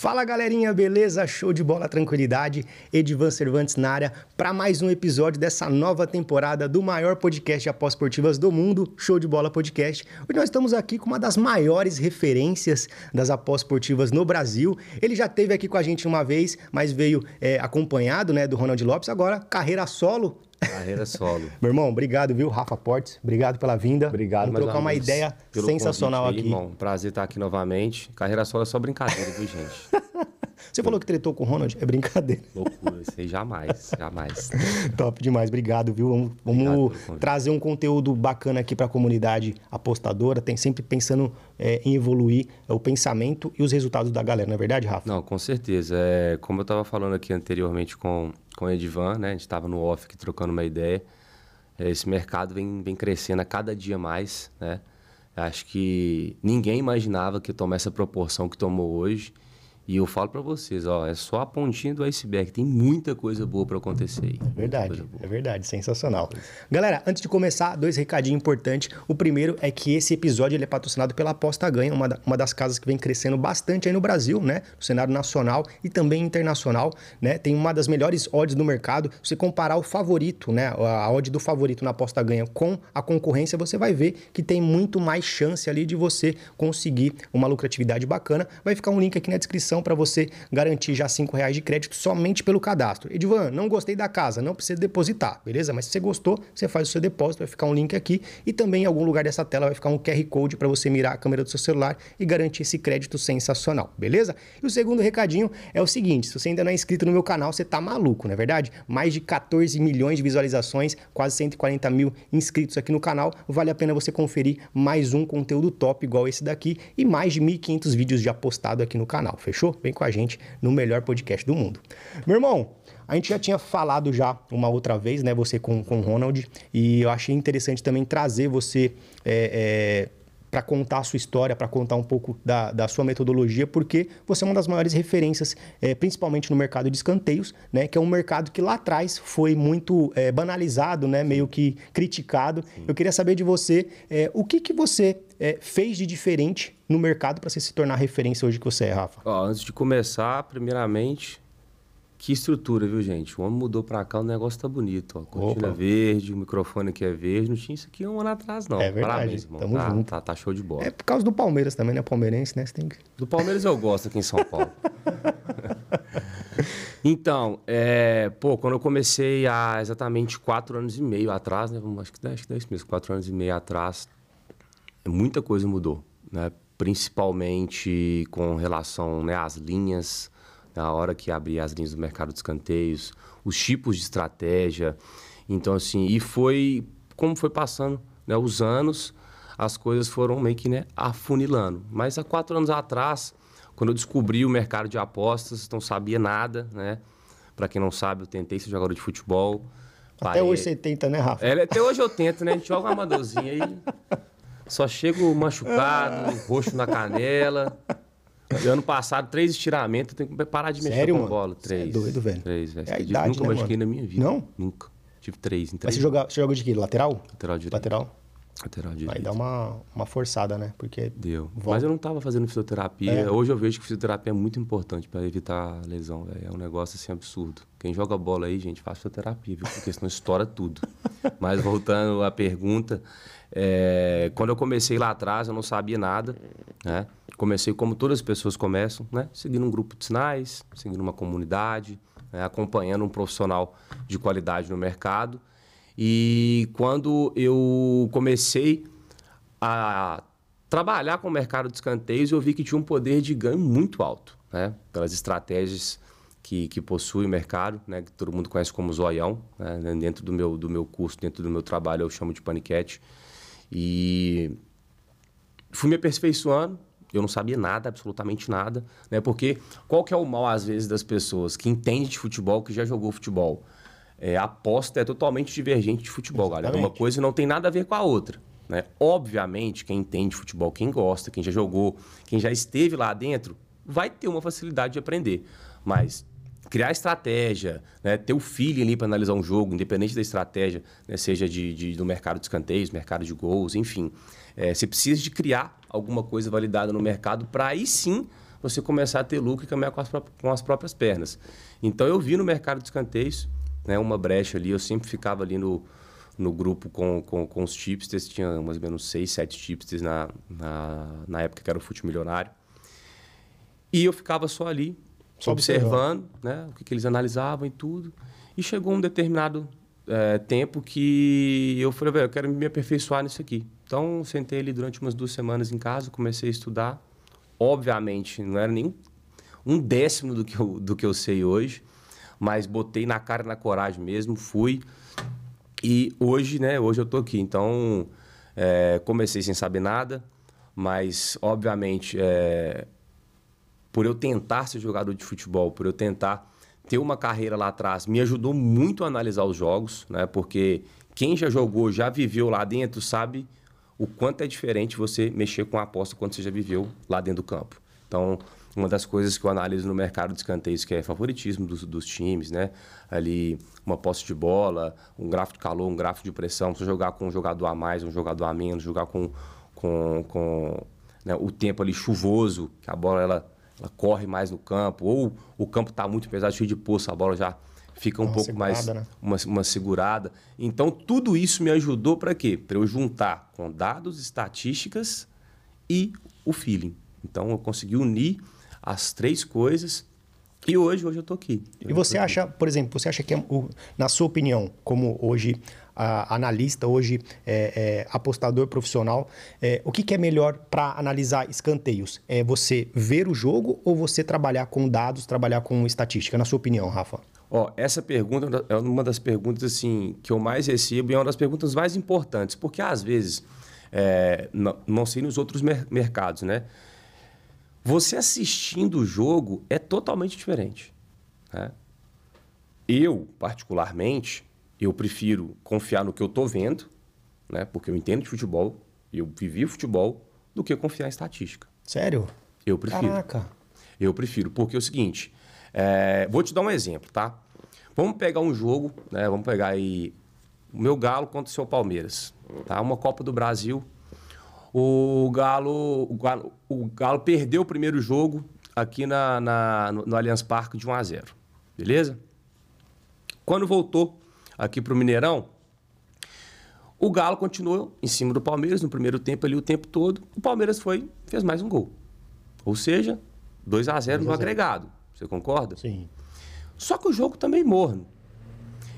Fala galerinha, beleza? Show de bola, tranquilidade. Edivan Cervantes na área para mais um episódio dessa nova temporada do maior podcast de após esportivas do mundo, Show de Bola Podcast. Hoje nós estamos aqui com uma das maiores referências das após esportivas no Brasil. Ele já esteve aqui com a gente uma vez, mas veio é, acompanhado né, do Ronald Lopes. Agora, carreira solo, Carreira solo. Meu irmão, obrigado, viu? Rafa Portes, obrigado pela vinda. Obrigado, Vamos trocar uma ideia sensacional convite, aqui. Irmão, prazer estar aqui novamente. Carreira solo é só brincadeira, viu, gente? Você falou que tretou com o Ronald? É brincadeira. Loucura, isso aí jamais, jamais. Top demais, obrigado, viu? Vamos, vamos trazer um conteúdo bacana aqui para a comunidade apostadora. Tem sempre pensando é, em evoluir é, o pensamento e os resultados da galera, não é verdade, Rafa? Não, com certeza. É, como eu estava falando aqui anteriormente com, com o Edivan, né? A gente estava no off aqui trocando uma ideia. É, esse mercado vem, vem crescendo a cada dia mais, né? Acho que ninguém imaginava que tomar essa proporção que tomou hoje. E eu falo para vocês, ó, é só a pontinha do iceberg, tem muita coisa boa para acontecer aí. Verdade, é verdade, sensacional. Galera, antes de começar, dois recadinhos importantes. O primeiro é que esse episódio ele é patrocinado pela Aposta Ganha, uma, da, uma das casas que vem crescendo bastante aí no Brasil, né? No cenário nacional e também internacional, né? Tem uma das melhores odds do mercado. Se você comparar o favorito, né? A odd do favorito na Aposta Ganha com a concorrência, você vai ver que tem muito mais chance ali de você conseguir uma lucratividade bacana. Vai ficar um link aqui na descrição para você garantir já cinco reais de crédito somente pelo cadastro. Edvan, não gostei da casa, não precisa depositar, beleza? Mas se você gostou, você faz o seu depósito, vai ficar um link aqui e também em algum lugar dessa tela vai ficar um QR Code para você mirar a câmera do seu celular e garantir esse crédito sensacional, beleza? E o segundo recadinho é o seguinte, se você ainda não é inscrito no meu canal, você tá maluco, não é verdade? Mais de 14 milhões de visualizações, quase 140 mil inscritos aqui no canal, vale a pena você conferir mais um conteúdo top igual esse daqui e mais de 1.500 vídeos já postados aqui no canal, fechou? Vem com a gente no melhor podcast do mundo. Meu irmão, a gente já tinha falado já uma outra vez, né? Você com, com o Ronald, e eu achei interessante também trazer você é, é, para contar a sua história, para contar um pouco da, da sua metodologia, porque você é uma das maiores referências, é, principalmente no mercado de escanteios, né? Que é um mercado que lá atrás foi muito é, banalizado, né? Meio que criticado. Sim. Eu queria saber de você é, o que, que você é, fez de diferente no mercado para você se tornar referência hoje que você é, Rafa? Ó, antes de começar, primeiramente, que estrutura, viu, gente? O homem mudou pra cá, o negócio tá bonito. Ó. Cortina Opa. verde, o microfone aqui é verde. Não tinha isso aqui um ano atrás, não. É verdade. Parabéns, irmão. Tamo tá, junto. Tá, tá, show de bola. É por causa do Palmeiras também, né? Palmeirense, né? Você tem que... Do Palmeiras eu gosto aqui em São Paulo. então, é, pô, quando eu comecei há exatamente quatro anos e meio atrás, né? Acho que, acho que é isso mesmo, quatro anos e meio atrás, muita coisa mudou, né? Principalmente com relação né, às linhas, na hora que abri as linhas do mercado de escanteios, os tipos de estratégia. Então, assim, e foi como foi passando né, os anos, as coisas foram meio que né, afunilando. Mas há quatro anos atrás, quando eu descobri o mercado de apostas, não sabia nada, né? Para quem não sabe, eu tentei ser jogador de futebol. Até hoje você tenta, né, Rafa? É, até hoje eu tento, né? A gente joga uma amadorzinha aí. Só chego machucado, roxo na canela. E ano passado, três estiramentos, eu tenho que parar de mexer Sério, com mano? bola. Três. Você é doido, velho. Três, velho. É a idade, Nunca né, machuquei mano? na minha vida. Não? Nunca. Tive três em Mas você joga, você joga de quê? Lateral? Lateral direito. Lateral? Lateral direito. Aí dá uma, uma forçada, né? Porque. Deu. Volta. Mas eu não tava fazendo fisioterapia. É. Hoje eu vejo que fisioterapia é muito importante para evitar lesão, velho. É um negócio assim absurdo. Quem joga bola aí, gente, faz fisioterapia, viu? Porque senão estoura tudo. Mas voltando à pergunta, é, quando eu comecei lá atrás, eu não sabia nada, né? Comecei como todas as pessoas começam, né? Seguindo um grupo de sinais, seguindo uma comunidade, né? acompanhando um profissional de qualidade no mercado. E quando eu comecei a trabalhar com o mercado de escanteios, eu vi que tinha um poder de ganho muito alto, né? Pelas estratégias que, que possui o mercado, né? Que todo mundo conhece como zoião, né? Dentro do meu, do meu curso, dentro do meu trabalho, eu chamo de paniquete. E fui me aperfeiçoando, eu não sabia nada, absolutamente nada, né? Porque qual que é o mal, às vezes, das pessoas que entendem de futebol, que já jogou futebol? É, a aposta é totalmente divergente de futebol, Exatamente. galera. Uma coisa não tem nada a ver com a outra. Né? Obviamente, quem entende de futebol, quem gosta, quem já jogou, quem já esteve lá dentro, vai ter uma facilidade de aprender. Mas criar estratégia, né? ter o feeling ali para analisar um jogo, independente da estratégia, né? seja de, de, do mercado de escanteios, mercado de gols, enfim. É, você precisa de criar alguma coisa validada no mercado para aí sim você começar a ter lucro e caminhar com as, com as próprias pernas. Então eu vi no mercado de escanteios né, uma brecha ali, eu sempre ficava ali no, no grupo com, com, com os tipsters, tinha mais ou menos seis, sete tipsters na, na, na época que era o Fute Milionário. E eu ficava só ali, só observando, né, o que, que, eles analisavam e tudo. E chegou um determinado é, tempo que eu falei, velho, eu quero me aperfeiçoar nisso aqui. Então, sentei ali durante umas duas semanas em casa, comecei a estudar. Obviamente, não era nem um décimo do que eu, do que eu sei hoje, mas botei na cara na coragem mesmo, fui. E hoje, né, hoje eu tô aqui. Então, é, comecei sem saber nada, mas, obviamente, é, por eu tentar ser jogador de futebol, por eu tentar ter uma carreira lá atrás, me ajudou muito a analisar os jogos, né? Porque quem já jogou, já viveu lá dentro, sabe o quanto é diferente você mexer com a aposta quando você já viveu lá dentro do campo. Então, uma das coisas que eu analiso no mercado de escanteios, que é favoritismo dos, dos times, né? Ali, uma posse de bola, um gráfico de calor, um gráfico de pressão. Se jogar com um jogador a mais, um jogador a menos, jogar com, com, com né, o tempo ali chuvoso, que a bola ela ela corre mais no campo, ou o campo está muito pesado, cheio de poço, a bola já fica um uma pouco mais né? uma, uma segurada. Então, tudo isso me ajudou para quê? Para eu juntar com dados, estatísticas e o feeling. Então, eu consegui unir as três coisas e hoje, hoje eu estou aqui. e você acha, por exemplo, você acha que, é na sua opinião, como hoje analista, hoje é, é, apostador profissional, é, o que, que, é melhor para analisar escanteios? É você ver o jogo ou você trabalhar com dados, trabalhar com estatística? Na sua opinião, Rafa? Ó, essa pergunta é uma das perguntas assim que eu mais recebo e é uma das perguntas mais importantes, porque às vezes, é, não, não sei nos outros mer mercados, né? Você assistindo o jogo é totalmente diferente. Né? Eu, particularmente, eu prefiro confiar no que eu estou vendo, né? porque eu entendo de futebol, eu vivi futebol, do que confiar em estatística. Sério? Eu prefiro. Caraca. Eu prefiro, porque é o seguinte, é, vou te dar um exemplo, tá? Vamos pegar um jogo, né? Vamos pegar aí o meu Galo contra o seu Palmeiras, tá? Uma Copa do Brasil. O Galo, o Galo, o Galo perdeu o primeiro jogo aqui na, na no, no Allianz Parque de 1 a 0, beleza? Quando voltou aqui para o Mineirão, o Galo continuou em cima do Palmeiras no primeiro tempo ali o tempo todo. O Palmeiras foi, fez mais um gol. Ou seja, 2 a 0 no agregado. Você concorda? Sim. Só que o jogo também morno.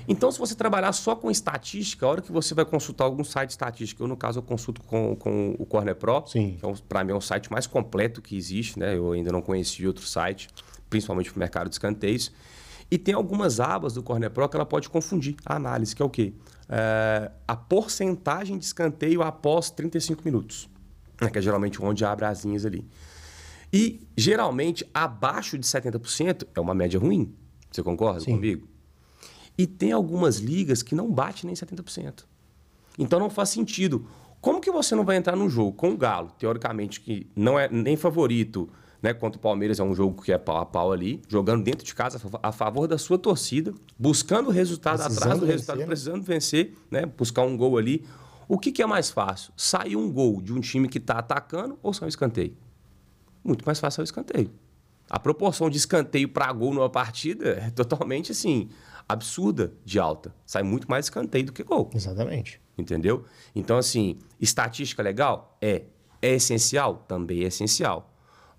Então, se você trabalhar só com estatística, a hora que você vai consultar algum site estatístico, eu, no caso, eu consulto com, com o Corner Pro, Sim. que é, para mim é o site mais completo que existe, né? Eu ainda não conheci outro site, principalmente para o mercado de escanteios. E tem algumas abas do Corner Pro que ela pode confundir a análise, que é o quê? É, a porcentagem de escanteio após 35 minutos, né? que é geralmente onde abre as linhas ali. E, geralmente, abaixo de 70% é uma média ruim. Você concorda Sim. comigo? E tem algumas ligas que não bate nem 70%. Então não faz sentido. Como que você não vai entrar num jogo com o Galo, teoricamente, que não é nem favorito, né? Contra o Palmeiras é um jogo que é pau a pau ali, jogando dentro de casa a favor da sua torcida, buscando o resultado precisando atrás do resultado, vencer, né? precisando vencer, né? Buscar um gol ali. O que, que é mais fácil? Sair um gol de um time que está atacando ou sair um escanteio? Muito mais fácil sair o escanteio. A proporção de escanteio para gol numa partida é totalmente assim absurda de alta. Sai muito mais escanteio do que gol. Exatamente. Entendeu? Então, assim, estatística legal? É. É essencial? Também é essencial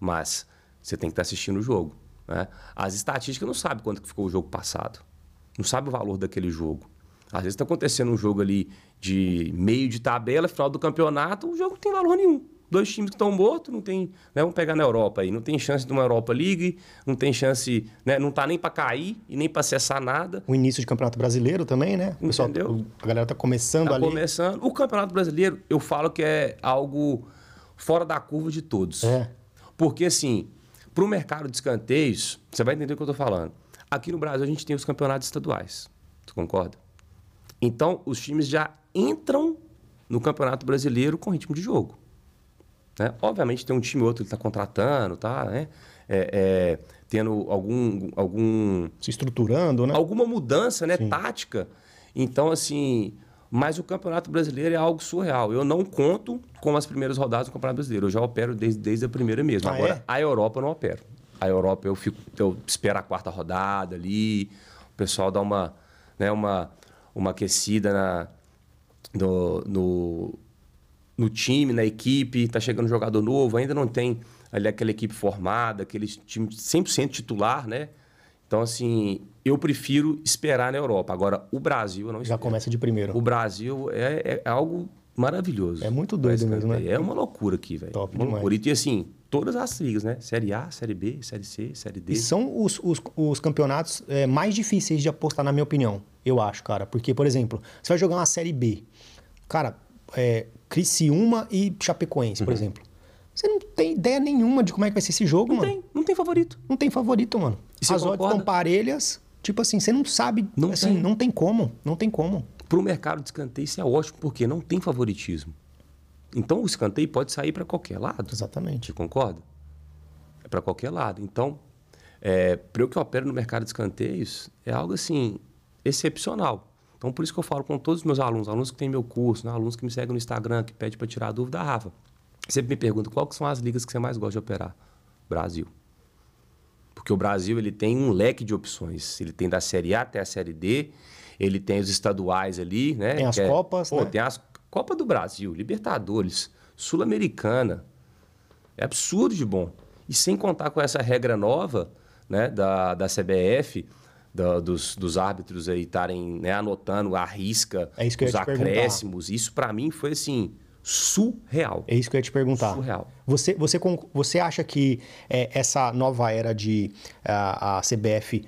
mas você tem que estar assistindo o jogo. Né? As estatísticas não sabem quanto que ficou o jogo passado. Não sabe o valor daquele jogo. Às vezes está acontecendo um jogo ali de meio de tabela, final do campeonato, o jogo não tem valor nenhum. Dois times que estão mortos, não tem. Né, vamos pegar na Europa aí, não tem chance de uma Europa League, não tem chance, né, não tá nem para cair e nem para acessar nada. O início de Campeonato Brasileiro também, né? O pessoal, Entendeu? A galera tá começando tá ali. começando. O Campeonato Brasileiro, eu falo que é algo fora da curva de todos. É. Porque, assim, para o mercado de escanteios, você vai entender o que eu estou falando. Aqui no Brasil, a gente tem os campeonatos estaduais. Tu concorda? Então, os times já entram no Campeonato Brasileiro com ritmo de jogo. Né? Obviamente, tem um time ou outro que está contratando, tá? Né? É, é, tendo algum, algum... Se estruturando, né? Alguma mudança né? tática. Então, assim... Mas o Campeonato Brasileiro é algo surreal. Eu não conto com as primeiras rodadas do Campeonato Brasileiro. Eu já opero desde, desde a primeira mesmo. Ah, Agora, é? a Europa eu não opero. A Europa eu fico, eu espero a quarta rodada ali, o pessoal dá uma, né, uma, uma aquecida na, no, no, no time, na equipe, tá chegando um jogador novo, ainda não tem ali aquela equipe formada, aquele time 100% titular, né? Então, assim, eu prefiro esperar na Europa. Agora, o Brasil não Já espero. começa de primeiro. O Brasil é, é algo maravilhoso. É muito doido mesmo, né? É uma loucura aqui, velho. Top Uma demais. loucura. E, assim, todas as ligas, né? Série A, Série B, Série C, Série D. E são os, os, os campeonatos é, mais difíceis de apostar, na minha opinião. Eu acho, cara. Porque, por exemplo, você vai jogar uma Série B. Cara, é, Criciúma e Chapecoense, por exemplo. Você não tem ideia nenhuma de como é que vai ser esse jogo, Uhum. Não mano. tem, não tem favorito. Não tem favorito, mano. E As odds concorda? estão parelhas. Tipo assim, você não sabe. Não assim, tem. não tem como. Não tem como. Para o mercado de escanteio, isso é ótimo, porque não tem favoritismo. Então, o escanteio pode sair para qualquer lado. Exatamente. Você concorda? É para qualquer lado. Então, é, para eu que opero no mercado de escanteios, é algo assim, excepcional. Então, por isso que eu falo com todos os meus alunos, alunos que têm meu curso, né, alunos que me seguem no Instagram, que pedem para tirar dúvida, "Ah, Rafa, sempre me pergunta qual que são as ligas que você mais gosta de operar? Brasil. Porque o Brasil ele tem um leque de opções. Ele tem da Série A até a Série D, ele tem os estaduais ali, né? Tem as é- Copas, Pô, né? tem as Copa do Brasil, Libertadores, Sul-Americana. É absurdo de bom. E sem contar com essa regra nova né, da, da CBF, da- dos, dos árbitros aí estarem né, anotando a risca, É os acréscimos. Isso para mim foi assim, surreal. É isso que eu ia te perguntar. Surreal. Você, você, você acha que é, essa nova era de a, a CBF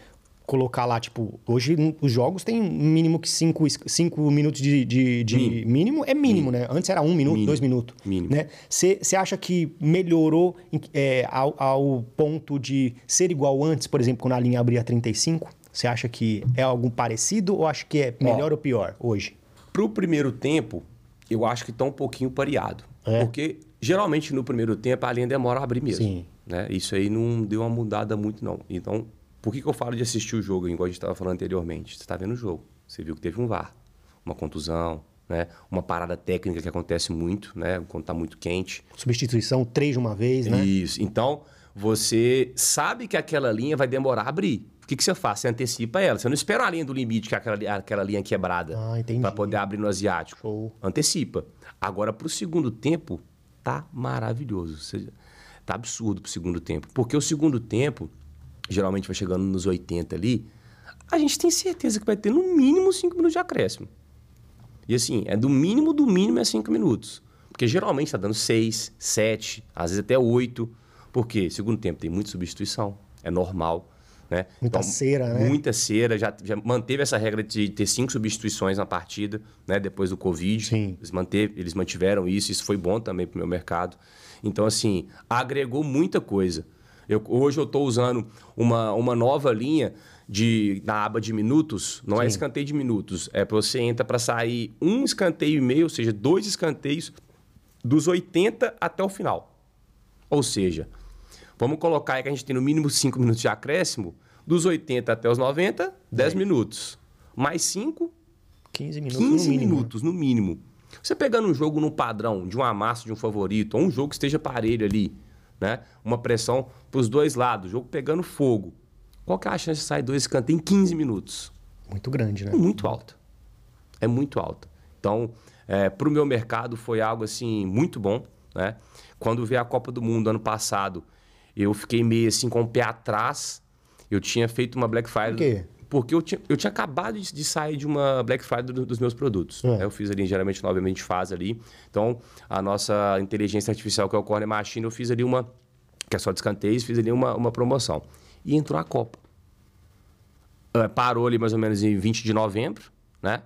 colocar lá, tipo, hoje os jogos têm mínimo que cinco, es- cinco minutos de, de, de mínimo. É mínimo, né? Antes era um minuto, Mínimo. dois minutos. Mínimo. Né? Você acha que melhorou é, ao, ao ponto de ser igual antes, por exemplo, quando a linha abria 35? Você acha que é algo parecido ou acha que é melhor ou pior hoje? Pro primeiro tempo, eu acho que está um pouquinho pareado. É? Porque geralmente no primeiro tempo a linha demora a abrir mesmo. Sim. Né? Isso aí não deu uma mudada muito, não. Então, por que, que eu falo de assistir o jogo, igual a gente estava falando anteriormente? Você está vendo o jogo. Você viu que teve um VAR, uma contusão, né? uma parada técnica que acontece muito, né? quando está muito quente. Substituição três de uma vez, né? Isso. Então, você sabe que aquela linha vai demorar a abrir. O que, que você faz? Você antecipa ela. Você não espera a linha do limite, que é aquela, aquela linha quebrada. Ah, entendi. Para poder abrir no asiático. Show. Antecipa. Agora, para o segundo tempo, tá maravilhoso. Tá absurdo pro segundo tempo. Porque o segundo tempo, geralmente vai chegando nos 80 ali, a gente tem certeza que vai ter no mínimo 5 minutos de acréscimo. E assim, é do mínimo do mínimo é 5 minutos. Porque geralmente está dando 6, 7, às vezes até 8. Porque segundo tempo tem muita substituição, é normal. Né? Muita cera, né? Muita cera, já, já manteve essa regra de ter cinco substituições na partida, né? Depois do Covid. Sim. Eles, manteve, eles mantiveram isso, isso foi bom também para o meu mercado. Então, assim, agregou muita coisa. Eu, hoje eu estou usando uma, uma nova linha de, na aba de minutos, não é escanteio de minutos, é para você entra para sair um escanteio e meio, ou seja, dois escanteios dos 80 até o final. Ou seja, vamos colocar aí que a gente tem no mínimo 5 minutos de acréscimo, dos 80 até os 90, 10 minutos. Mais 5, 15 minutos 15 no mínimo. minutos no mínimo. Você pegando um jogo no padrão de um amasso de um favorito, ou um jogo que esteja parelho ali, né? Uma pressão para os dois lados, jogo pegando fogo. Qual que é a chance de sair dois escanteios em 15 minutos? Muito grande, né? É muito alta. É muito alta. Então, para o meu mercado foi algo assim muito bom. Né? Quando veio a Copa do Mundo ano passado, eu fiquei meio assim com o pé atrás. Eu tinha feito uma Black Friday. Por quê? Porque eu tinha, eu tinha acabado de, de sair de uma Black Friday do- dos meus produtos. É. né? Eu fiz ali, geralmente, obviamente, faz ali. Então, a nossa inteligência artificial, que é o Corner Machine, eu fiz ali uma, que é só de escanteios, fiz ali uma, uma promoção. E entrou a Copa. Eh, parou ali mais ou menos em 20 de novembro, né?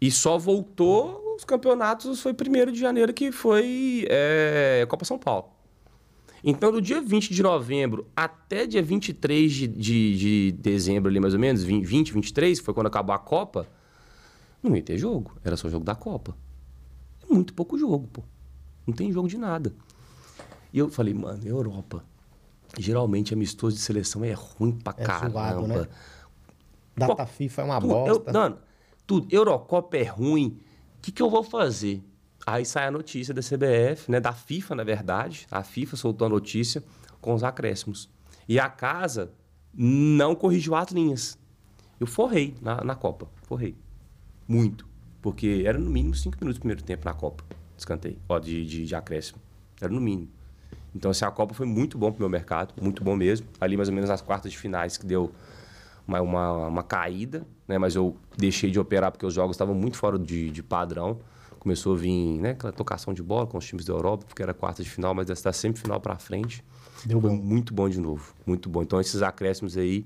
E só voltou os campeonatos, foi 1 de janeiro, que foi eh, Copa São Paulo. Então, do dia 20 de novembro até dia 23 de, de, de dezembro, ali mais ou menos, 20, 20, 23, que foi quando acabou a Copa, não ia ter jogo. Era só jogo da Copa. É muito pouco jogo, pô. Não tem jogo de nada. E eu falei, mano, Europa. Geralmente amistoso de seleção é ruim pra É caramba. zoado, né? Data FIFA é uma Tudo, eu- bosta. não, tudo. Eurocopa é ruim. que, que eu vou fazer? Aí sai a notícia da CBF, né, da FIFA, na verdade. A FIFA soltou a notícia com os acréscimos. E a casa não corrigiu as linhas. Eu forrei na, na Copa. Forrei. Muito. Porque era no mínimo cinco minutos do primeiro tempo na Copa. Descantei. Ó, de, de, de acréscimo. Era no mínimo. Então, assim, a Copa foi muito bom pro meu mercado. Muito bom mesmo. Ali, mais ou menos, nas quartas de finais, que deu uma, uma, uma caída. Né? Mas eu deixei de operar porque os jogos estavam muito fora de, de padrão começou a vir né, aquela tocação de bola com os times da Europa, porque era quarta de final, mas está sempre final para frente. Deu bom. muito bom de novo, muito bom. Então esses acréscimos aí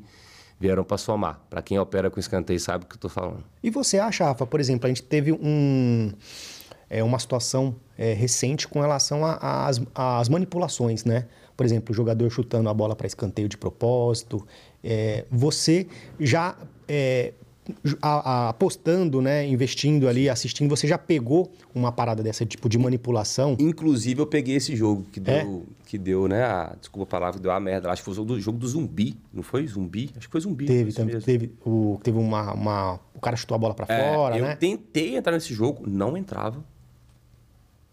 vieram para somar. Para quem opera com escanteio sabe o que eu estou falando. E você acha, Rafa, por exemplo, a gente teve um, é, uma situação é, recente com relação às manipulações, né? Por exemplo, o jogador chutando a bola para escanteio de propósito. É, você já é, a, a, apostando, né, investindo ali, assistindo, você já pegou uma parada dessa tipo de manipulação? Inclusive, eu peguei esse jogo que deu, é? que deu né, a, desculpa a palavra, deu a merda. Acho que foi o jogo do, zumbi, não foi zumbi? Acho que foi zumbi. Teve, também, teve, o, teve uma, uma, o cara chutou a bola para é, fora, eu né? Eu tentei entrar nesse jogo, não entrava,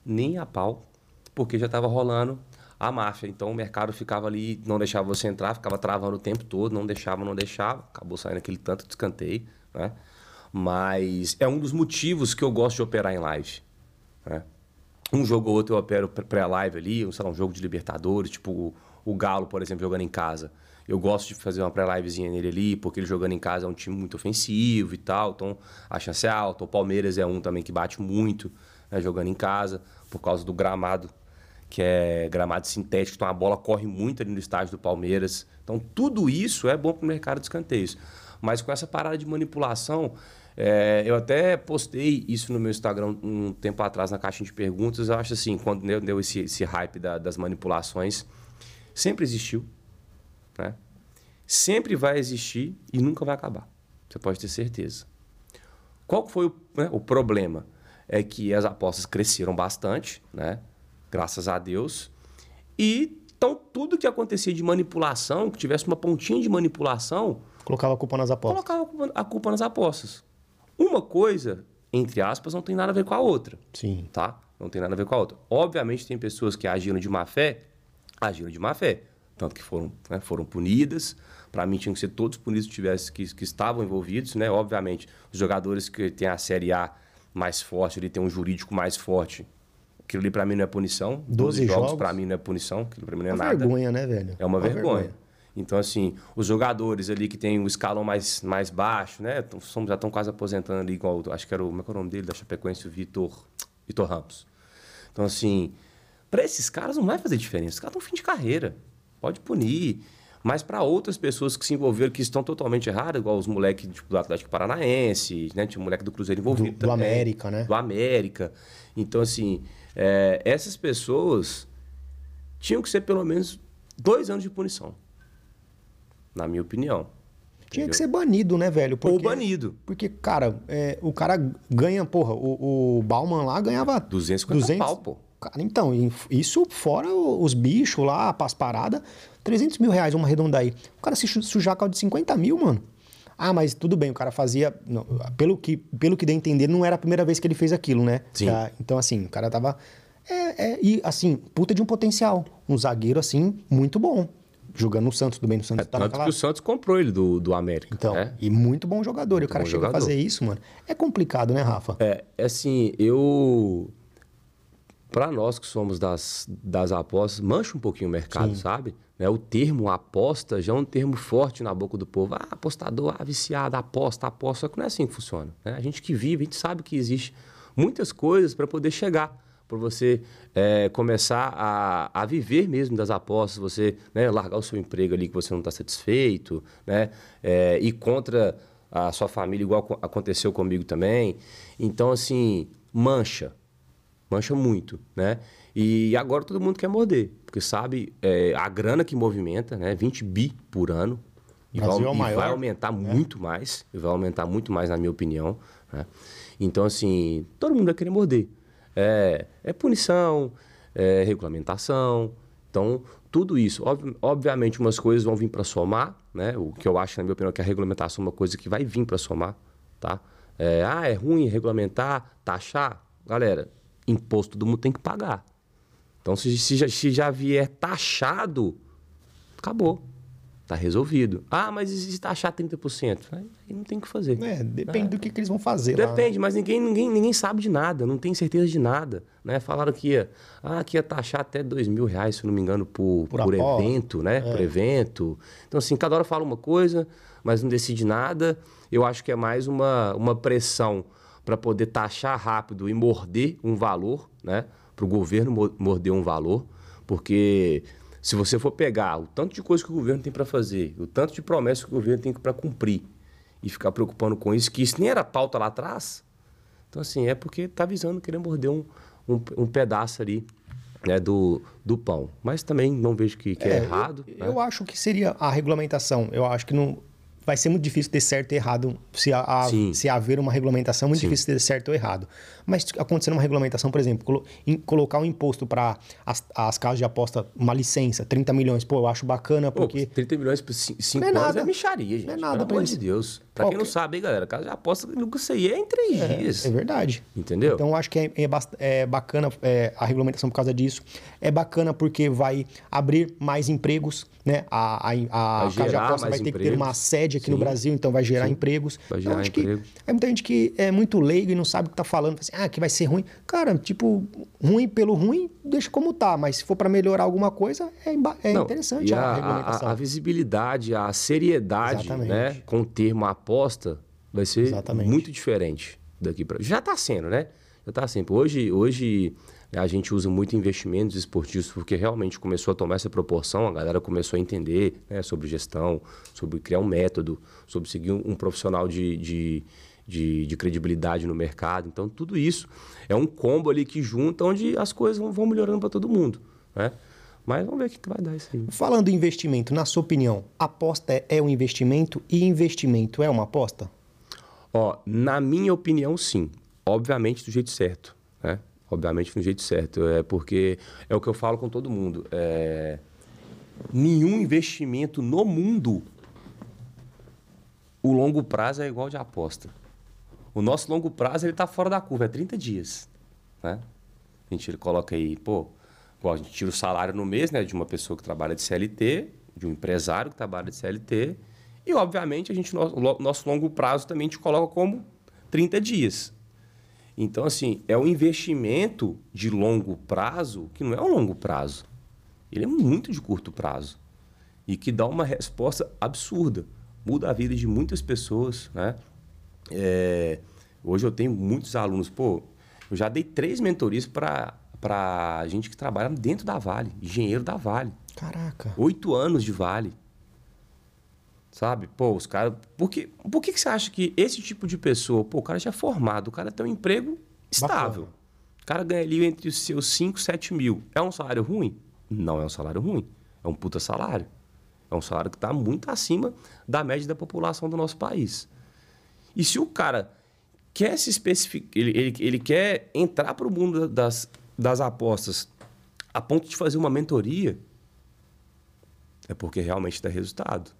nem a pau, porque já estava rolando a máfia. Então o mercado ficava ali, não deixava você entrar, ficava travando o tempo todo, não deixava, não deixava, acabou saindo aquele tanto de escanteio né? Mas é um dos motivos que eu gosto de operar em live. Né? Um jogo ou outro eu opero pré-live ali, sei lá, um jogo de Libertadores, tipo o, o Galo, por exemplo, jogando em casa. Eu gosto de fazer uma pré-livezinha nele ali, porque ele jogando em casa é um time muito ofensivo e tal, então a chance é alta. O Palmeiras é um também que bate muito né, jogando em casa, por causa do gramado, que é gramado sintético, então a bola corre muito ali no estádio do Palmeiras. Então tudo isso é bom para o mercado de escanteios. Mas com essa parada de manipulação, é, eu até postei isso no meu Instagram um tempo atrás na caixinha de perguntas. Eu acho assim, quando deu, deu esse, esse hype da, das manipulações, sempre existiu, né? Sempre vai existir e nunca vai acabar. Você pode ter certeza. Qual foi o, né, o problema? É que as apostas cresceram bastante, né? Graças a Deus. E então tudo que acontecia de manipulação, que tivesse uma pontinha de manipulação, Colocava a culpa nas apostas. Colocava a culpa nas apostas. Uma coisa, entre aspas, não tem nada a ver com a outra. Sim. Tá? Não tem nada a ver com a outra. Obviamente, tem pessoas que agiram de má fé, agiram de má fé. Tanto que foram, né, foram punidas. Para mim, tinham que ser todos punidos que, tivesse, que, que estavam envolvidos. Né? Obviamente, os jogadores que têm a Série A mais forte, ele tem um jurídico mais forte. Aquilo ali, para mim, não é punição. 12 jogos, jogos para mim, não é punição. Aquilo para mim não é uma nada. vergonha, né, velho? É uma, uma vergonha. vergonha. Então, assim, os jogadores ali que tem o escalão mais, mais baixo, né? Tão, já estão quase aposentando ali, igual, acho que era o, como é, é o nome dele, da Chapecoense, o Vitor, Vitor Ramos. Então, assim, para esses caras não vai fazer diferença. Os caras estão fim de carreira. Pode punir. Mas para outras pessoas que se envolveram, que estão totalmente erradas, igual os moleques tipo, do Atlético Paranaense, né? Tinha o moleque do Cruzeiro envolvido do, também. Do América, né? Do América. Então, assim, é, essas pessoas tinham que ser pelo menos dois anos de punição na minha opinião. Tinha que ser banido, né, velho? Porque, Ou banido. Porque, cara, é, o cara ganha, porra, o, o Bauman lá ganhava... 250 200, pau, pô. Cara, então, isso fora os bichos lá, as paradas, 300 mil reais, uma redonda aí. O cara se sujar com de 50 mil, mano. Ah, mas tudo bem, o cara fazia. Não, pelo, que, pelo que deu a entender, não era a primeira vez que ele fez aquilo, né? Sim. Já, então, assim, o cara tava. É, é, e assim, puta de um potencial. Um zagueiro, assim, muito bom jogando no Santos, tudo bem, no Santos é, tá tanto naquela... que o Santos comprou ele do, do América. Então, né? e muito bom jogador. Muito e o cara chega jogador. a fazer isso, mano. É complicado, né, Rafa? É, é assim, eu... Para nós que somos das, das apostas, mancha um pouquinho o mercado, Sim. sabe? Né? O termo aposta já é um termo forte na boca do povo. Ah, apostador, ah, viciado, aposta, aposta. Só que não é assim que funciona. Né? A gente que vive, a gente sabe que existe muitas coisas para poder chegar por você é, começar a, a viver mesmo das apostas, você né, largar o seu emprego ali que você não está satisfeito, né, é, ir contra a sua família, igual aconteceu comigo também. Então, assim, mancha, mancha muito, né? E agora todo mundo quer morder, porque sabe é, a grana que movimenta, né? 20 bi por ano. E, vai, é e vai, aumentar né? muito mais, vai aumentar muito mais, na minha opinião. Né? Então, assim, todo mundo vai querer morder é, é punição, é regulamentação. Então, tudo isso. Ob obviamente, umas coisas vão vir para somar, né? O que eu acho, na minha opinião, é que a regulamentação é uma coisa que vai vir para somar, tá? É, ah, é ruim regulamentar, taxar? Galera, imposto todo mundo tem que pagar. Então, se, se, já, se já vier taxado, acabou. Tá resolvido. Ah, mas e se taxar 30%? Aí não tem o que fazer. É, depende do que, que, eles vão fazer. Depende, lá. mas ninguém, ninguém, ninguém sabe de nada, não tem certeza de nada. Né? Falaram que ia, ah, que ia taxar até dois mil reais, se não me engano, por, por, por evento, né? É. Por evento. Então, assim, cada hora fala uma coisa, mas não decide nada. Eu acho que é mais uma, uma pressão para poder taxar rápido e morder um valor, né? Para o governo morder um valor, porque se você for pegar o tanto de coisa que o governo tem para fazer, o tanto de promessas que o governo tem para cumprir e ficar preocupando com isso, que isso nem era pauta lá atrás, então assim, é porque está visando querer morder um, um, um pedaço ali né, do, do pão. Mas também não vejo que, que é, é, errado. Eu, né? eu, acho que seria a regulamentação. Eu acho que não vai ser muito difícil ter certo e errado se, a, se haver uma regulamentação, muito Sim. difícil ter certo ou errado. Mas acontecendo uma regulamentação, por exemplo, colo, in, colocar um imposto para as, as casas de aposta, uma licença, 30 milhões, pô, eu acho bacana porque. Pô, 30 milhões por 5 é anos nada. é micharia, gente. Não é nada, Pelo amor de Deus. Pra quem não sabe, hein, galera, casa de aposta sei é em três é, dias. É verdade. Entendeu? Então eu acho que é, é, é bacana é, a regulamentação por causa disso. É bacana porque vai abrir mais empregos, né? A, a, a casa de aposta vai ter empregos. que ter uma sede aqui Sim. no Brasil, então vai gerar Sim. empregos. Vai então, gerar então, empregos. Que é muita gente que é muito leigo e não sabe o que tá falando. Assim, ah, que vai ser ruim. Cara, tipo, ruim pelo ruim, deixa como tá. Mas se for para melhorar alguma coisa, é, é não, interessante a, a, regulamentação. A, a, visibilidade, a seriedade, Exatamente. né? Com o termo aposta vai ser Exatamente. muito diferente daqui para já está sendo, né? Já está sendo. Hoje, hoje né, a gente usa muito investimentos esportivos porque realmente começou a tomar essa proporção, a galera começou a entender né, sobre gestão, sobre criar um método, sobre seguir um, um profissional de, de, de, de, credibilidade no mercado. Então, tudo isso é um combo ali que junta, onde as coisas vão, vão melhorando para todo mundo, né? Mas vamos ver o que, vai dar isso aí. Falando em investimento, na sua opinião, aposta é, é um investimento e investimento é uma aposta? Ó, na minha opinião, sim. Obviamente do jeito certo, né? Obviamente do jeito certo. É porque é o que eu falo com todo mundo. É... Nenhum investimento no mundo, o longo prazo é igual de aposta. O nosso longo prazo ele está fora da curva, é 30 dias. Né? A gente coloca aí, pô, a gente tira o salário no mês né, de uma pessoa que trabalha de CLT, de um empresário que trabalha de CLT, e, obviamente, a gente, nosso, nosso longo prazo também te coloca como 30 dias. Então, assim, é um investimento de longo prazo que não é um longo prazo. Ele é muito de curto prazo. E que dá uma resposta absurda. Muda a vida de muitas pessoas, né? É, hoje eu tenho muitos alunos. Pô, eu já dei três mentorias para gente que trabalha dentro da Vale, engenheiro da Vale. Caraca. Oito anos de Vale. Sabe? Pô, os caras. Por, que, por que, que você acha que esse tipo de pessoa, pô, o cara já é formado, o cara tem um emprego estável. Bacana. O cara ganha ali entre os seus 5, 7 mil. É um salário ruim? Não é um salário ruim. É um puta salário. É um salário que está muito acima da média da população do nosso país. E se o cara quer se especificar, ele, ele, ele quer entrar para o mundo das, das apostas a ponto de fazer uma mentoria, é porque realmente dá resultado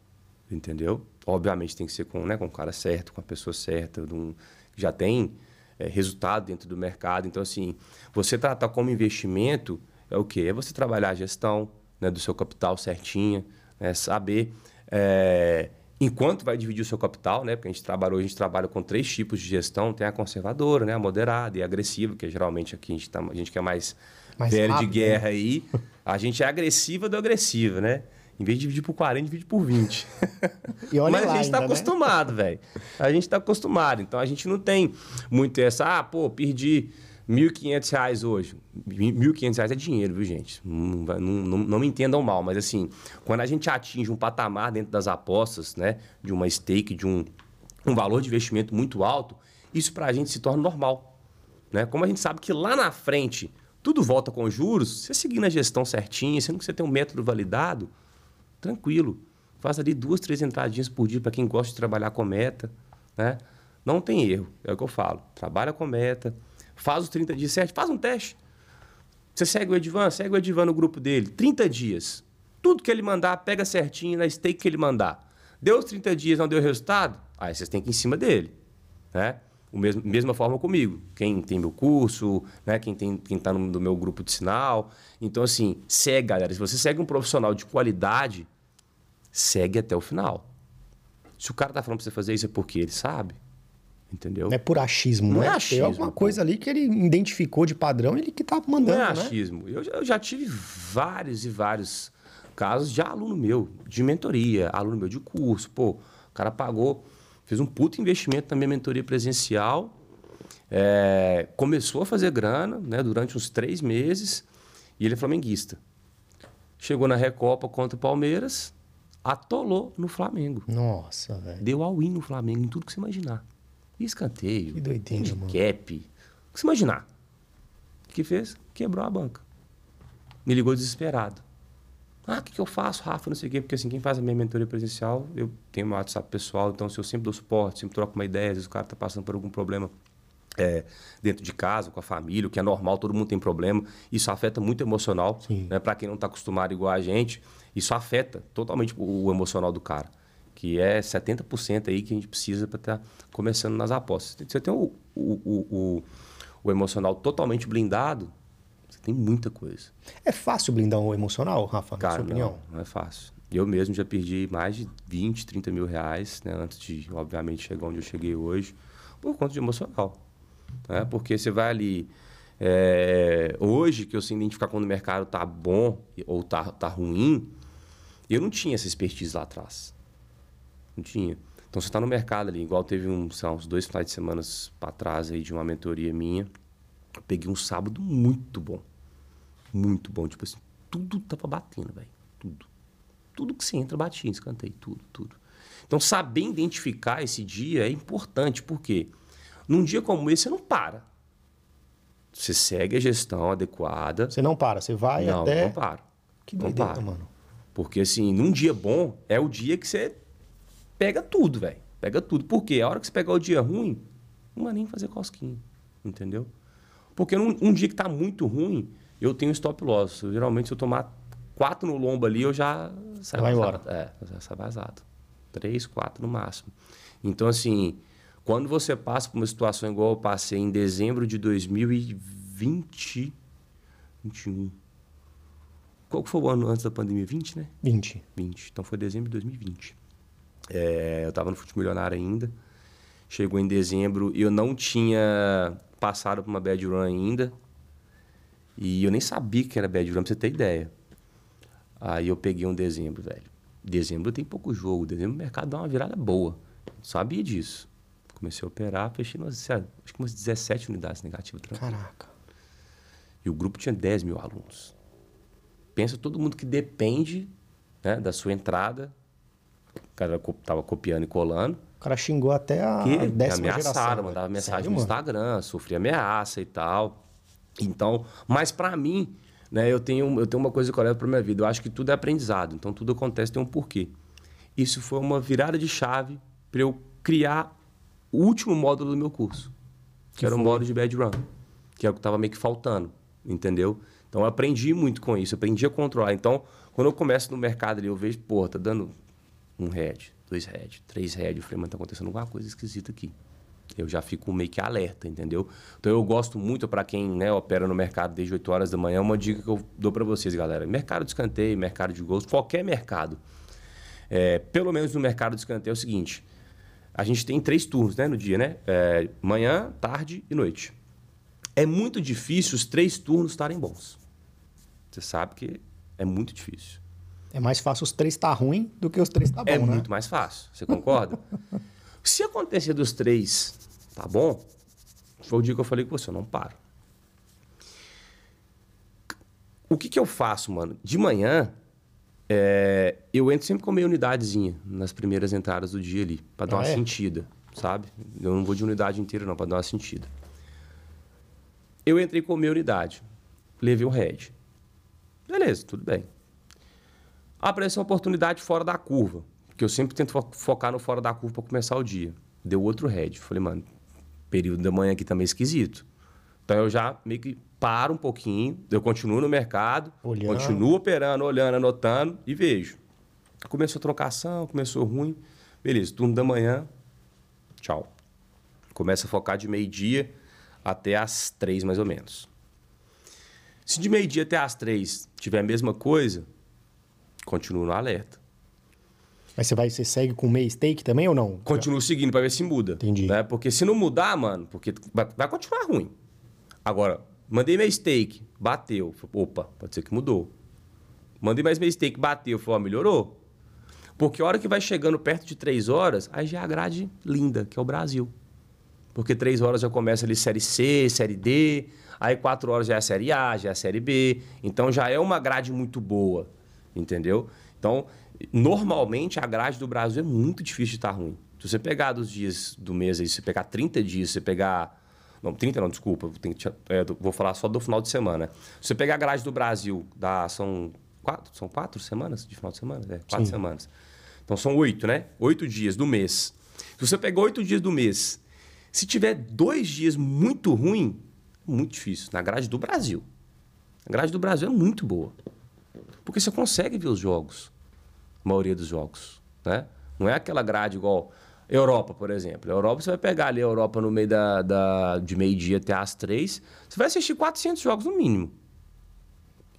entendeu? Obviamente tem que ser com, né, com o cara certo, com a pessoa certa, um, já tem é, resultado dentro do mercado. Então, assim, você tratar como investimento é o quê? É você trabalhar a gestão né, do seu capital certinha, né, saber é, enquanto vai dividir o seu capital, né? Porque a gente trabalhou, a gente trabalha com três tipos de gestão, tem a conservadora, né, a moderada e a agressiva, que geralmente aqui a gente, tá, a gente quer mais, mais velho rápido, de né? guerra né? aí. A gente é agressiva do agressivo, né? Em vez de dividir por 40, divide por 20. Mas a gente está né? acostumado, velho. A gente está acostumado. Então a gente não tem muito essa, ah, pô, perdi R$ 1.500 hoje. R$ 1.500 é dinheiro, viu, gente? Não, não, não, me entendam mal, mas assim, quando a gente atinge um patamar dentro das apostas, né, de uma stake, de um, um valor de investimento muito alto, isso para a gente se torna normal. Né? Como a gente sabe que lá na frente tudo volta com juros, você seguindo a gestão certinha, sendo que você tem um método validado, tranquilo. Faz ali duas, três entradinhas por dia para quem gosta de trabalhar com meta, né? Não tem erro, é o que eu falo. Trabalha com meta, faz os 30 dias certo, faz um teste. Você segue o Edvan, segue o Edvan no grupo dele, 30 dias. Tudo que ele mandar, pega certinho na stake que ele mandar. Deu os 30 dias, não deu resultado? Aí vocês têm que ir em cima dele, né? O mesmo, mesma forma comigo. Quem tem meu curso, né? quem está quem tá no, no meu grupo de sinal. Então, assim, segue, galera. Se você segue um profissional de qualidade, segue até o final. Se o cara tá falando para você fazer isso é porque ele sabe. Entendeu? Não é por achismo, Não né? é achismo, Tem alguma pô. coisa ali que ele identificou de padrão, ele que tá mandando, Não é né? achismo. Eu, já- eu já tive vários e vários casos de aluno meu, de mentoria, aluno meu de curso. Pô, o cara pagou, fez um puto investimento na minha mentoria presencial, é, começou a fazer grana né, durante uns três meses e ele é flamenguista. Chegou na Recopa contra o Palmeiras, atolou no Flamengo. Nossa, velho. Deu all-in no Flamengo, em tudo que você imaginar. Escanteio, Que handicap, o que você imaginar. O que fez? Quebrou a banca. Me ligou desesperado. Ah, o que, que eu faço, Rafa? Não sei o quê. Porque assim, quem faz a minha mentoria presencial, eu tenho meu WhatsApp pessoal, então se eu sempre dou suporte, sempre troco uma ideia, às vezes o cara está passando por algum problema é, dentro de casa, com a família, o que é normal, todo mundo tem problema. Isso afeta muito o emocional. Sim. Né? Para quem não está acostumado igual a gente, isso afeta totalmente o emocional do cara. Que é 70% aí que a gente precisa para estar começando nas apostas. Você tem o, o, o, o, emocional totalmente blindado, você tem muita coisa. É fácil blindar o emocional, Rafa, na Cara, sua opinião? não, não é fácil. Eu mesmo já perdi mais de 20, 30 mil reais, né? Antes de, obviamente, chegar onde eu cheguei hoje, por conta de emocional. Né? Porque você vai ali... é, hoje, que eu sei identificar quando o mercado tá bom ou tá, tá ruim, eu não tinha essa expertise lá atrás. Não tinha. Então, você está no mercado ali, igual teve um, lá, uns dois finais de semana para trás aí de uma mentoria minha. Eu peguei um sábado muito bom. Muito bom. Tipo assim, tudo tava batendo, velho. Tudo. Tudo que você entra, batia, escanteio. Tudo, tudo. Então, saber identificar esse dia é importante, porque num dia como esse, você não para. Você segue a gestão adequada. Você não para, você vai não, até. não para. Que não doideira, mano. Porque, assim, num dia bom, é o dia que você pega tudo, velho. Pega tudo. Por quê? A hora que você pegar o dia ruim, não vai nem fazer cosquinha. Entendeu? Porque num um dia que tá muito ruim, eu tenho stop loss. Geralmente, se eu tomar quatro no lombo ali, eu já saio Vai vazado. É, já saio vazado. Três, quatro no máximo. Então, assim, quando você passa por uma situação igual eu passei em dezembro de 2020, 21. Qual que foi o ano antes da pandemia? 20, né? 20. 20. Então foi dezembro de 2020. É, eu estava no Fute Milionário ainda. Chegou em dezembro e eu não tinha passado por uma bad run ainda. E eu nem sabia que era bad run, pra você ter ideia. Aí eu peguei um dezembro, velho. Dezembro tem pouco jogo. Dezembro o mercado dá uma virada boa. Sabia disso. Comecei a operar, fechei umas, acho que umas 17 unidades negativas. tranquilo. Caraca. E o grupo tinha 10 mil alunos. Pensa todo mundo que depende né, da sua entrada. O cara tava copiando e colando. O cara xingou até a Que décima ameaçaram, geração. mandava mensagem Sério, no? Instagram, sofria ameaça e tal. Então, mas para mim, né, eu tenho, eu tenho uma coisa que eu levo para minha vida. Eu acho que tudo é aprendizado. Então, tudo acontece tem um porquê. Isso foi uma virada de chave para eu criar o último módulo do meu curso, que, era o módulo de bad run, que é o que estava meio que faltando, entendeu? Então, eu aprendi muito com isso, aprendi a controlar. Então, quando eu começo no mercado ali, eu vejo, pô, tá dando um head, dois head, três head. Eu falei, mas tá acontecendo alguma coisa esquisita aqui. Eu já fico meio que alerta, entendeu? Então eu gosto muito para quem né, opera no mercado desde 8 horas da manhã, uma dica que eu dou para vocês, galera. Mercado de escanteio, mercado de gols, qualquer mercado. É, pelo menos no mercado de escanteio é o seguinte: a gente tem três turnos né, no dia, né? É, manhã, tarde e noite. É muito difícil os três turnos estarem bons. Você sabe que é muito difícil. É mais fácil os três tá ruim do que os três tá bom, é né? muito mais fácil. Você concorda? Se acontecer dos três, tá bom? Foi o dia que eu falei com você, eu não paro. O que, que eu faço, mano? De manhã, é, eu entro sempre com meia unidadezinha nas primeiras entradas do dia ali, pra dar Ah, uma é? sentida, sabe? Eu não vou de unidade inteira, não, pra dar uma sentida. Eu entrei com meia unidade, levei o head. Beleza, tudo bem. Apareceu uma oportunidade fora da curva, que eu sempre tento fo- focar no fora da curva para começar o dia. Deu outro head. Falei, mano, período da manhã aqui também é esquisito. Então eu já meio que paro um pouquinho, eu continuo no mercado, Olhando. continuo operando, olhando, anotando e vejo. Começou a trocação, começou ruim. Beleza, turno da manhã, tchau. Começa a focar de meio-dia até as três, mais ou menos. Se de meio-dia até as três tiver a mesma coisa, continuo no alerta. Mas você vai, você segue com meio stake também ou não? Continuo seguindo para ver se muda. Entendi. Né? Porque se não mudar, mano, porque vai, continuar ruim. Agora, mandei meio stake, bateu. Opa, pode ser que mudou. Mandei mais meio stake, bateu. Falei, ó, melhorou. Porque a hora que vai chegando perto de três horas, aí já é a grade linda, que é o Brasil. Porque três horas já começa ali Série C, Série D, aí quatro horas já é a Série A, já é a Série B. Então já é uma grade muito boa, entendeu? Então, normalmente a grade do Brasil é muito difícil de estar ruim. Se você pegar dos dias do mês aí, se você pegar 30 dias, se você pegar. Não, 30 não, desculpa, que, é, vou falar só do final de semana. Se você pegar a grade do Brasil, dá, são, quatro, são quatro semanas de final de semana? É, quatro Sim. semanas. Então são oito, né? Oito dias do mês. Se você pegar oito dias do mês, se tiver dois dias muito ruim, muito difícil. Na grade do Brasil. A grade do Brasil é muito boa. Porque você consegue ver os jogos a maioria dos jogos. Né? Não é aquela grade igual Europa, por exemplo. A Europa, você vai pegar ali a Europa no meio da, da de meio-dia até às três, você vai assistir 400 jogos no mínimo.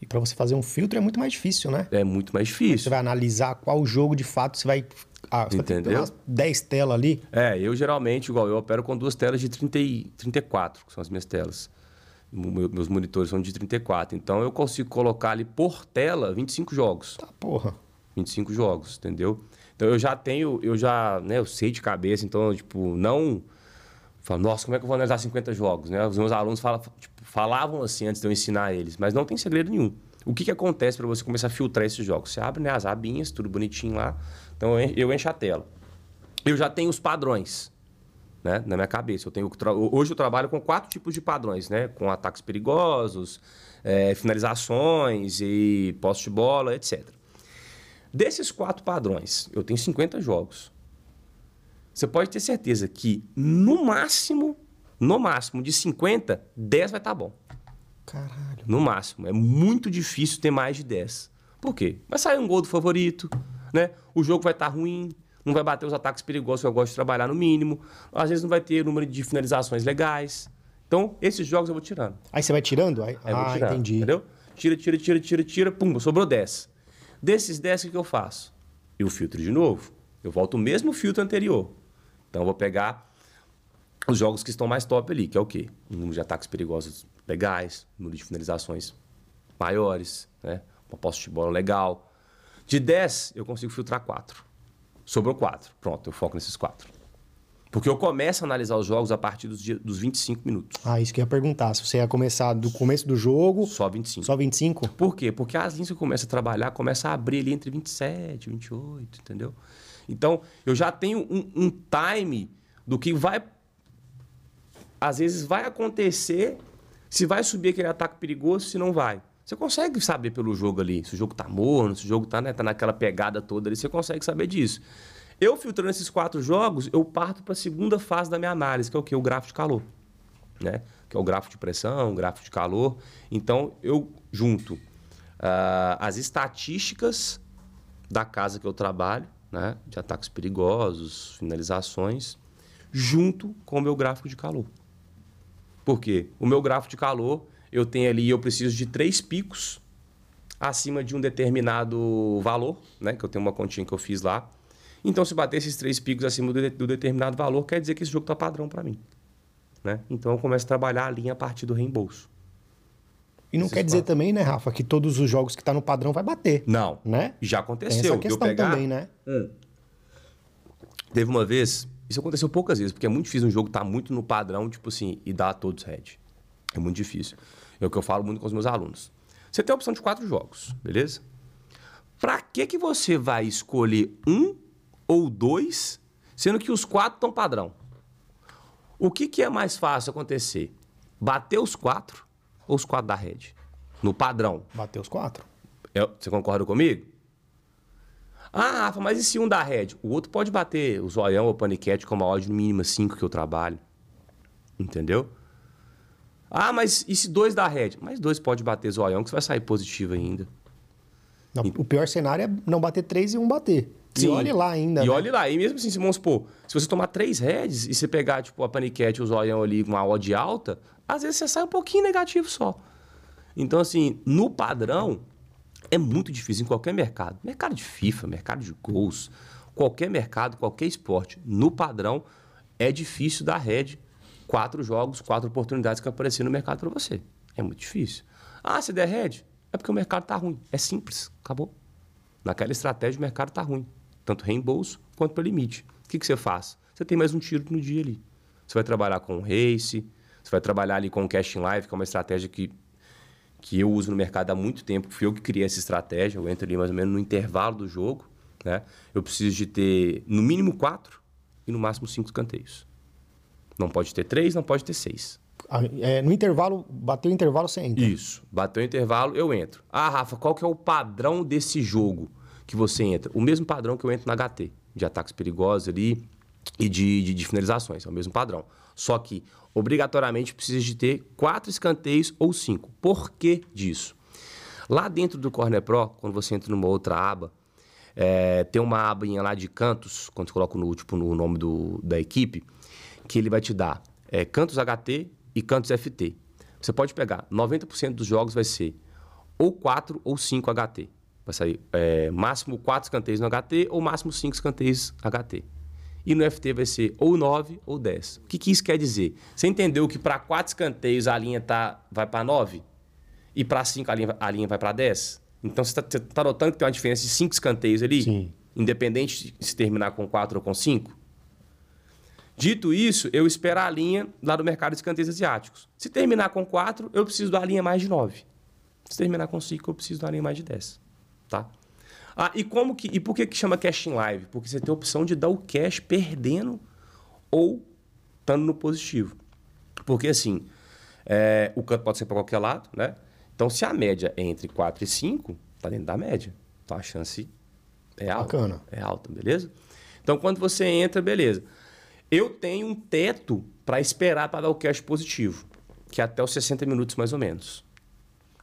E para você fazer um filtro é muito mais difícil, né? É muito mais difícil. Você vai analisar qual jogo de fato você vai. Ah, você Entendeu? Vai 10 telas ali. É, eu geralmente, igual, eu opero com duas telas de 30 e 34, que são as minhas telas. Meus monitores são de 34. Então eu consigo colocar ali por tela 25 jogos. Tá, porra. 25 jogos, entendeu? Então eu já tenho, eu já, né, eu sei de cabeça, então, tipo, não. Falo, nossa, como é que eu vou analisar 50 jogos? Né? Os meus alunos falam, tipo, falavam assim antes de eu ensinar eles, mas não tem segredo nenhum. O que, que acontece para você começar a filtrar esses jogos? Você abre né, as abinhas, tudo bonitinho lá, então eu encho a tela. Eu já tenho os padrões né, na minha cabeça. Eu tenho, hoje eu trabalho com quatro tipos de padrões, né? Com ataques perigosos, é, finalizações e poste de bola, etc. Desses quatro padrões, eu tenho 50 jogos. Você pode ter certeza que, no máximo, no máximo de 50, 10 vai estar tá bom. Caralho. No máximo. É muito difícil ter mais de 10. Por quê? Vai sair um gol do favorito, né? O jogo vai estar tá ruim, não vai bater os ataques perigosos que eu gosto de trabalhar no mínimo. Às vezes não vai ter número de finalizações legais. Então, esses jogos eu vou tirando. Aí você vai tirando? Aí, ah, tirando, entendi. Entendeu? Tira, tira, tira, tira, tira, pum, sobrou 10. Desses 10, o que eu faço? Eu filtro de novo. Eu volto o mesmo filtro anterior. Então, eu vou pegar os jogos que estão mais top ali, que é o quê? Um número de ataques perigosos legais, um número de finalizações maiores, né? uma posse de bola legal. De 10, eu consigo filtrar 4. Sobrou 4. Pronto, eu foco nesses 4. Porque eu começo a analisar os jogos a partir dos, dos 25 minutos. Ah, isso que eu ia perguntar. Se você ia começar do começo do jogo. Só 25. Só 25? Por quê? Porque as linhas que eu começo a trabalhar começam a abrir ali entre 27 e 28, entendeu? Então, eu já tenho um, um time do que vai. Às vezes vai acontecer, se vai subir aquele ataque perigoso, se não vai. Você consegue saber pelo jogo ali, se o jogo tá morno, se o jogo tá, né, tá naquela pegada toda ali, você consegue saber disso. Eu filtrando esses quatro jogos, eu parto para a segunda fase da minha análise, que é o que? O gráfico de calor. Né? Que é o gráfico de pressão, o gráfico de calor. Então, eu junto uh, as estatísticas da casa que eu trabalho, né? de ataques perigosos, finalizações, junto com o meu gráfico de calor. Por quê? O meu gráfico de calor, eu tenho ali, eu preciso de três picos acima de um determinado valor, né? que eu tenho uma continha que eu fiz lá, então, se bater esses três picos acima do, de, do determinado valor, quer dizer que esse jogo está padrão para mim. Né? Então, eu começo a trabalhar a linha a partir do reembolso. E não quer dizer quatro. também, né, Rafa, que todos os jogos que tá no padrão vai bater. Não. Né? Já aconteceu. Tem essa questão pegar... também, né? Hum. Teve uma vez, isso aconteceu poucas vezes, porque é muito difícil um jogo estar tá muito no padrão, tipo assim, e dar a todos head. É muito difícil. É o que eu falo muito com os meus alunos. Você tem a opção de quatro jogos, beleza? Para que que você vai escolher um ou dois, sendo que os quatro estão padrão. O que, que é mais fácil acontecer? Bater os quatro ou os quatro da rede? No padrão. Bater os quatro. É, você concorda comigo? Ah, Rafa, mas e se um da rede? O outro pode bater o zoião ou o paniquete com uma odd mínima 5 que eu trabalho. Entendeu? Ah, mas e se dois da rede? Mas dois pode bater zoião que você vai sair positivo ainda. O pior cenário é não bater três e um bater. Sim. E olhe lá ainda. E né? olhe lá. E mesmo assim, se vamos supor, se você tomar três heads e você pegar, tipo, a paniquete e os olhão ali com uma odd alta, às vezes você sai um pouquinho negativo só. Então, assim, no padrão, é muito difícil em qualquer mercado. Mercado de FIFA, mercado de gols, qualquer mercado, qualquer esporte. No padrão, é difícil dar head quatro jogos, quatro oportunidades que aparecer no mercado para você. É muito difícil. Ah, se der head, é porque o mercado tá ruim. É simples, acabou. Naquela estratégia, o mercado tá ruim tanto reembolso quanto para limite. O que, que você faz? Você tem mais um tiro no dia ali. Você vai trabalhar com o race, você vai trabalhar ali com o cash in live, que é uma estratégia que, que eu uso no mercado há muito tempo, fui eu que criei essa estratégia. Eu entro ali mais ou menos no intervalo do jogo. Né? Eu preciso de ter no mínimo quatro e no máximo cinco escanteios. Não pode ter três, não pode ter seis. Ah, é, no intervalo, bateu o intervalo, você entra. Isso. Bateu o intervalo, eu entro. Ah, Rafa, qual que é o padrão desse jogo? que você entra. O mesmo padrão que eu entro na HT, de ataques perigosos ali e de, de, de finalizações. É o mesmo padrão. Só que, obrigatoriamente, precisa de ter quatro escanteios ou cinco. Por que disso? Lá dentro do Corner Pro, quando você entra numa outra aba, é, tem uma abinha lá de cantos, quando você coloca no, tipo, no nome do, da equipe, que ele vai te dar é, cantos HT e cantos FT. Você pode pegar, 90% dos jogos vai ser ou 4 ou 5 HT. Vai sair é, máximo 4 escanteios no HT ou máximo 5 escanteios HT. E no FT vai ser ou 9 ou 10. O que, que isso quer dizer? Você entendeu que para 4 escanteios a linha tá, vai para 9 e para 5 a linha, a linha vai para 10? Então você está tá notando que tem uma diferença de 5 escanteios ali? Sim. Independente de se terminar com 4 ou com 5? Dito isso, eu espero a linha lá do mercado de escanteios asiáticos. Se terminar com 4, eu preciso da linha mais de 9. Se terminar com 5, eu preciso da linha mais de 10 tá? Ah, e como que e por que que chama cash in live? Porque você tem a opção de dar o cash perdendo ou estando no positivo. Porque assim, é, o canto pode ser para qualquer lado, né? Então, se a média é entre 4 e 5, tá dentro da média. Então a chance é alta. Bacana. É alta, beleza? Então, quando você entra, beleza. Eu tenho um teto para esperar para dar o cash positivo, que é até os 60 minutos mais ou menos.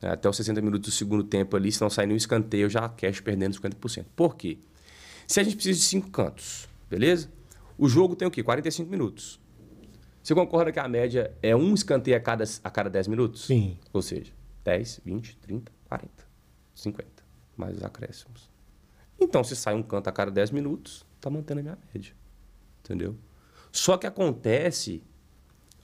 É, até os 60 minutos do segundo tempo ali, se não sair nenhum escanteio, já cash perdendo 50%. Por quê? Se a gente precisa de cinco cantos, beleza? O jogo tem o quê? 45 minutos. Você concorda que a média é um escanteio a cada, a cada 10 minutos? Sim. Ou seja, 10, 20, 30, 40, 50, mais os acréscimos. Então, se sai um canto a cada 10 minutos, tá mantendo a minha média. Entendeu? Só que acontece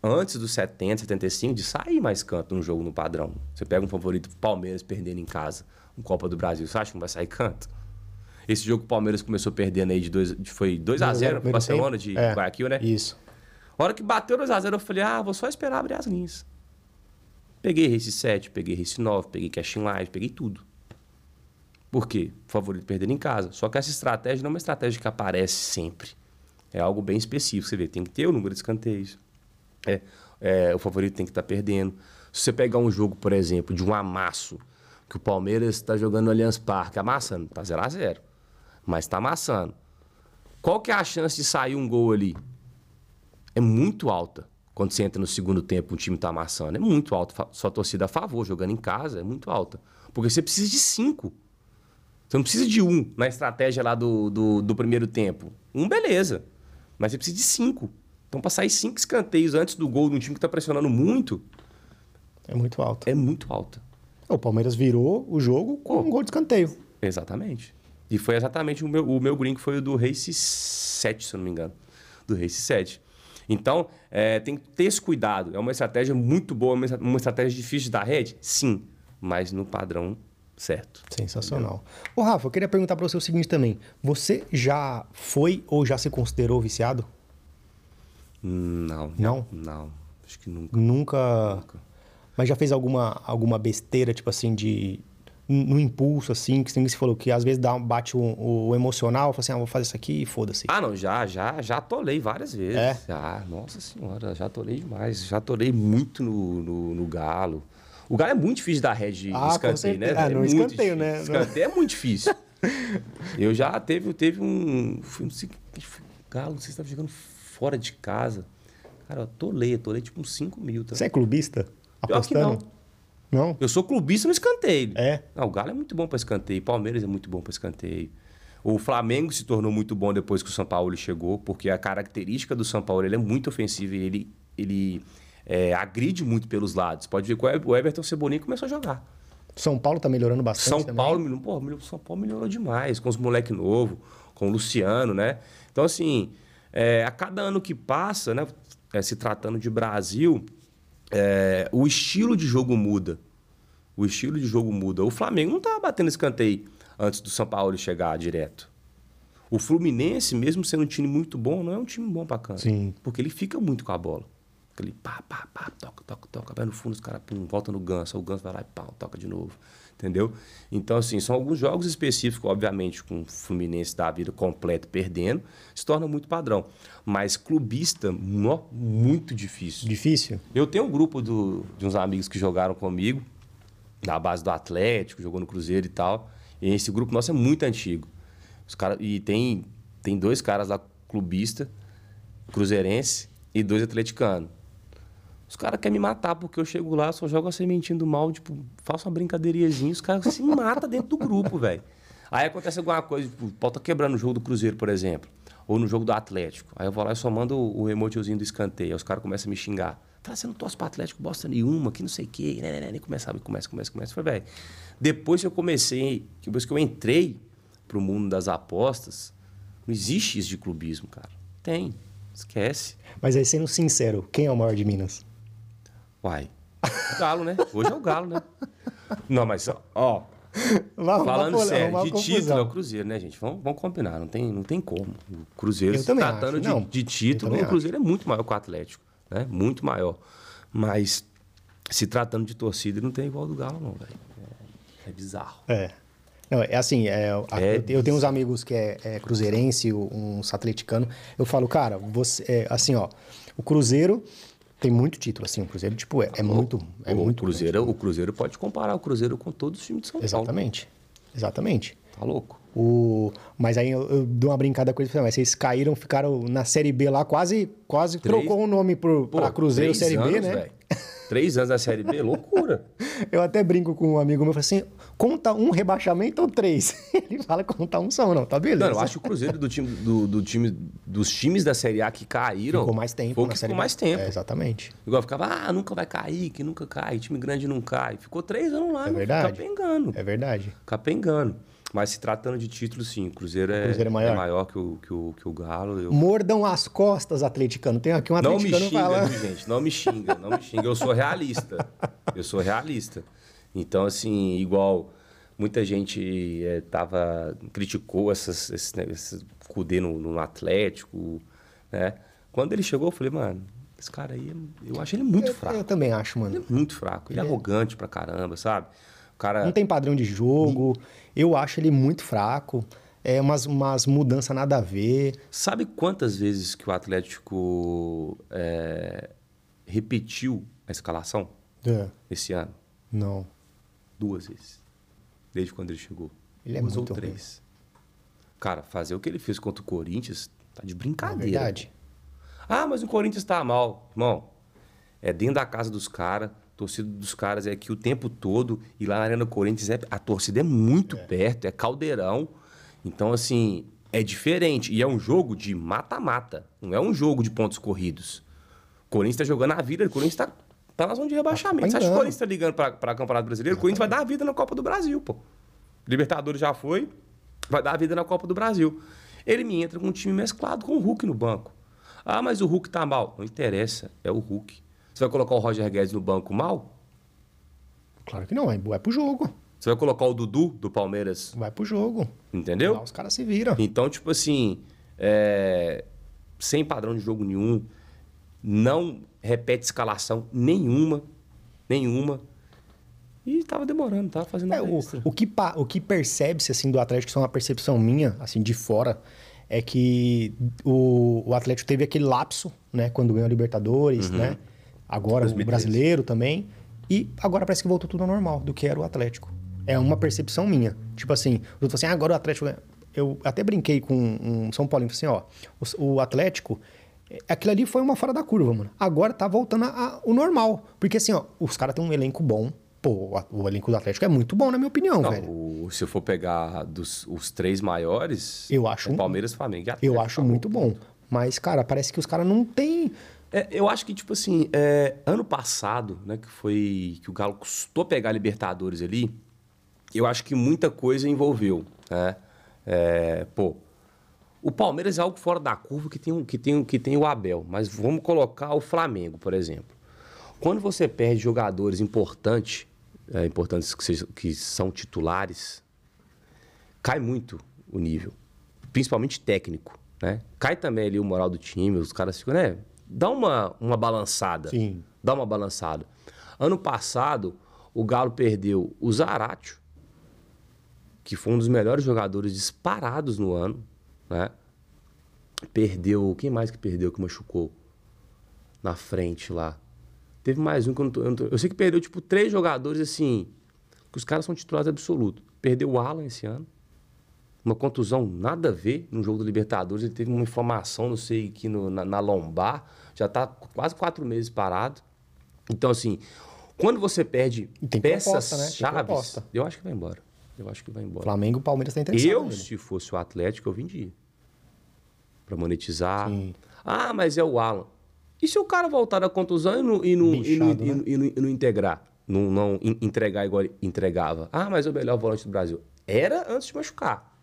antes dos 70, 75, de sair mais canto no jogo no padrão. Você pega um favorito Palmeiras perdendo em casa, um Copa do Brasil, você acha que não vai sair canto? Esse jogo o Palmeiras começou perdendo aí de dois, de, foi 2 a 0 pro Barcelona de é, Guayaquil, né? Isso. A hora que bateu 2 a 0 eu falei: "Ah, vou só esperar abrir as linhas". Peguei Race 7, peguei Race 9, peguei Cash in Live, peguei tudo. Por quê? Favorito perdendo em casa. Só que essa estratégia não é uma estratégia que aparece sempre. É algo bem específico. Você vê, tem que ter o número de escanteios, é, é, o favorito tem que estar tá perdendo. Se você pegar um jogo, por exemplo, de um amasso, que o Palmeiras está jogando no Allianz Parque, amassando, está 0 a 0 mas está amassando. Qual que é a chance de sair um gol ali? É muito alta. Quando você entra no segundo tempo, o time está amassando. É muito alta. Sua torcida a favor, jogando em casa, é muito alta. Porque você precisa de cinco. Você não precisa de um na estratégia lá do, do, do primeiro tempo. Um, beleza. Mas você precisa de cinco. Então, para sair cinco escanteios antes do gol de um time que está pressionando muito. É muito alto. É muito alto. O Palmeiras virou o jogo com oh. um gol de escanteio. Exatamente. E foi exatamente o meu, o meu green que foi o do Race 7, se eu não me engano. Do Race 7. Então, é, tem que ter esse cuidado. É uma estratégia muito boa, uma estratégia difícil dar rede? Sim, mas no padrão certo. Sensacional. Ô, Rafa, eu queria perguntar para você o seguinte também. Você já foi ou já se considerou viciado? Não. Não? Não. Acho que nunca. Nunca. nunca. Mas já fez alguma, alguma besteira, tipo assim, de. No impulso, assim, que você falou que às vezes dá, bate o, o emocional, fala assim, ah, vou fazer isso aqui e foda-se. Ah, não, já, já, já atolei várias vezes. É? Já, nossa senhora, já atolei demais. Já atolei muito no, no, no galo. O galo é muito difícil da rede ah, escanteio, né? Ah, é não escanteio, né? Escanteio é muito difícil. Eu já teve, teve um. Não sei, galo, não sei se estava jogando fora de casa. Cara, eu tolei, eu tolei tipo uns 5 mil. Tá? Você é clubista? Apostando? Não. Não? Eu sou clubista no escanteio. É? Não, o Galo é muito bom para escanteio, Palmeiras é muito bom para escanteio. O Flamengo se tornou muito bom depois que o São Paulo chegou, porque a característica do São Paulo ele é muito ofensivo e ele, ele é, agride muito pelos lados. Pode ver que o Everton Cebolinha começou a jogar. São Paulo tá melhorando bastante São também. Paulo, pô, São Paulo melhorou demais, com os moleque novo, com o Luciano, né? Então, assim, é, a cada ano que passa, né, é, se tratando de Brasil, é, o estilo de jogo muda. O estilo de jogo muda. O Flamengo não estava batendo escanteio antes do São Paulo chegar direto. O Fluminense, mesmo sendo um time muito bom, não é um time bom para canto. Sim. Porque ele fica muito com a bola. Aquele pá, pá, pá, toca, toca, toca, vai no fundo, os caras volta no ganso, o ganso vai lá e pá, toca de novo. Entendeu? Então, assim, são alguns jogos específicos, obviamente, com o Fluminense da vida completo perdendo, se torna muito padrão. Mas clubista, nó, muito difícil. Difícil? Eu tenho um grupo do, de uns amigos que jogaram comigo, na base do Atlético, jogou no Cruzeiro e tal. E esse grupo nosso é muito antigo. Os cara, e tem, tem dois caras lá, clubista, cruzeirense e dois atleticanos. Os caras querem me matar porque eu chego lá, só jogo a sementinha do mal, tipo, faço uma brincadeiriazinha, os caras se matam dentro do grupo, velho. Aí acontece alguma coisa, tipo, pau tá quebrando no jogo do Cruzeiro, por exemplo, ou no jogo do Atlético. Aí eu vou lá e só mando o, o emotezinho do escanteio, aí os caras começam a me xingar. Fala, você não torce pro Atlético bosta nenhuma, que não sei o quê, né, né, né, né. Começa, começa, começa, começa. Falei, velho, depois que eu comecei, depois que eu entrei pro mundo das apostas, não existe isso de clubismo, cara. Tem, esquece. Mas aí, sendo sincero, quem é o maior de Minas? Uai. O Galo, né? Hoje é o Galo, né? Não, mas, ó. Vamos, falando sério, de título é o Cruzeiro, né, gente? Vamos, vamos combinar, não tem, não tem como. O Cruzeiro, se tratando acho, de, de título, o Cruzeiro é muito maior que o Atlético, né? Muito maior. Mas se tratando de torcida, ele não tem igual do Galo, não, velho. É, é bizarro. É. Não, é assim, é, a- É eu, te- eu tenho uns amigos que é, é cruzeirense, uns atleticano. Eu falo, cara, você, é, assim, ó, o Cruzeiro tem muito título, assim, o Cruzeiro, tipo, é, é muito, é o, muito Cruzeiro, o Cruzeiro pode comparar o Cruzeiro com todos os times de São Paulo. Exatamente, exatamente. Tá louco? O, mas aí eu, eu dou uma brincada com falei, mas vocês caíram, ficaram na Série B lá, quase, quase Três- trocou o nome pra Cruzeiro Série B, anos, né? velho. Três anos na Série B, loucura. Eu até brinco com um amigo meu, eu falo assim, conta um rebaixamento ou três? Ele fala, conta um só, não, tá beleza. Não, eu acho que o Cruzeiro do time, do, do time, dos times da Série A que caíram. Ficou mais tempo na Série ficou B. mais tempo. É, exatamente. Igual ficava, ah, nunca vai cair, que nunca cai, time grande não cai. Ficou três anos lá, É verdade. capengando. É verdade. Capengando. Mas se tratando de título, sim, o Cruzeiro é, Cruzeiro é maior. que, o, que, o, que o Galo. Eu... Mordam as costas, atleticano. Tem aqui um Não me atleticano xinga, falando. viu, gente? Não me xinga, não me xinga. Eu sou realista. Eu sou realista. Então, assim, igual muita gente eh, tava, criticou essas, esse, esse Cudê no, no Atlético, né? Quando ele chegou, eu falei, mano, esse cara aí, é- eu acho ele muito Eu, fraco. eu também acho, mano. Muito fraco. Ele é arrogante pra caramba, sabe? O cara. Não tem padrão de jogo. Eu acho ele muito fraco. É umas, umas mudanças nada a ver. Sabe quantas vezes que o Atlético eh, repetiu a escalação É, esse ano? Não. Duas vezes. Desde quando ele chegou. Ele é Duas muito ou três. Cara, fazer o que ele fez contra o Corinthians tá de É brincadeira. verdade. Ah, mas o Corinthians tá mal. Irmão, é dentro da casa dos caras. Torcida dos caras é aqui o tempo todo. E lá na Arena do Corinthians é- a torcida é muito perto, é caldeirão. Então, assim, é diferente. E é um jogo de mata-mata. Não é um jogo de pontos corridos. O Corinthians tá jogando a vida, o Corinthians tá, tá na zona de rebaixamento. Você acha que o. Corinthians tá ligando pra, pra Campeonato Brasileiro? O Corinthians vai dar a vida na Copa do Brasil, pô. Libertadores já foi, vai dar a vida na Copa do Brasil. Ele me entra com um time mesclado com o Hulk no banco. Ah, mas o Hulk tá mal. Não interessa, é o Hulk. Você vai colocar o Roger Guedes no banco mal? Claro que não, vai, vai pro jogo. Você vai colocar o Dudu do Palmeiras, Vai pro jogo. entendeu? Lá os caras se viram. Então, tipo assim, é, sem padrão de jogo nenhum, não repete escalação nenhuma, nenhuma. E tava demorando, tava fazendo É, o, o que, o que percebe-se assim, do Atlético, isso é uma percepção minha, assim, de fora, é que o, o Atlético teve aquele lapso, né? Quando ganhou a Libertadores, Uhum. né? Agora 2013. o brasileiro também. E agora parece que voltou tudo ao normal, do que era o Atlético. É uma percepção minha. Tipo assim, eu assim, ah, agora o Atlético... Eu até brinquei com um São Paulo, assim, ó, o, o Atlético... é, Aquilo ali foi uma fora da curva, mano. Agora tá voltando a- a- o normal. Porque assim, ó, os caras têm um elenco bom, Pô, o elenco do Atlético é muito bom, na minha opinião, Não, velho. o- se eu for pegar dos, os três maiores, Eu acho é Palmeiras, Flamengo e Atlético. Eu acho acabou. muito bom. Mas, cara, parece que os caras não têm. É, eu acho que, tipo assim, é, ano passado, né, que foi que o Galo custou pegar a Libertadores ali, eu acho que muita coisa envolveu, né? É, pô, o Palmeiras é algo fora da curva que tem, que, tem, que tem o Abel, mas vamos colocar o Flamengo, por exemplo. Quando você perde jogadores importantes, é, importantes que, sejam- que são titulares, cai muito o nível, principalmente técnico, né? Cai também ali o moral do time, os caras ficam, né? Dá uma, uma balançada. Sim. Dá uma balançada. Ano passado, o Galo perdeu o Zaratio, que foi um dos melhores jogadores disparados no ano, né? Perdeu, quem mais que perdeu que machucou na frente lá? Teve mais um que eu não tô, eu não tô- eu sei que perdeu tipo três jogadores assim, que os caras são titulares absolutos. Perdeu o Alan esse ano. Uma contusão nada a ver no jogo do Libertadores. Ele teve uma inflamação, não sei, aqui no- na, na lombar. Já tá quase quatro meses parado. Então, assim, quando você perde tem peças proposta, né? Eu acho que vai embora. Eu acho que vai embora. Flamengo Palmeiras tá interessado. Eu, nele. se fosse o Atlético, eu vendia. Pra monetizar. Sim. Ah, mas é o Alan. E se o cara voltar da contusão e não, e não, e não, Bichado, e né? não- e não- e não integrar? Não, não entregar igual entregava. Ah, mas é o melhor volante do Brasil. Era antes de machucar.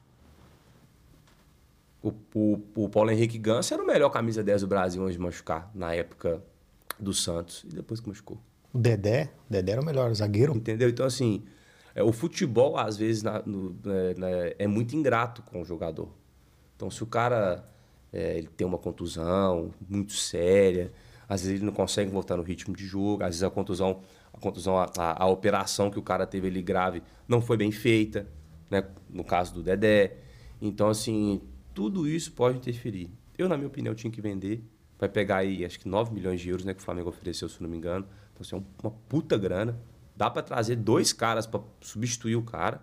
O, o, o Paulo Henrique Ganso era o melhor camisa 10 do Brasil antes de machucar, na época do Santos. E depois que machucou. O Dedé, o Dedé era o melhor zagueiro. Entendeu? Então, assim, é, o futebol, às vezes, na- no- né, é muito ingrato com o jogador. Então, se o cara é, ele tem uma contusão muito séria, às vezes ele não consegue voltar no ritmo de jogo, às vezes a contusão, a, contusão, a, a- a operação que o cara teve ali grave não foi bem feita, né? no caso do Dedé. Então, assim, tudo isso pode interferir. Eu, na minha opinião, tinha que vender. Vai pegar aí, acho que 9 milhões de euros, né? Que o Flamengo ofereceu, se não me engano. Então, assim, é um- uma puta grana. Dá pra trazer dois caras pra substituir o cara.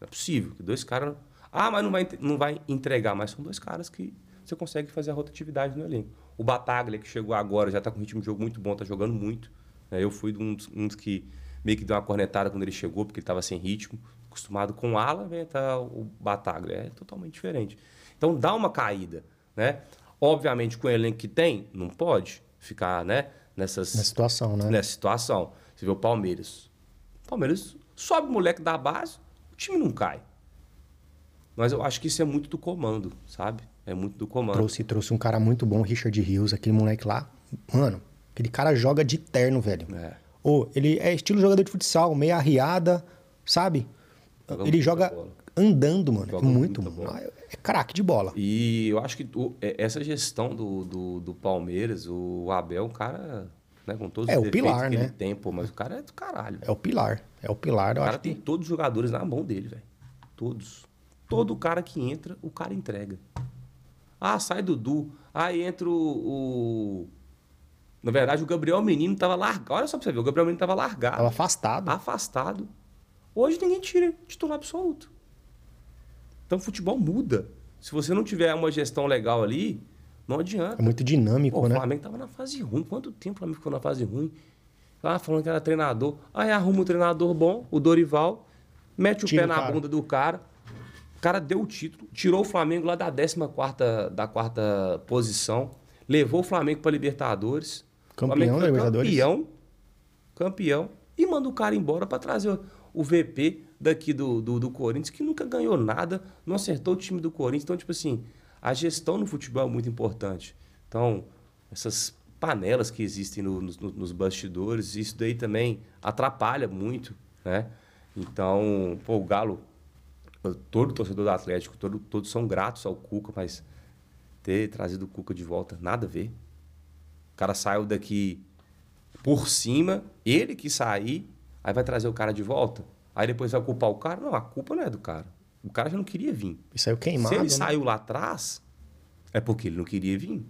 Não é possível. que Dois caras... Ah, mas não vai, não vai entregar. Mas são dois caras que você consegue fazer a rotatividade no elenco. O Bataglia, que chegou agora, já tá com um ritmo de jogo muito bom, tá jogando muito. né? Eu fui um dos, um dos que meio que deu uma cornetada quando ele chegou, porque ele tava sem ritmo. Acostumado com Ala, vem entrar o Bataglia. É totalmente diferente. Então dá uma caída, né? Obviamente, com o elenco que tem, não pode ficar, né? Nessas, Na situação, né? nessa situação. Você vê o Palmeiras. O Palmeiras sobe o moleque da base, o time não cai. Mas eu acho que isso é muito do comando, sabe? É muito do comando. Trouxe, trouxe um cara muito bom, Richard Rios, aquele moleque lá. Mano, aquele cara joga de terno, velho. É. Ô, ele é estilo jogador de futsal, meia arriada, sabe? Joga ele joga bola. Andando, mano. Joga é muito bom. bola. É craque de bola. E eu acho que o- é- essa gestão do, do, do Palmeiras, o Abel, um cara, né, com todos É, os o pilar, que né? ele tem, pô, mas o cara é do caralho. É o pilar. É o pilar, eu O cara tem que. todos os jogadores na mão dele, velho. Todos. Todo cara que entra, o cara entrega. Ah, sai Dudu. Aí entra o. o- Na verdade, o Gabriel Menino tava largado. Olha só pra você ver, o Gabriel Menino tava largado. Tava afastado. afastado. Hoje ninguém tira titular absoluto. Então o futebol muda. Se você não tiver uma gestão legal ali, não adianta. É muito dinâmico, Pô, o né? Flamengo tava na fase ruim. Quanto tempo o Flamengo ficou na fase ruim? Ah, falando que era treinador. Aí arruma um treinador bom, o Dorival, mete o Tira pé o na cara. bunda do cara. O cara deu o título, tirou o Flamengo lá da 14 da quarta posição, levou o Flamengo para Libertadores. O Campeão da Libertadores. Campeão, campeão, e manda o cara embora para trazer o- VP daqui do, do, do Corinthians, que nunca ganhou nada, não acertou o time do Corinthians. Então, tipo assim, a gestão no futebol é muito importante. Então, essas panelas que existem no- nos- nos bastidores, isso daí também atrapalha muito, né? Então, pô, o Galo, todo torcedor do Atlético, todo, todos são gratos ao Cuca, mas ter trazido o Cuca de volta, nada a ver. O cara saiu daqui por cima, ele que sair, aí vai trazer o cara de volta. Aí depois vai culpar o cara. Não, a culpa não é do cara. O cara já não queria vir. E saiu queimado. Se ele né? saiu lá atrás, é porque ele não queria vir.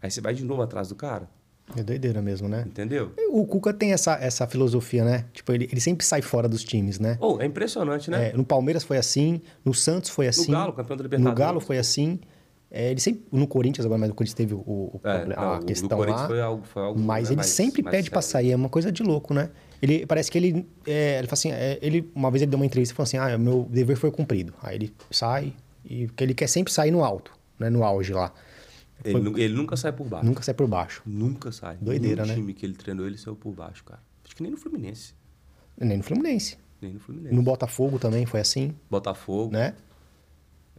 Aí você vai de novo atrás do cara, É doideira mesmo, né? entendeu? O Cuca tem essa, essa filosofia, né? Tipo, ele, ele sempre sai fora dos times, né? Oh, é impressionante, né? É, no Palmeiras foi assim, no Santos foi assim. Galo, campeão da No Libertadores. Galo foi assim. É, ele sempre, no Corinthians agora, mas o Corinthians teve o, o É, problema- não, a questão lá. foi algo, foi algo mas né, ele sempre pede pra sério. sair, é uma coisa de louco, né? Ele parece que ele. É, ele fala assim, é, ele, uma vez ele deu uma entrevista e falou assim: ah, meu dever foi cumprido. Aí ele sai, e porque ele quer sempre sair no alto, né? No auge lá. Ele, nu- ele nunca sai por baixo. Nunca sai por baixo. Nunca sai. Doideira, Nenhum né? time que ele treinou, ele saiu por baixo, cara. Acho que nem no Fluminense. Nem no Fluminense. Nem no Fluminense. No Botafogo também foi assim, Botafogo. né?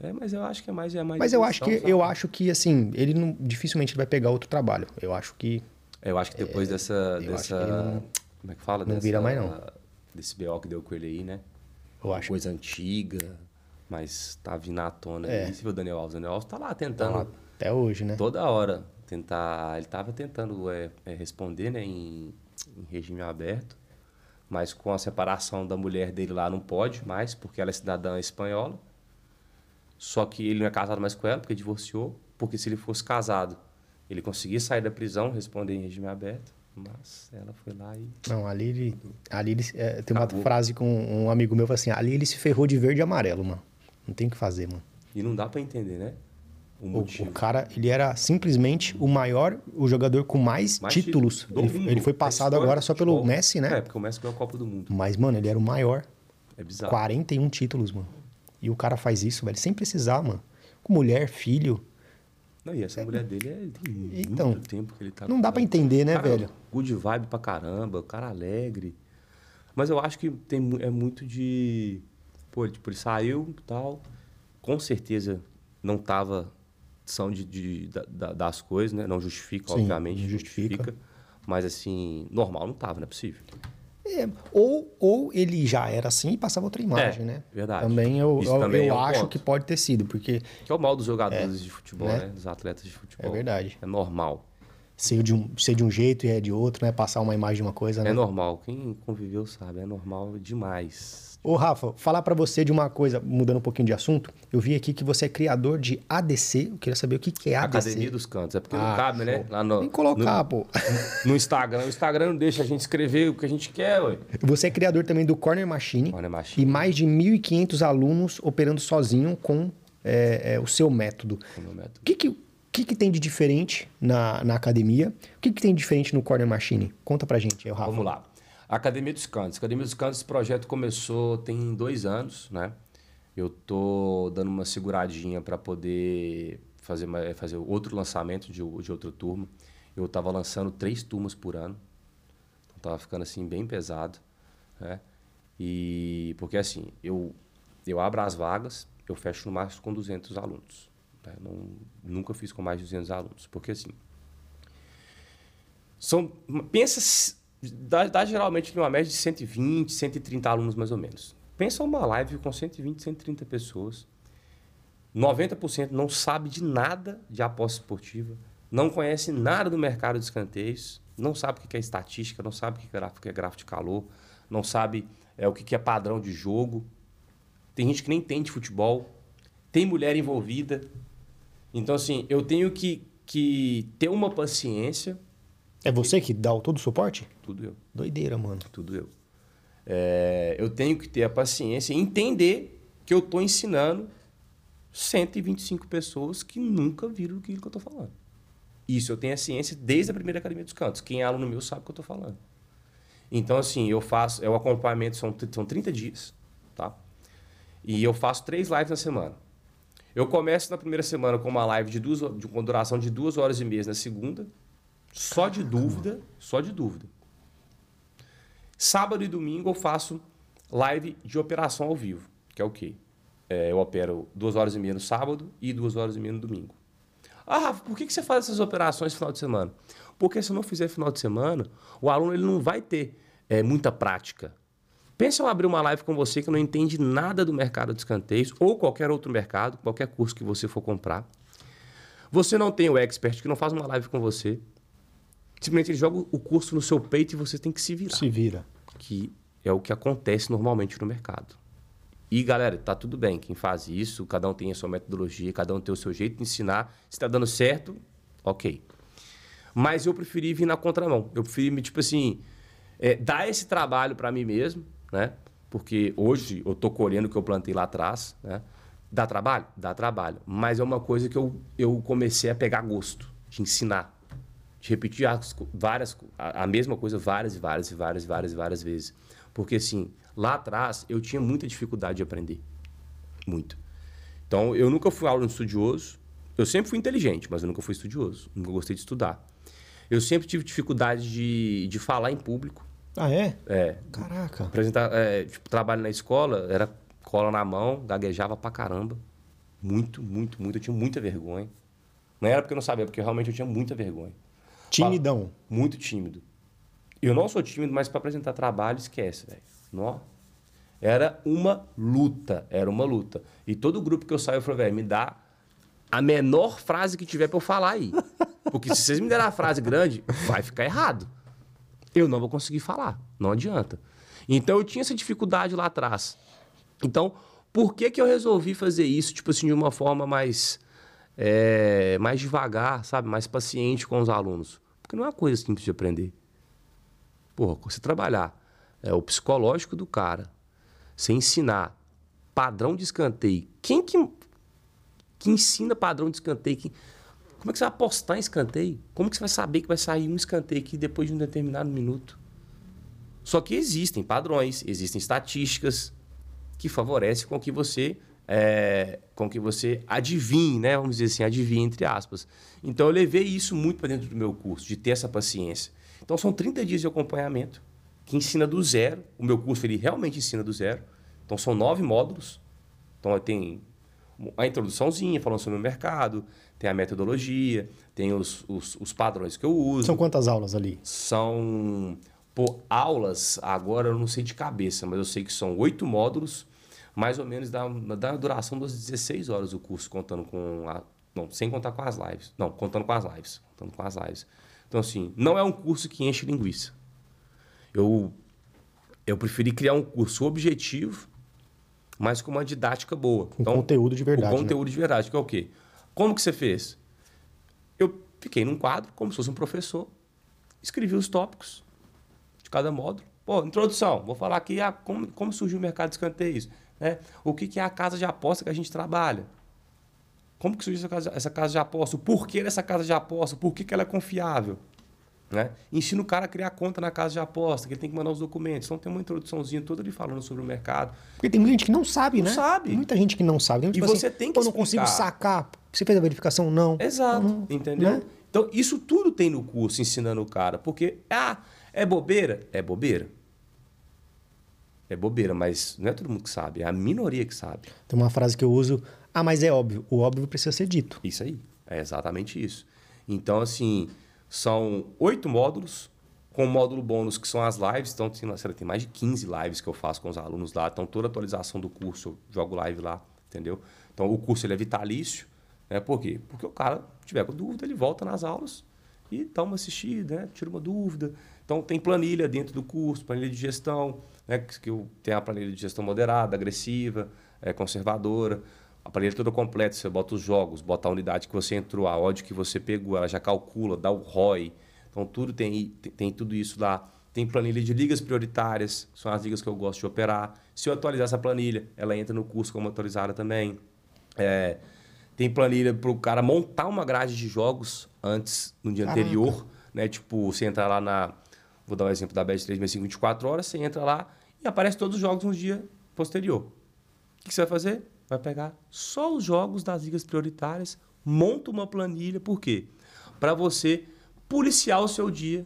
É, mas eu acho que é mais. É mais Mas eu acho que intenção, eu sabe? acho que assim, ele não, dificilmente ele vai pegar outro trabalho. Eu acho que Eu acho que depois dessa. acho dessa ele não- como é que fala? não dessa, vira mais, não. Desse BO que deu com ele aí, né? eu acho Coisa antiga, mas tá vindo à tona É. aí. Você viu o Daniel Alves? O Daniel Alves tá lá tá tentando. lá até hoje, né? Toda hora tentar. Ele tava tentando é, é, responder, né, em, em regime aberto, mas com a separação da mulher dele lá não pode mais, porque ela é cidadã espanhola. Só que ele não é casado mais com ela, porque divorciou. Porque se ele fosse casado, ele conseguia sair da prisão, responder em regime aberto. Mas ela foi lá e. Não, ali ele. Ali ele é, tem uma Acabou. frase com um amigo meu assim: ali ele se ferrou de verde e amarelo, mano. Não tem o que fazer, mano. E não dá pra entender, né? O O, o cara, ele era simplesmente o maior, o jogador com mais, Mais títulos. Ele, ele foi da passado agora só pelo futebol. Messi, né? É, porque o Messi ganhou a Copa do Mundo. Mas, mano, ele era o maior. É bizarro. 41 títulos, mano. E o cara faz isso, velho, sem precisar, mano. Com mulher, filho. Não, e essa mulher dele é, tem Então, muito tempo que ele tá Não dá pra ela. entender, né, Cara, velho? Good vibe pra caramba, o cara alegre. Mas eu acho que tem, é muito de. Pô, ele, tipo, ele saiu e tal. Com certeza não tava são de, de- da- da- das coisas, né? Não justifica, Sim, obviamente. não justifica. Mas assim, normal não tava, não é possível. É, ou, ou ele já era assim e passava outra imagem, É, né? verdade. Também eu, eu, também eu é um acho ponto. que pode ter sido, porque Que é o mal dos jogadores de futebol, né? né? Dos atletas de futebol. É verdade. É normal. Ser de um, ser de um jeito e é de outro, né? Passar uma imagem de uma coisa, né? É normal. Quem conviveu sabe, é normal demais. Ô, Rafa, falar pra você de uma coisa, mudando um pouquinho de assunto, eu vi aqui que você é criador de ADC. Eu queria saber o que, que é ADC. Academia dos Cantos. É porque Ah, não cabe, né? show. Lá no, Tem que colocar, no, pô. no Instagram. O Instagram não deixa a gente escrever o que a gente quer, ué. Você é criador também do Corner Machine. Corner Machine. E mais de 1.500 alunos operando sozinho com é, é, o seu método. o meu método. O que, que, que, que tem de diferente na, na academia? O que, que tem de diferente no Corner Machine? Conta pra gente aí, Rafa. Vamos lá. Academia dos Cantos. Academia dos Cantos, esse projeto começou tem dois anos, né? Eu tô dando uma seguradinha para poder fazer, fazer outro lançamento de, de outra turma. Eu tava lançando três turmas por ano. Então tava ficando assim bem pesado, né? E porque assim, eu eu abro as vagas, eu fecho no máximo com 200 alunos. Né? Não, nunca fiz com mais de 200 alunos, porque assim, são, pensa, dá, dá geralmente uma média de 120, 130 alunos mais ou menos. Pensa uma live com 120, 130 pessoas. 90% não sabe de nada de aposta esportiva, não conhece nada do mercado de escanteios, não sabe o que é estatística, não sabe o que é gráfico, é gráfico de calor, não sabe é, o que é padrão de jogo. Tem gente que nem entende futebol, tem mulher envolvida. Então, assim, eu tenho que, que ter uma paciência É você que dá o todo o suporte? tudo eu, Doideira, mano. tudo eu. É, eu tenho que ter a paciência e entender que eu estou ensinando 125 pessoas que nunca viram aquilo que eu estou falando. Isso eu tenho a ciência desde a primeira Academia dos Cantos. Quem é aluno meu sabe o que eu estou falando. Então, assim, eu faço... É o acompanhamento, são, são 30 dias, tá? E eu faço três lives na semana. Eu começo na primeira semana com uma live de duas, de, com duração de duas horas e meia na segunda, só de dúvida, só de dúvida. Sábado e domingo eu faço live de operação ao vivo, que é o quê? É, eu opero duas horas e meia no sábado e duas horas e meia no domingo. Ah, Rafa, por que que você faz essas operações no final de semana? Porque se eu não fizer final de semana, o aluno ele não vai ter é, muita prática. Pensa eu abrir uma live com você que não entende nada do mercado de escanteios ou qualquer outro mercado, qualquer curso que você for comprar. Você não tem o expert que não faz uma live com você. Simplesmente ele joga o curso no seu peito e você tem que se virar Se vira. que é o que acontece normalmente no mercado. E galera, tá tudo bem, quem faz isso, cada um tem a sua metodologia, cada um tem o seu jeito de ensinar. Se tá dando certo, ok. Mas eu preferi vir na contramão. Eu preferi, me, tipo assim, é, dar esse trabalho para mim mesmo, né? Porque hoje eu tô colhendo o que eu plantei lá atrás, né? Dá trabalho? Dá trabalho. Mas é uma coisa que eu, eu comecei a pegar gosto de ensinar. de repetir as, várias, a, a, mesma coisa várias e várias e várias e várias várias vezes. Porque, assim, lá atrás eu tinha muita dificuldade de aprender. Muito. Então, eu nunca fui aluno estudioso. Eu sempre fui inteligente, mas eu nunca fui estudioso. Nunca gostei de estudar. Eu sempre tive dificuldade de, de falar em público. Ah, é? É. Caraca. Apresentar, é, tipo, trabalho na escola, era cola na mão, gaguejava pra caramba. Muito, muito, muito. Eu tinha muita vergonha. Não era porque eu não sabia, porque realmente eu tinha muita vergonha. Timidão. Muito tímido. Eu não sou tímido, mas para apresentar trabalho, esquece, velho. Era uma luta, era uma luta. E todo grupo que eu saio, eu falei, velho, me dá a menor frase que tiver para eu falar aí. Porque se vocês me derem a frase grande, vai ficar errado. Eu não vou conseguir falar, não adianta. Então eu tinha essa dificuldade lá atrás. Então, por que que eu resolvi fazer isso, tipo assim, de uma forma mais é, mais devagar, sabe? Mais paciente com os alunos. Porque não é uma coisa simples de aprender. Porra, você trabalhar é, o psicológico do cara, você ensinar padrão de escanteio. Quem que, que ensina padrão de escanteio? Quem, como é que você vai apostar em escanteio? Como que você vai saber que vai sair um escanteio aqui depois de um determinado minuto? Só que existem padrões, existem estatísticas que favorecem com que você é, com que você adivinhe, né? Vamos dizer assim, adivinhe entre aspas. Então eu levei isso muito para dentro do meu curso, de ter essa paciência. Então são 30 dias de acompanhamento que ensina do zero. O meu curso ele realmente ensina do zero. Então são nove módulos. Então tem a introduçãozinha falando sobre o mercado, tem a metodologia, tem os, os, os padrões que eu uso. São quantas aulas ali? São por aulas, agora eu não sei de cabeça, mas eu sei que são oito módulos mais ou menos da, da duração das 16 horas o curso, contando com a, não, sem contar com as lives. Não, contando com as lives. Contando com as lives. Então, assim, não é um curso que enche linguiça. Eu, eu preferi criar um curso objetivo, mas com uma didática boa. Então, conteúdo de verdade. Conteúdo né? de verdade, que é o quê? Como que você fez? Eu fiquei num quadro, como se fosse um professor, escrevi os tópicos de cada módulo. Pô, introdução, vou falar aqui a, como, como surgiu o mercado de escanteios. Né? O que, que é a casa de aposta que a gente trabalha? Como que surgiu essa casa, essa casa de aposta? O porquê dessa casa de aposta? Por que, que ela é confiável? Né? Ensina o cara a criar conta na casa de aposta, que ele tem que mandar os documentos. Então tem uma introduçãozinha toda ali falando sobre o mercado. Porque tem muita gente que não sabe, não né? sabe. Tem muita gente que não sabe. Tipo e você assim, tem que Eu não consigo sacar. Você fez a verificação? Não. Exato. Não, entendeu? Né? Então isso tudo tem no curso ensinando o cara. Porque, ah, é bobeira? É bobeira. É bobeira, mas não é todo mundo que sabe, é a minoria que sabe. Tem uma frase que eu uso, ah, mas é óbvio, o óbvio precisa ser dito. Isso aí, é exatamente isso. Então, assim, são oito módulos, com módulo bônus que são as lives, então tem, tem mais de 15 lives que eu faço com os alunos lá, então toda atualização do curso eu jogo live lá, entendeu? Então o curso ele é vitalício, né? Por quê? Porque o cara tiver com dúvida, ele volta nas aulas e dá uma assistida, né? tira uma dúvida. Então tem planilha dentro do curso, planilha de gestão, né, que eu tenho a planilha de gestão moderada, agressiva, é, conservadora. A planilha toda completa, você bota os jogos, bota a unidade que você entrou, a odd que você pegou, ela já calcula, dá o ROI. Então tudo tem, tem, tem tudo isso lá. Tem planilha de ligas prioritárias, são as ligas que eu gosto de operar. Se eu atualizar essa planilha, ela entra no curso como atualizada também. É, tem planilha para o cara montar uma grade de jogos antes, no dia Caraca. anterior. Né? Tipo, você entrar lá na, Vou dar o um exemplo da Bet365 24 horas, você entra lá e aparece todos os jogos no dia posterior. O que você vai fazer? Vai pegar só os jogos das ligas prioritárias, monta uma planilha, por quê? Para você policiar o seu dia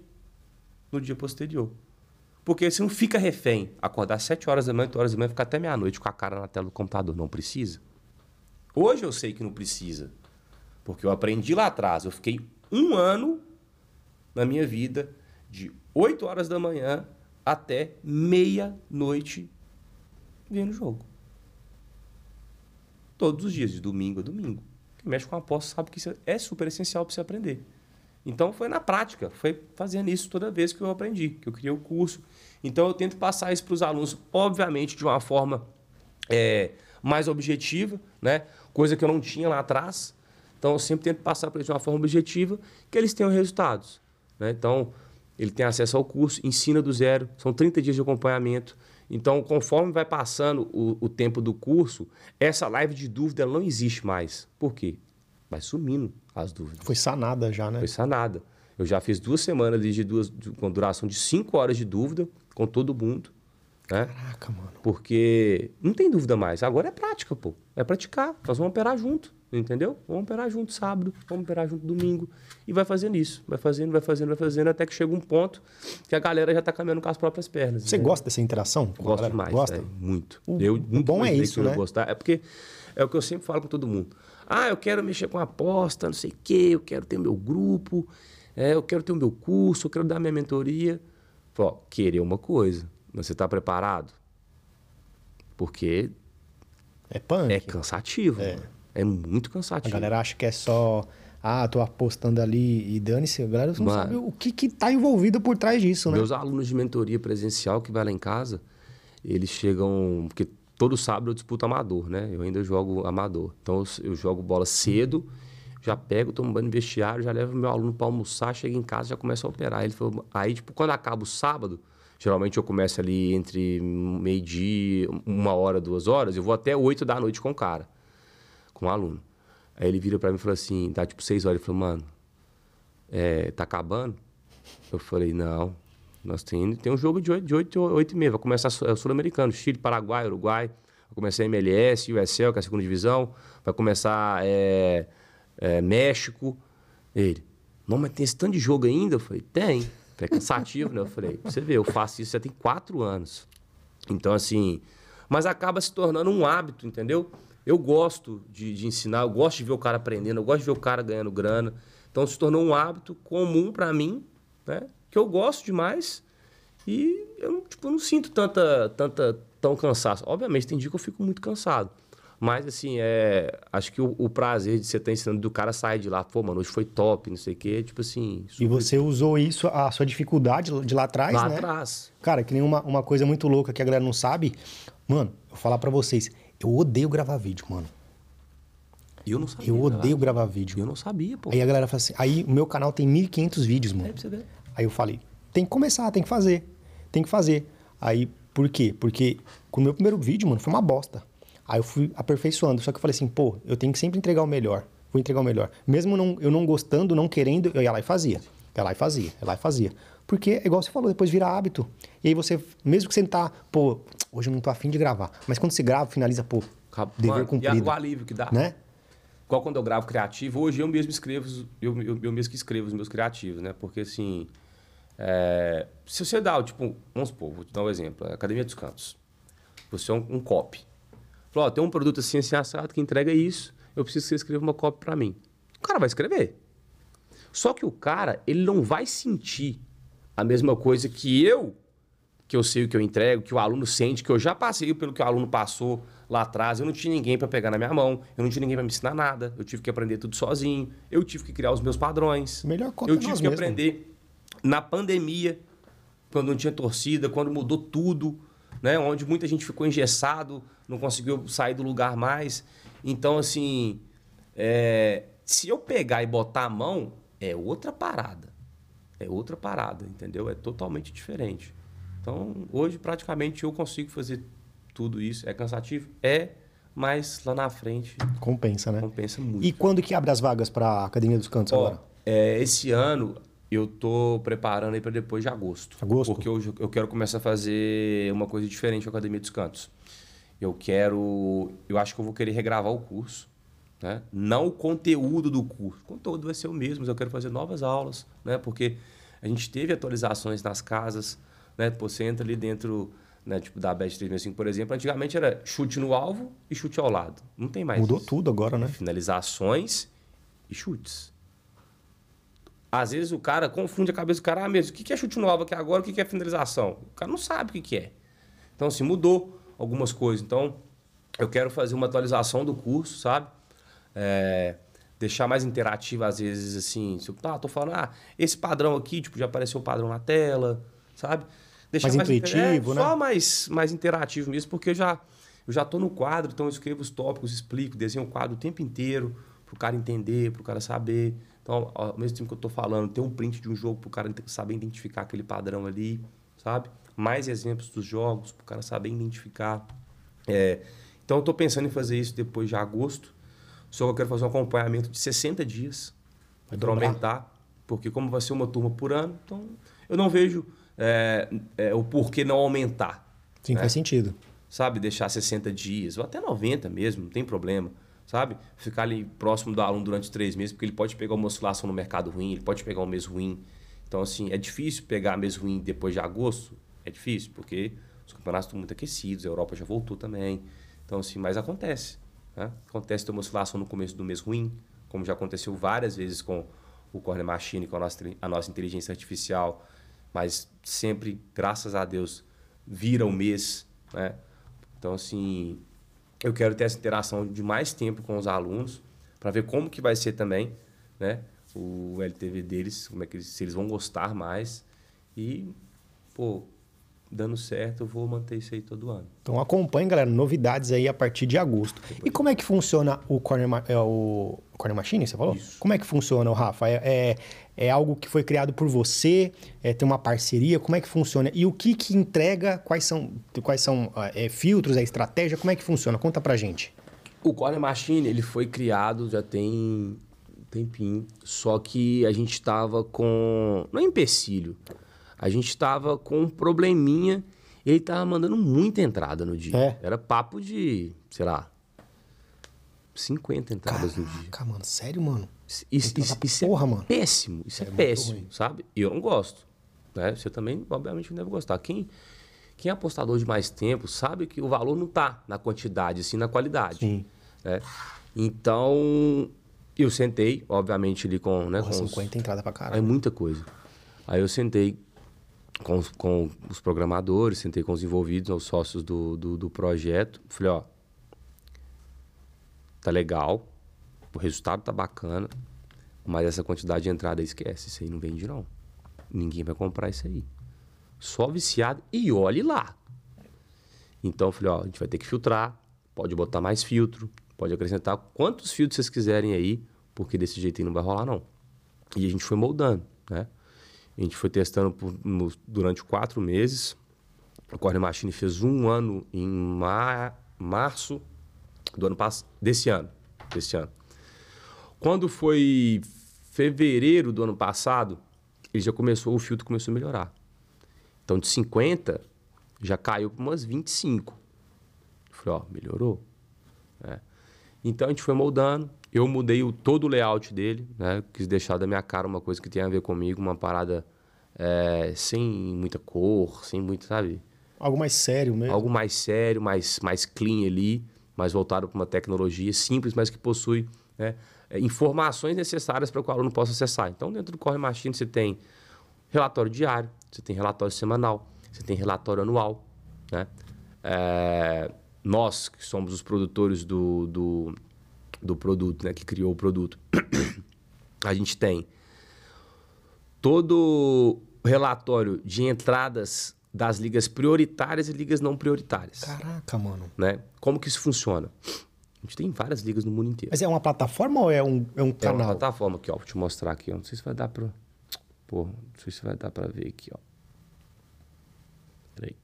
no dia posterior. Porque você não fica refém, acordar às 7 horas da manhã, 8 horas da manhã, ficar até meia-noite com a cara na tela do computador. Não precisa. Hoje eu sei que não precisa. Porque eu aprendi lá atrás. Eu fiquei um ano na minha vida de 8 horas da manhã até meia-noite vendo o jogo. Todos os dias, de domingo a domingo. Quem mexe com a aposta sabe que isso é super essencial para você aprender. Então foi na prática, foi fazendo isso toda vez que eu aprendi, que eu criei o curso. Então eu tento passar isso para os alunos, obviamente de uma forma é, mais objetiva, né? coisa que eu não tinha lá atrás. Então eu sempre tento passar para eles de uma forma objetiva que eles tenham resultados. Né? Então, ele tem acesso ao curso, ensina do zero, são 30 dias de acompanhamento. Então, conforme vai passando o, o tempo do curso, essa live de dúvida não existe mais. Por quê? Vai sumindo as dúvidas. Foi sanada já, né? Foi sanada. Eu já fiz duas semanas de duas, de, com duração de cinco horas de dúvida com todo mundo. Né? Caraca, mano. Porque não tem dúvida mais. Agora é prática, pô. É praticar. Nós vamos operar junto. Entendeu? Vamos operar junto sábado, vamos operar junto domingo. E vai fazendo isso. Vai fazendo, vai fazendo, vai fazendo, até que chega um ponto que a galera já tá caminhando com as próprias pernas. Você gosta dessa interação? Gosto demais. Gosta? é, muito. O- eu, muito bom é isso, né? Gostar. É porque é o que eu sempre falo com todo mundo. Ah, eu quero mexer com aposta, não sei o quê, eu quero ter o meu grupo, é, eu quero ter o meu curso, eu quero dar minha mentoria. Ó, querer uma coisa, você está preparado? Porque É punk. é cansativo. É. É muito A cansativo. galera acha que é só. Ah, tô apostando ali e dane-se. A galera não Mano. sabe o que que tá envolvido por trás disso, né? Meus alunos de mentoria presencial que vai lá em casa, eles chegam. Porque todo sábado eu disputo amador, né? Eu ainda jogo amador. Então eu, jogo bola cedo, já pego, tomo banho no vestiário, já levo meu aluno para almoçar, chega em casa já começa a operar. Ele falou, aí, tipo, quando acaba o sábado, geralmente eu começo ali entre meio-dia, uma hora, duas horas, eu vou até oito da noite com o cara, com o aluno. Aí ele vira para mim e falou assim, dá tipo seis horas, ele falou, mano, é, tá acabando? Eu falei, não. Nós tem, tem um jogo de 8, de 8, 8 e meia. Vai começar o Sul-Americano, Chile, Paraguai, Uruguai. Vai começar MLS, USL, que é a segunda divisão. Vai começar é, é, México. Ele, não, mas tem esse tanto de jogo ainda? Eu falei, tem. É cansativo, né? Eu falei, você vê, eu faço isso já tem quatro anos. Então, assim, mas acaba se tornando um hábito, entendeu? Eu gosto de, de ensinar, eu gosto de ver o cara aprendendo, eu gosto de ver o cara ganhando grana. Então se tornou um hábito comum para mim, né? Que eu gosto demais e eu não, tipo, não sinto tanta, tanta, tão cansaço. Obviamente tem dia que eu fico muito cansado. Mas, assim, é, acho que o, o prazer de você estar ensinando do cara sair de lá, pô, mano, hoje foi top, não sei o quê, tipo assim. E você usou isso, a sua dificuldade de lá atrás, lá né? atrás. Cara, que nem uma, uma coisa muito louca que a galera não sabe. Mano, eu vou falar pra vocês. Eu odeio gravar vídeo, mano. Eu não sabia. Eu odeio né? gravar vídeo. Eu não sabia, pô. Aí a galera fala assim. Aí o meu canal tem 1.500 vídeos, mano. É pra você ver. Aí eu falei, tem que começar, tem que fazer. Tem que fazer. Aí, por quê? Porque com o meu primeiro vídeo, mano, foi uma bosta. Aí eu fui aperfeiçoando. Só que eu falei assim, pô, eu tenho que sempre entregar o melhor. Vou entregar o melhor. Mesmo não, eu não gostando, não querendo, eu ia lá e fazia. Ia lá e fazia, ia lá e fazia. Porque, é igual você falou, depois vira hábito. E aí você, mesmo que você não tá, pô, hoje eu não tô afim de gravar. Mas quando você grava, finaliza, pô, Acabou. dever Mano, cumprido. E o alívio que dá. Né? Igual quando eu gravo criativo, hoje eu mesmo escrevo, eu, eu, eu mesmo que escrevo os meus criativos, né? Porque assim, é, se você dá, tipo, vamos supor, vou te dar um exemplo, a Academia dos Cantos. Você é um, um copy. Falou, ó, tem um produto assim, assim, assado que entrega isso, eu preciso que você escreva uma copy para mim. O cara vai escrever. Só que o cara, ele não vai sentir a mesma coisa que eu, que eu sei o que eu entrego, que o aluno sente, que eu já passei pelo que o aluno passou lá atrás. Eu não tinha ninguém para pegar na minha mão, eu não tinha ninguém para me ensinar nada, eu tive que aprender tudo sozinho, eu tive que criar os meus padrões. Melhor conta eu tive que mesmos. aprender na pandemia, quando não tinha torcida, quando mudou tudo, né? Onde muita gente ficou engessado, não conseguiu sair do lugar mais. Então, assim, é, se eu pegar e botar a mão, é outra parada. É outra parada, entendeu? É totalmente diferente. Então, hoje, praticamente, eu consigo fazer tudo isso. É cansativo? É, mas lá na frente Compensa, né? compensa muito. E quando que abre as vagas pra Academia dos Cantos Ó, agora? é, esse ano eu tô preparando aí para depois de agosto. Agosto? Porque eu, eu quero começar a fazer uma coisa diferente com a Academia dos Cantos. Eu quero. Eu acho que eu vou querer regravar o curso. Né? Não o conteúdo do curso. O conteúdo vai ser o mesmo, mas eu quero fazer novas aulas, né? Porque a gente teve atualizações nas casas, né? Você entra ali dentro, né? Tipo da Bet 365, por exemplo. Antigamente era chute no alvo e chute ao lado. Não tem mais Mudou isso. tudo agora, né? Finalizações e chutes. Às vezes o cara confunde a cabeça do cara, ah, mesmo, o que é chute no alvo aqui agora, o que é finalização? O cara não sabe o que é. Então, assim, mudou algumas coisas. Então, eu quero fazer uma atualização do curso, sabe? É, deixar mais interativo, às vezes, assim, ah, tô falando, ah, esse padrão aqui, tipo, já apareceu o padrão na tela, sabe? Deixar Mais inter- intuitivo, é, né? Só mais, mais interativo mesmo, porque eu já, eu já tô no quadro, então eu escrevo os tópicos, explico, desenho o quadro o tempo inteiro, pro cara entender, pro cara saber. Então, ao mesmo tempo que eu tô falando, tem um print de um jogo pro cara saber identificar aquele padrão ali, sabe? Mais exemplos dos jogos, pro cara saber identificar. É, então, eu tô pensando em fazer isso depois de agosto. Só que eu quero fazer um acompanhamento de 60 dias para aumentar. Porque como vai ser uma turma por ano, então eu não vejo é, é, o porquê não aumentar. Sim, né? faz sentido. Sabe, deixar 60 dias, ou até 90 mesmo, não tem problema. Sabe? Ficar ali próximo do aluno durante três meses, porque ele pode pegar uma oscilação no mercado ruim, ele pode pegar um mês ruim. Então, assim, é difícil pegar mês ruim depois de agosto. É difícil, porque os campeonatos estão muito aquecidos, a Europa já voltou também. Então, assim, mas acontece. Né? Acontece ter uma oscilação no começo do mês ruim, como já aconteceu várias vezes com o Corner Machine, com a nossa, a nossa inteligência artificial. Mas sempre, graças a Deus, vira o mês. Né? Então, assim, eu quero ter essa interação de mais tempo com os alunos para ver como que vai ser também, né? O LTV deles, como é que eles, se eles vão gostar mais e pô, dando certo, eu vou manter isso aí todo ano. Então acompanhe, galera, novidades aí a partir de agosto. E como é que funciona o Corner, é, o Corner Machine, você falou? Isso. Como é que funciona, Rafa? É, é, é, algo que foi criado por você? É, tem uma parceria? Como é que funciona? E o que que entrega? Quais são, quais são é, filtros, a estratégia? Como é que funciona? Conta pra gente. O Corner Machine, ele foi criado já tem um tempinho, só que a gente estava com... Não é empecilho, a gente estava com um probleminha. Ele estava mandando muita entrada no dia. É. Era papo de, sei lá, 50 entradas Caraca, no dia. Caraca, mano, sério, mano? Isso, isso, isso porra, é mano. péssimo. Isso é, é péssimo, sabe? E eu não gosto. Né? Você também, obviamente, não deve gostar. Quem, quem é apostador de mais tempo sabe que o valor não está na quantidade, sim na qualidade. Sim. Né? Então, eu sentei, obviamente, ali com. Né, Porra, com 50 os... entrada pra caralho. É muita coisa. Aí eu sentei com, com os programadores, sentei com os envolvidos, os sócios do, do, do projeto. Falei, ó, tá legal, o resultado tá bacana, mas essa quantidade de entrada esquece, isso aí não vende não. Ninguém vai comprar isso aí. Só viciado e olhe lá. Então eu falei, ó, a gente vai ter que filtrar, pode botar mais filtro, pode acrescentar quantos filtros vocês quiserem aí, porque desse jeito aí não vai rolar não. E a gente foi moldando, né? A gente foi testando por, no, durante quatro meses. A Corner Machine fez um ano em mar, março do ano passado, desse ano, desse ano. Quando foi fevereiro do ano passado, ele já começou, o filtro começou a melhorar. Então de 50 já caiu para umas 25. Eu falei, ó, melhorou. É. Então a gente foi moldando, eu mudei o, todo o layout dele, né? Quis deixar da minha cara uma coisa que tem a ver comigo, uma parada é, sem muita cor, sem muito, sabe? Algo mais sério mesmo. Algo mais sério, mais, mais clean ali, mais voltado para uma tecnologia simples, mas que possui né, é, informações necessárias para que o aluno possa acessar. Então, dentro do Corre Machine, você tem relatório diário, você tem relatório semanal, você tem relatório anual. Né? É, nós, que somos os produtores do, do do produto, né, que criou o produto. a gente tem todo o relatório de entradas das ligas prioritárias e ligas não prioritárias. Caraca, mano. Né? Como que isso funciona? A gente tem várias ligas no mundo inteiro. Mas é uma plataforma ou é um, é um canal? É uma plataforma aqui, ó. Vou te mostrar aqui, ó. Não sei se vai dar pra... Pô, não sei se vai dar pra ver aqui, ó. Peraí.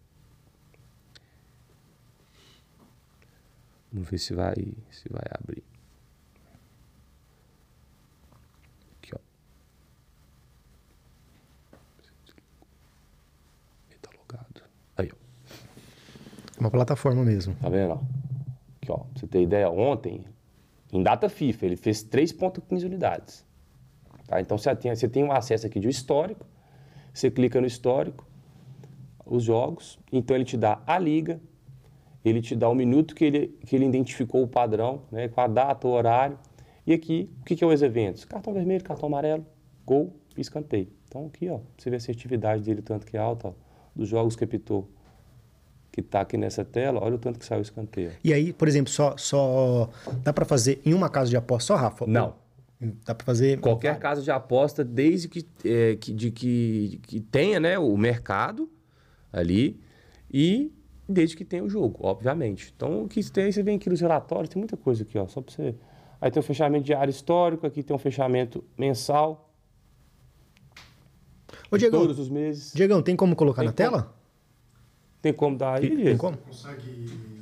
Vamos ver se vai, se vai abrir. Uma plataforma mesmo. Tá vendo? Aqui, ó. Pra você ter ideia, ontem, em data FIFA, ele fez 3,15 unidades. Tá? Então você tem, você tem um acesso aqui de um histórico. Você clica no histórico, os jogos. Então ele te dá a liga, ele te dá o minuto que ele, que ele identificou o padrão, né, com a data, o horário. E aqui, o que, que é os eventos? Cartão vermelho, cartão amarelo, gol escanteio. Então aqui, ó, você vê a assertividade dele, tanto que é alta, ó, dos jogos que apitou que está aqui nessa tela, olha o tanto que saiu o escanteio. E aí, por exemplo, só, só dá para fazer em uma casa de aposta só, Rafa? Não. Dá para fazer qualquer casa de aposta, desde que, é, que, de que, que tenha né, o mercado ali e desde que tenha o jogo, obviamente. Então, o que tem, você vem aqui nos relatórios, tem muita coisa aqui, ó, só para você. Aí tem o fechamento diário histórico, aqui tem um fechamento mensal. Ô, Diego, todos os meses. Diegão, tem como colocar tem na como... tela? Tem como dar aí? Tem como? Consegue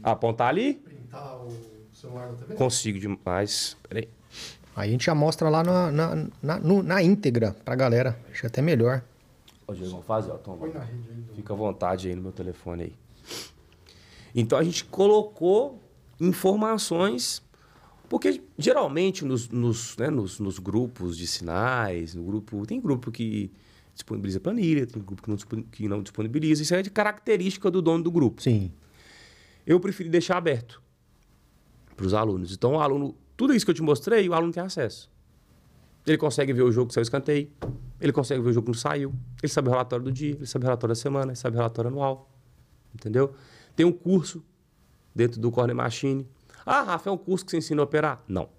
apontar ali? Printar o celular da TV? Consigo demais. Peraí. Aí a gente já mostra lá na, na, na, no- na íntegra pra galera. Acho até melhor. Ô, Diego, vamos fazer, ó, toma. Do- Fica à vontade aí no meu telefone aí. Então a gente colocou informações, porque geralmente nos, nos, né, nos, nos grupos de sinais, no grupo. Tem grupo que disponibiliza planilha, tem grupo que não, que não disponibiliza. Isso é de característica do dono do grupo. Sim. Eu preferi deixar aberto para os alunos. Então, o aluno, tudo isso que eu te mostrei, o aluno tem acesso. Ele consegue ver o jogo que saiu escanteio, ele consegue ver o jogo que não saiu, ele sabe o relatório do dia, ele sabe o relatório da semana, ele sabe o relatório anual. Entendeu? Tem um curso dentro do Corner Machine. Ah, Rafa, é um curso que você ensina a operar? Não.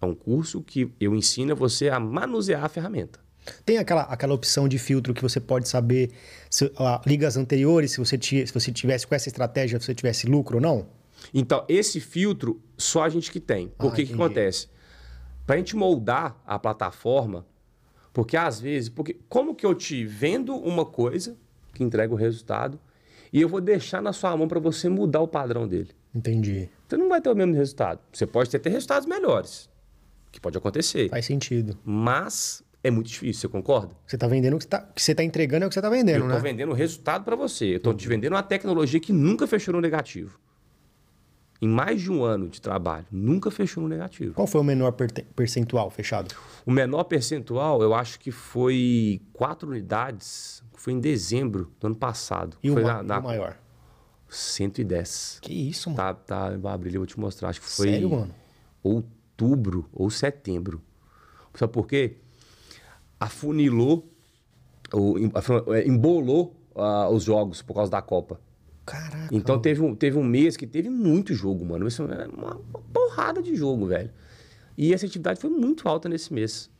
É um curso que eu ensino você a manusear a ferramenta. Tem aquela, aquela opção de filtro que você pode saber se, ah, ligas anteriores, se você, se você tivesse com essa estratégia, se você tivesse lucro ou não? Então, esse filtro, só a gente que tem. Por Ah, que que acontece? Para a gente moldar a plataforma, porque às vezes, porque como que eu te vendo uma coisa que entrega o resultado e eu vou deixar na sua mão para você mudar o padrão dele? Entendi. Você não vai ter o mesmo resultado. Você pode ter, ter resultados melhores, que pode acontecer, Faz sentido. mas é muito difícil, você concorda? Você tá vendendo o que, você tá, o que você tá entregando é o que você tá vendendo, eu né? estou vendendo o resultado para você. Eu estou te vendendo uma tecnologia que nunca fechou no negativo. Em mais de um ano de trabalho, nunca fechou no negativo. Qual foi o menor perte- percentual fechado? O menor percentual, eu acho que foi quatro unidades, foi em dezembro do ano passado. E o, foi ma- na, na o maior? 110. Que isso, mano? Tá, tá, eu vou abrir, eu vou te mostrar. Acho que foi Sério, mano? outubro ou setembro. Sabe por quê? Afunilou, ou é, embolou ah, os jogos por causa da Copa. Caraca. Então teve um, teve um mês que teve muito jogo, mano. Isso é uma, uma porrada de jogo, velho. E essa atividade foi muito alta nesse mês.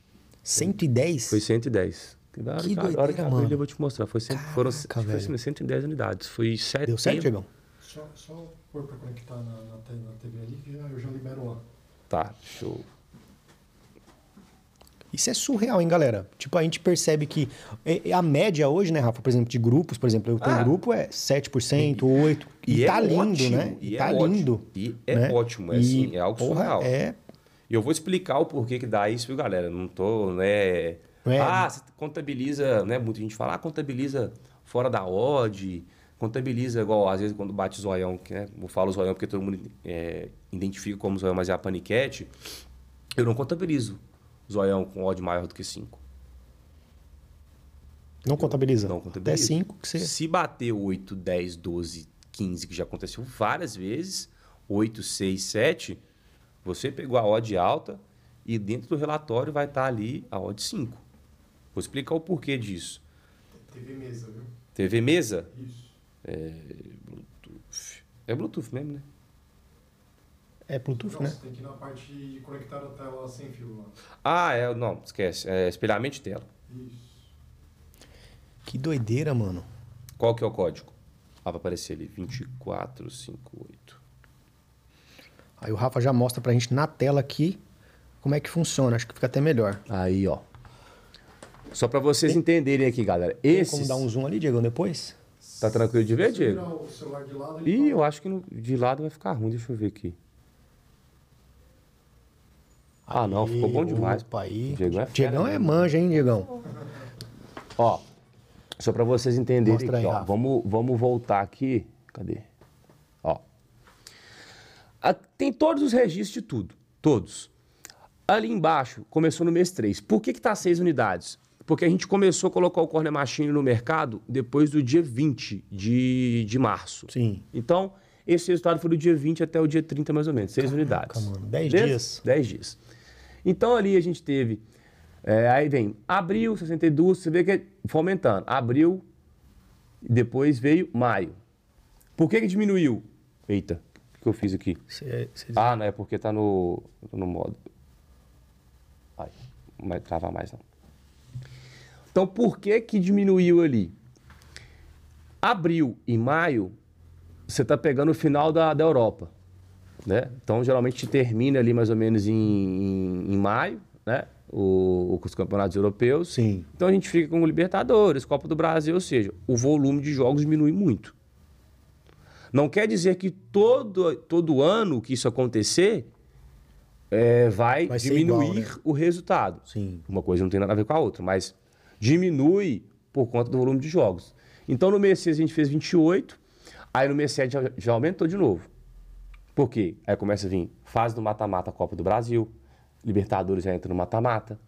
110? Foi 110. A hora Que que, a hora doideira, que mano. eu vou te mostrar. Foi cento, foram Caraca, que foi velho. 110 unidades. Foi setembro. Deu certo, Diegão? Só, só pôr pra conectar na, na, na TV ali que eu já libero lá. Tá, show. Isso é surreal, hein, galera? Tipo, a gente percebe que é- é a média hoje, né, Rafa, por exemplo, de grupos, por exemplo, eu tenho Ah. grupo é 7%, 8%. E, E tá é lindo, ótimo, né? e é tá ótimo, lindo. e é né? ótimo, é E, assim, é algo porra, surreal. É, E eu vou explicar o porquê que dá isso, viu, galera? Não tô, né... É- Ah, você contabiliza, né? Muita gente fala, ah, contabiliza fora da odd, contabiliza igual, às vezes, quando bate zoião, que, né? Eu falo zoião porque todo mundo é, identifica como zoião, mas é a paniquete. Eu não contabilizo zoião com odd maior do que 5. não contabiliza. Não Até contabilizo. 5 que você... Se bater 8, 10, 12, 15, que já aconteceu várias vezes, 8, 6, 7, você pegou a odd alta e dentro do relatório vai estar ali a odd 5. Vou explicar o porquê disso. TV mesa, viu? TV mesa? Isso. Bluetooth. É Bluetooth mesmo, né? É Bluetooth, Não, né? você tem que ir na parte de conectar a tela sem fio lá. Ah, é, não, esquece. É espelhamento de tela. Isso. Que doideira, mano. Qual que é o código? Ah, vai aparecer ali, 2458. Aí o Rafa já mostra pra gente na tela aqui como é que funciona. Acho que fica até melhor. Aí, ó. Só para vocês entenderem aqui, galera. Tem Esses... como dar um zoom ali, Diego, depois? Tá tranquilo de ver, Diego? virar o celular de lado, Ih, eu acho que no- de lado vai ficar ruim. Deixa eu ver aqui. Ah, não, ficou bom demais. Opa, aí. Diegão é fera Diegão é mesmo. manja, hein, Diegão? Ó, só para vocês entenderem aqui, ó. Vamos, vamos voltar aqui. Cadê? Ó. A- tem todos os registros de tudo. Todos. Ali embaixo, começou no mês 3. Por que que tá 6 unidades? Porque a gente começou a colocar o Corner Machine no mercado depois do dia 20 de, de março. Sim. Então, esse resultado foi do dia 20 até o dia 30, mais ou menos, seis unidades. mano, dez Beleza? dias. 10 dias. Então, ali a gente teve. é, aí vem abril, 62, você vê que é fomentando. Abril, depois veio maio. Por que, que diminuiu? Eita, o que eu fiz aqui? Cê- cê- Ah, não é porque tá no, no modo. Ai, não vai travar mais não. Então, por que que diminuiu ali? Abril e maio, você está pegando o final da, da Europa, né? Então, geralmente termina ali mais ou menos em, em, em maio, né? O, os campeonatos europeus. Sim. Então, a gente fica com o Libertadores, Copa do Brasil, ou seja, o volume de jogos diminui muito. Não quer dizer que todo, todo ano que isso acontecer, é, vai, Vai diminuir igual, né? o resultado. Sim. Uma coisa não tem nada a ver com a outra, mas diminui por conta do volume de jogos. Então no mês 6 a gente fez 28, aí no mês 7 já, já aumentou de novo. Por quê? Aí começa a vir fase do mata-mata Copa do Brasil, Libertadores já entra no mata-mata.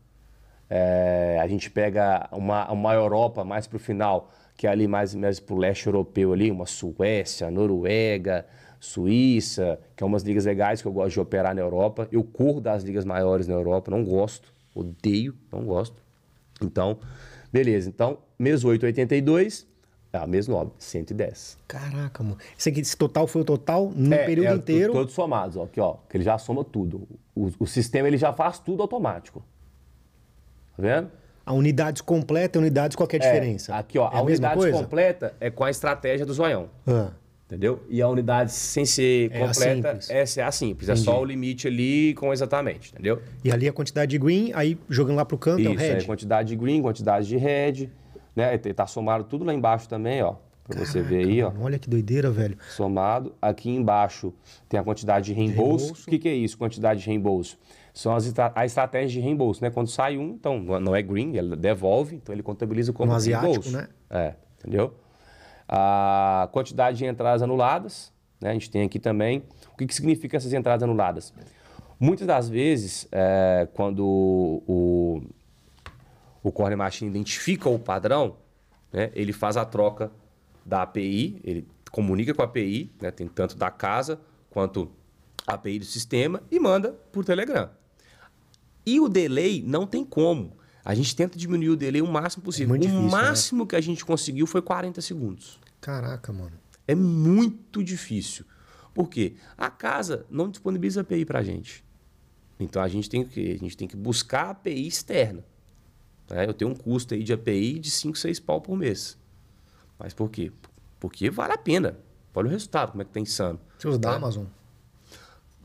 É, a gente pega uma, uma Europa mais pro final, que é ali mais, mais pro leste europeu ali, uma Suécia, Noruega, Suíça, que é umas ligas legais que eu gosto de operar na Europa. Eu corro das ligas maiores na Europa, não gosto, odeio, não gosto. Então, beleza. Então, mês 8, 82, ah, mês 9, 110. Caraca, mano. Esse aqui, esse total foi o total no É, período é, inteiro. Todos somados, ó, aqui, ó, que ele já soma tudo. O, o sistema ele já faz tudo automático. Tá vendo? A unidades completa e unidades, qual que é a diferença? É, aqui, ó, É a, mesma unidade coisa? completa é com a estratégia do zoião. Ah, Entendeu? E a unidade sem ser É a completa simples. essa é a simples. É só o limite ali com exatamente, entendeu? E ali a quantidade de green, aí jogando lá pro canto é o Isso, é quantidade de green, quantidade de red, né? E Tá somado tudo lá embaixo também, ó. Pra você ver aí, ó. Olha que doideira, velho. somado. Aqui embaixo tem a quantidade de reembolso. reembolso. O que, que é isso, quantidade de reembolso? São as a estratégia de reembolso, né? Quando sai um, então não não é green, ele devolve, então ele contabiliza como No asiático, reembolso. né? É, entendeu? A quantidade de entradas anuladas, né? A gente tem aqui também. O que, que significa essas entradas anuladas? Muitas das vezes, é, quando o, o Corner Machine identifica o padrão, né, ele faz a troca da API, ele comunica com a API, né, tem tanto da casa quanto a API do sistema e manda por Telegram. E o delay não tem como. A gente tenta diminuir o delay o máximo possível. o difícil, né? máximo que a gente conseguiu foi 40 segundos. Caraca, mano. É muito difícil. Por quê? A casa não disponibiliza API para a gente. Então a gente tem que a gente tem que buscar API externa. Né? Eu tenho um custo aí de API de 5, 6 pau por mês. Mas por quê? Porque vale a pena. Olha o resultado, como é que tá insano. Você usa da Amazon?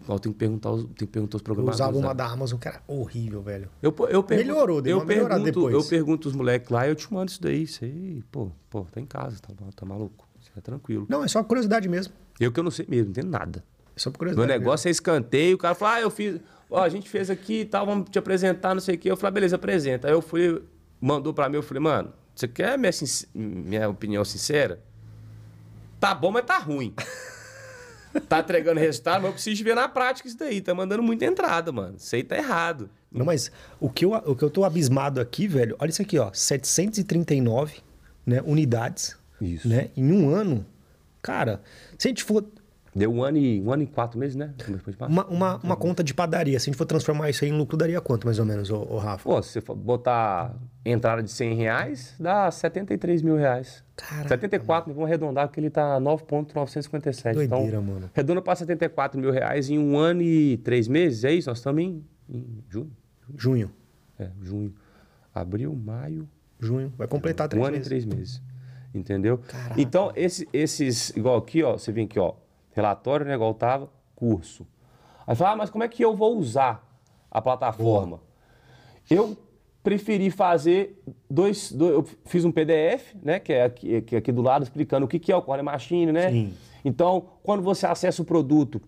Eu tenho que perguntar, os- tenho que perguntar os Eu programadores. usava uma né? da Amazon que era horrível, velho. Eu, eu pergunto, Melhorou, deu eu uma pergunto, depois. Eu pergunto os moleques lá e eu te mando isso daí. Isso aí, pô, pô, tá em casa, tá, tá maluco. Isso é tranquilo. Não, é só curiosidade mesmo. Eu que eu não sei mesmo, não entendo nada. É só por Meu curiosidade. negócio é escanteio, o cara fala, ah, eu fiz. Ó, a gente fez aqui e tal, vamos te apresentar, não sei o quê. Eu falei, ah, beleza, apresenta. Aí eu fui, mandou pra mim, eu falei, mano, você quer minha, sinc- minha opinião sincera? Tá bom, mas tá ruim. tá entregando resultado, mas eu preciso ver na prática isso daí. Tá mandando muita entrada, mano. Isso aí tá errado. Não, mas o que, eu, o que eu tô abismado aqui, velho, olha isso aqui, ó. 739 né, unidades. Isso. Né, em um ano. Cara, se a gente for. Deu um ano e, um ano e quatro meses, né? Março. Uma, uma, uma conta de padaria, se a gente for transformar isso aí em lucro, daria quanto, mais ou menos, ô, ô Rafa? Pô, se você botar entrada de 100 reais, dá 73 mil reais. Caraca, 74, vamos arredondar, porque ele tá 9,957. Doideira, então, mano. Redonda para 74 mil reais em um ano e três meses, é isso? Nós estamos em, em junho. Junho. É, junho. Abril, maio. Junho. Vai completar três um ano meses. e três meses. Entendeu? Caraca. Então, esse- esses, igual aqui, ó, você vem aqui, ó, relatório, né, igual tava, curso. Aí fala, ah, mas como é que eu vou usar a plataforma? Eu preferi fazer dois, dois- eu fiz um PDF, né, que é aqui, que é aqui do lado, explicando o que, que é o Core Machine, né? Sim. Então, quando você acessa o produto,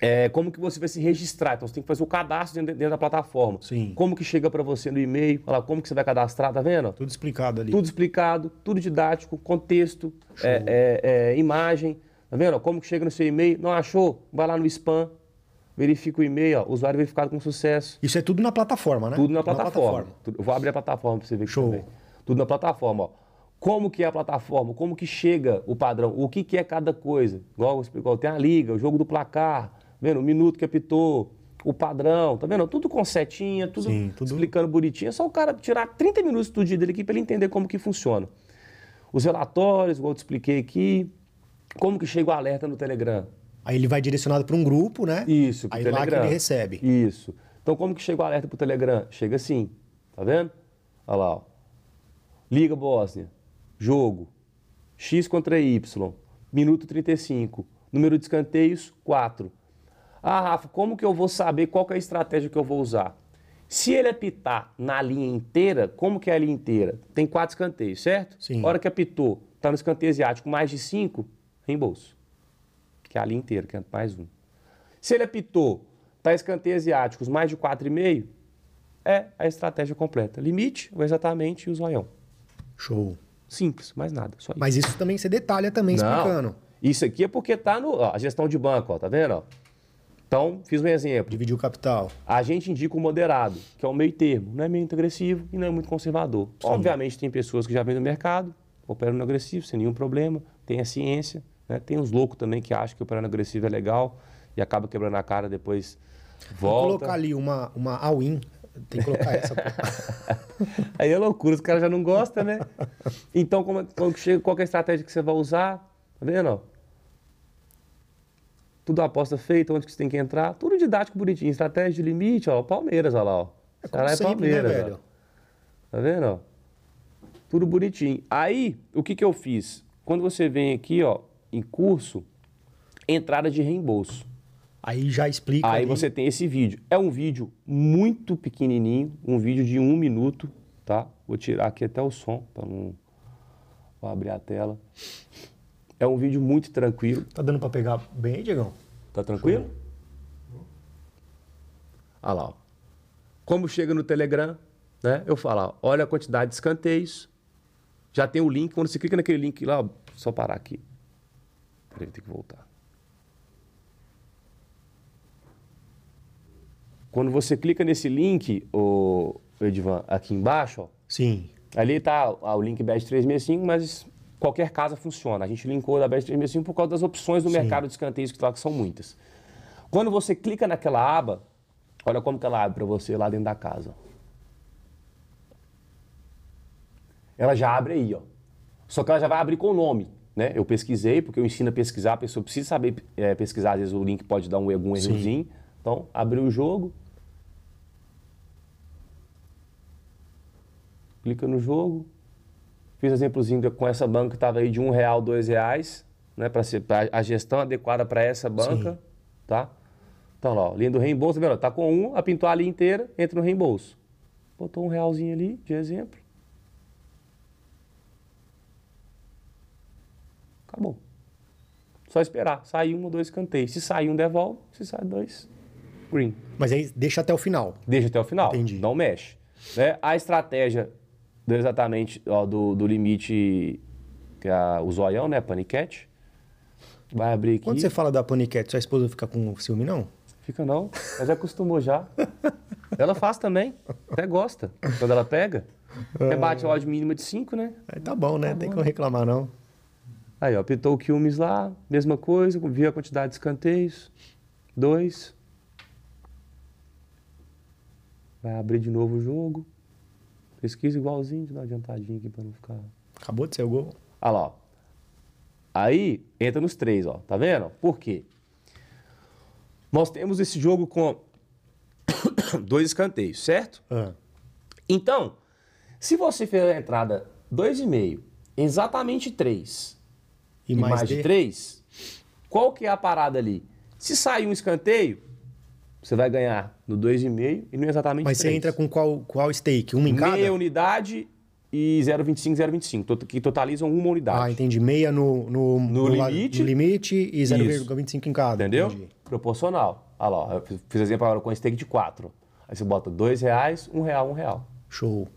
é, como que você vai se registrar? Então, você tem que fazer o cadastro dentro, dentro da plataforma. Sim. Como que chega para você no e-mail, lá, como que você vai cadastrar, tá vendo? Tudo explicado ali. Tudo explicado, tudo didático, contexto, é, é, é, imagem. Tá vendo? ó? Como que chega no seu e-mail? Não achou? Vai lá no spam, verifica o e-mail, ó, usuário verificado com sucesso. Isso é tudo na plataforma, né? Tudo na plataforma. Tudo- Eu vou abrir a plataforma para você ver Show. também. Tudo na plataforma, ó. Como que é a plataforma? Como que chega o padrão? O que, que é cada coisa? Igual eu explico, ó, tem a liga, o jogo do placar, tá vendo? O minuto que apitou, o padrão, tá vendo? Tudo com setinha, tudo, Sim, tudo- explicando bonitinho. É só o cara tirar 30 minutos do dia dele aqui para ele entender como que funciona. Os relatórios, igual eu te expliquei aqui. Como que chega o alerta no Telegram? Aí ele vai direcionado para um grupo, né? Isso, Aí Telegram. lá que ele recebe. Isso. Então, como que chega o alerta pro Telegram? Chega assim, tá vendo? Olha lá, ó. Liga Bósnia, jogo, X contra Y, minuto 35, número de escanteios, 4. Ah, Rafa, como que eu vou saber qual é a estratégia que eu vou usar? Se ele apitar na linha inteira, como que é a linha inteira? Tem quatro escanteios, certo? Sim. A hora que apitou, tá no escanteio asiático mais de 5, reembolso. Que é a linha inteira, que é mais um. Se ele apitou Tá escanteio asiáticos mais de 4,5, é a estratégia completa. Limite, o exatamente e o zoião. Show. Simples, mais nada, só isso. Mas isso também você detalha também Não, explicando. Isso aqui é porque tá no ó, a gestão de banco, ó, tá vendo? ó? Então, fiz um exemplo. Dividir o capital. A gente indica o moderado, que é o meio termo. Não é muito agressivo e não é muito conservador. Obviamente, tem pessoas que já vêm no mercado, operam no agressivo, sem nenhum problema. Tem a ciência. Né? Tem uns loucos também que acham que operar no agressivo é legal e acaba quebrando a cara depois Vou volta. colocar ali uma, uma all-in. Tem que colocar essa. Aí é loucura, os caras já não gostam, né? Então, como, quando chega, qual que é a estratégia que você vai usar? Tá vendo? ó? Tudo aposta feita, onde que você tem que entrar. Tudo didático bonitinho. Estratégia de limite, ó. Palmeiras, olha lá, ó. É como sempre, né, Palmeiras, ó. velho? Tá vendo? ó? Tudo bonitinho. Aí, o que, que eu fiz? Quando você vem aqui, ó, em curso, entrada de reembolso. Aí já explica. Aí ali. você tem esse vídeo. É um vídeo muito pequenininho, um vídeo de um minuto, tá? Vou tirar aqui até o som para não vou abrir a tela. É um vídeo muito tranquilo. Tá dando pra pegar bem aí, Diegão? Tá tranquilo? Olha lá. Ó. Como chega no Telegram, né? Eu falo, ó, olha a quantidade de escanteios. Já tem o link. Quando você clica naquele link lá, ó, só parar aqui. Peraí, tem que voltar. Quando você clica nesse link, o Edvan, aqui embaixo, ó, Sim. Ali está o link BED 365, mas qualquer casa funciona. A gente linkou da BED 365 por causa das opções do mercado de escanteios que lá que são muitas. Quando você clica naquela aba, olha como que ela abre para você lá dentro da casa. Ela já abre aí, ó. Só que ela já vai abrir com o nome, né? Eu pesquisei, porque eu ensino a pesquisar, a pessoa precisa saber eh, pesquisar, às vezes o link pode dar um, algum Sim. errozinho. Então, abriu o jogo, clica no jogo. Fiz exemplozinho com essa banca que estava aí de um real, dois reais, né? Para a gestão adequada para essa banca, tá? Então ó, linha do reembolso, tá? Tá com um, a pintou ali inteira, entra no reembolso. Botou um realzinho ali, de exemplo. Acabou. Só esperar. Sai um ou dois canteios. Se sair um, devolve. Se sai dois, green. Mas aí deixa até o final. Deixa até o final. Entendi. Não mexe. Né? A estratégia do exatamente ó, do, do limite, que é o zoião, né? Paniquete. Vai abrir aqui. Quando você fala da paniquete, sua esposa fica com ciúme, não? Fica não. Ela já acostumou já. ela faz também. Até gosta. Quando ela pega. Até bate a odd mínima de 5, né? Aí tá bom, né? Tem como reclamar, não. Aí, ó, pintou o Quilmes lá, mesma coisa, viu a quantidade de escanteios. Dois. Vai abrir de novo o jogo. Pesquisa igualzinho, de dar uma adiantadinha aqui pra não ficar. Acabou de ser o gol. Olha lá, ó. Aí entra nos três, ó. Tá vendo? Por quê? Nós temos esse jogo com dois escanteios, certo? Ah, Então, se você fez a entrada 2,5, exatamente 3 E e, mais mais, de- 3, qual que é a parada ali? Se sair um escanteio, você vai ganhar no 2,5 e no exatamente Mas você 3. entra com qual, qual stake? Uma em cada? meia unidade e 0,25, 0,25, tot- que totalizam uma unidade. Ah, entendi. Meia no, no, No la- limite. no limite e 0,25 em cada. Entendeu? Entendi. Proporcional. Olha lá, eu fiz- exemplo agora com stake de 4. Aí você bota dois reais, um real, um real. Show.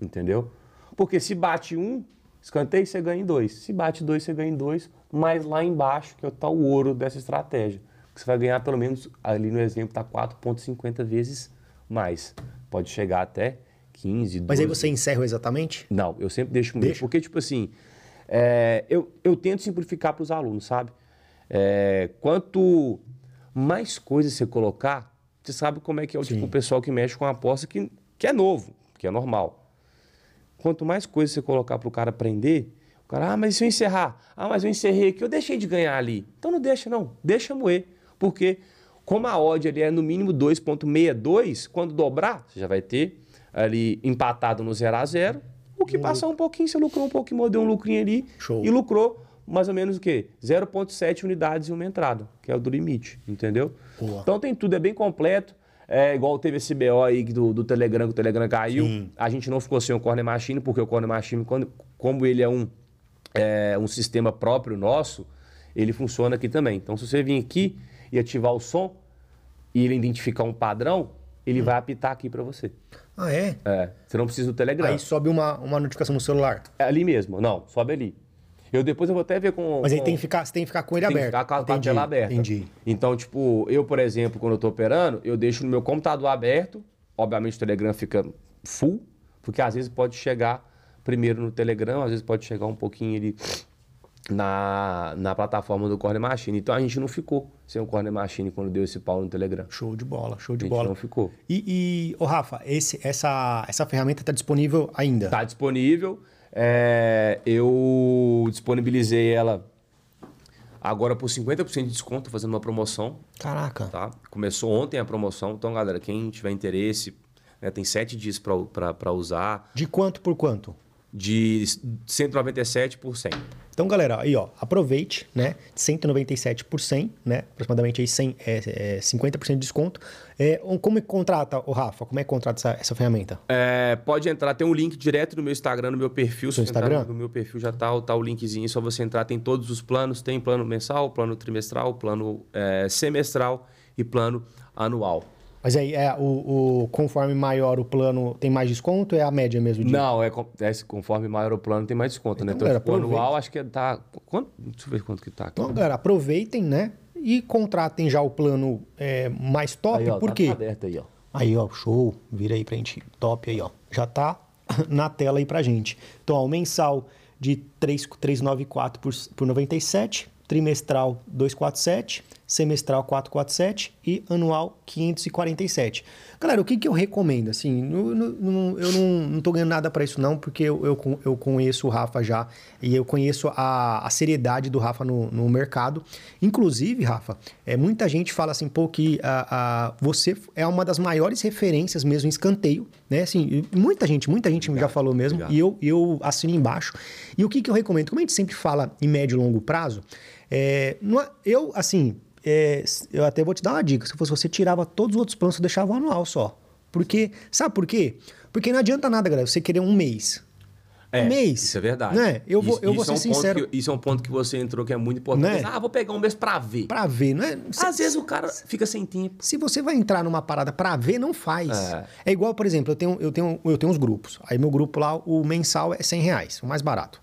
Entendeu? Porque se bate um, escanteio, você ganha em dois. Se bate dois, você ganha em dois. Mas lá embaixo, que é o tal ouro dessa estratégia. Que você vai ganhar pelo menos, ali no exemplo, tá 4,50 vezes mais. Pode chegar até 15, 12. Mas aí você encerra exatamente? Não, eu sempre deixo o meu. Deixa? Porque, tipo assim, é, eu, eu tento simplificar para os alunos, sabe? É, quanto mais coisas você colocar, você sabe como é que é o tipo o pessoal que mexe com a aposta que, que é novo, que é normal. Quanto mais coisas você colocar para o cara aprender, o cara, ah, mas e se eu encerrar? Ah, mas eu encerrei aqui, eu deixei de ganhar ali. Então não deixa, não. Deixa moer. Porque como a odd ali é no mínimo 2,62, quando dobrar, você já vai ter ali empatado no 0 a 0 O que passar um pouquinho, você lucrou um pouquinho, deu um lucrinho ali Show. e lucrou mais ou menos o quê? 0,7 unidades e uma entrada, que é o do limite, entendeu? Boa. Então tem tudo, é bem completo. É igual teve esse BO aí do, do Telegram, que o Telegram caiu. Sim. A gente não ficou sem o Corner Machine, porque o Corner Machine, quando, como ele é um, é um sistema próprio nosso, ele funciona aqui também. Então, se você vir aqui e ativar o som, e ele identificar um padrão, ele vai apitar aqui para você. Ah, é? É, você não precisa do Telegram. Aí sobe uma, uma notificação no celular. É ali mesmo, não, sobe ali. Eu depois eu vou até ver com. Mas aí com- tem que ficar, você tem que ficar com ele tem que aberto. ficar com a, com a Entendi, tela aberta. Entendi. Então, tipo, eu, por exemplo, quando eu tô operando, eu deixo no meu computador aberto. Obviamente o Telegram fica full, porque às vezes pode chegar primeiro no Telegram, às vezes pode chegar um pouquinho ali na, na plataforma do Corner Machine. Então a gente não ficou sem o Corner Machine quando deu esse pau no Telegram. Show de bola, show A de gente bola. não ficou. E, e ô Rafa, esse, essa, essa ferramenta está disponível ainda? Tá disponível. É, eu disponibilizei ela agora por 50% de desconto, fazendo uma promoção. Caraca. tá? Começou ontem a promoção, então, galera, quem tiver interesse, né, tem sete dias para usar, De quanto por quanto? De 197 por 100. Então, galera, aí, ó, aproveite, né? 197 por 100, né? Aproximadamente aí 100, é, é, 50% de desconto. É, como é que contrata, o Rafa? Como é que contrata essa, essa ferramenta? É, pode entrar, tem um link direto no meu Instagram, no meu perfil. Se Seu Instagram? No meu perfil já tá, tá o linkzinho, é só você entrar. Tem todos os planos, tem plano mensal, plano trimestral, plano é, semestral e plano anual. Mas aí, é, o, o- conforme maior o plano, tem mais desconto é a média mesmo? De... Não, é, é conforme maior o plano, tem mais desconto, né? Então, Então, galera, tipo, anual, acho que tá... Quanto, deixa eu ver quanto que tá aqui. Então, galera, aproveitem, né? E contratem já o plano é, mais top, Aí, ó, por tá quê? aberto aí, ó. Aí, ó, show. Vira aí pra gente. Top aí, ó. Já tá na tela aí pra gente. Então, ó, o mensal de 3, 394 por, por 97, trimestral 247, semestral 447 e anual 547. Galera, o que, que eu recomendo? Assim, no- no- no- eu não, não tô ganhando nada para isso não, porque eu, eu, eu conheço o Rafa já e eu conheço a, a seriedade do Rafa no, no mercado. Inclusive, Rafa, é, muita gente fala assim, pô, que a, a- você é uma das maiores referências mesmo em escanteio, né? Assim, muita gente, muita gente já falou mesmo, obrigado. e eu, eu assino embaixo. E o que, que eu recomendo? Como a gente sempre fala em médio e longo prazo, é, não é- eu, assim, é, eu até vou te dar uma dica. Se fosse você, tirava todos os outros planos e deixava o anual só. Porque, sabe por quê? Porque não adianta nada, galera, você querer um mês. É, um mês. Isso é verdade. Né? Eu vou, Isso- eu vou é ser um ponto sincero. que- isso é um ponto que você entrou que é muito importante. Né? Ah, vou pegar um mês pra ver. Pra ver, não é? Às vezes o cara fica sem tempo. Se você vai entrar numa parada pra ver, não faz. É. É, igual, por exemplo, eu tenho, eu, tenho, eu tenho uns grupos. Aí meu grupo lá, o mensal é 100 reais, o mais barato.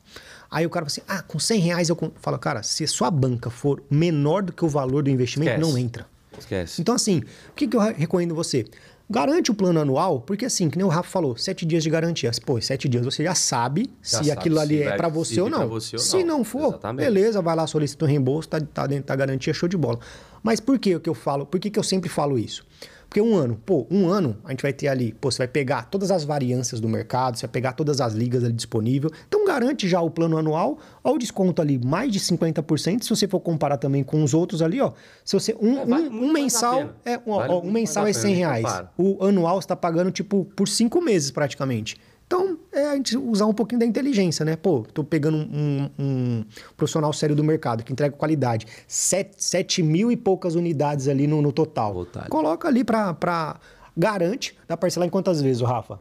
Aí o cara fala assim, ah, com 100 reais eu... con-" Fala, cara, se a sua banca for menor do que o valor do investimento, Esquece. não entra. Esquece. Então, assim, o que, que eu re- recomendo você? Garante o plano anual, porque assim, que nem o Rafa falou, sete dias de garantia. Pô, sete dias você já sabe Já se sabe aquilo se ali é vai pra você ou não. pra você ou se não. não for, Exatamente. beleza, vai lá, solicita um reembolso, tá, tá dentro da garantia, show de bola. Mas por que que eu falo? Por que, que eu sempre falo isso? Porque um ano, pô, um ano a gente vai ter ali, pô, você vai pegar todas as variâncias do mercado, você vai pegar todas as ligas ali disponível. Então garante já o plano anual, ó o desconto ali, mais de 50%, se você for comparar também com os outros ali, ó. Se você um, É, vale um, um mensal, é, ó, Vale ó, um mensal é mais a 100 pena, nem reais. O anual você tá pagando tipo por cinco meses praticamente. Então, é a gente usar um pouquinho da inteligência, né? Pô, tô pegando um, um profissional sério do mercado que entrega qualidade. Sete, sete mil e poucas unidades ali no, no total. Coloca ali pra, pra. Garante. Dá parcelar em quantas vezes, o Rafa?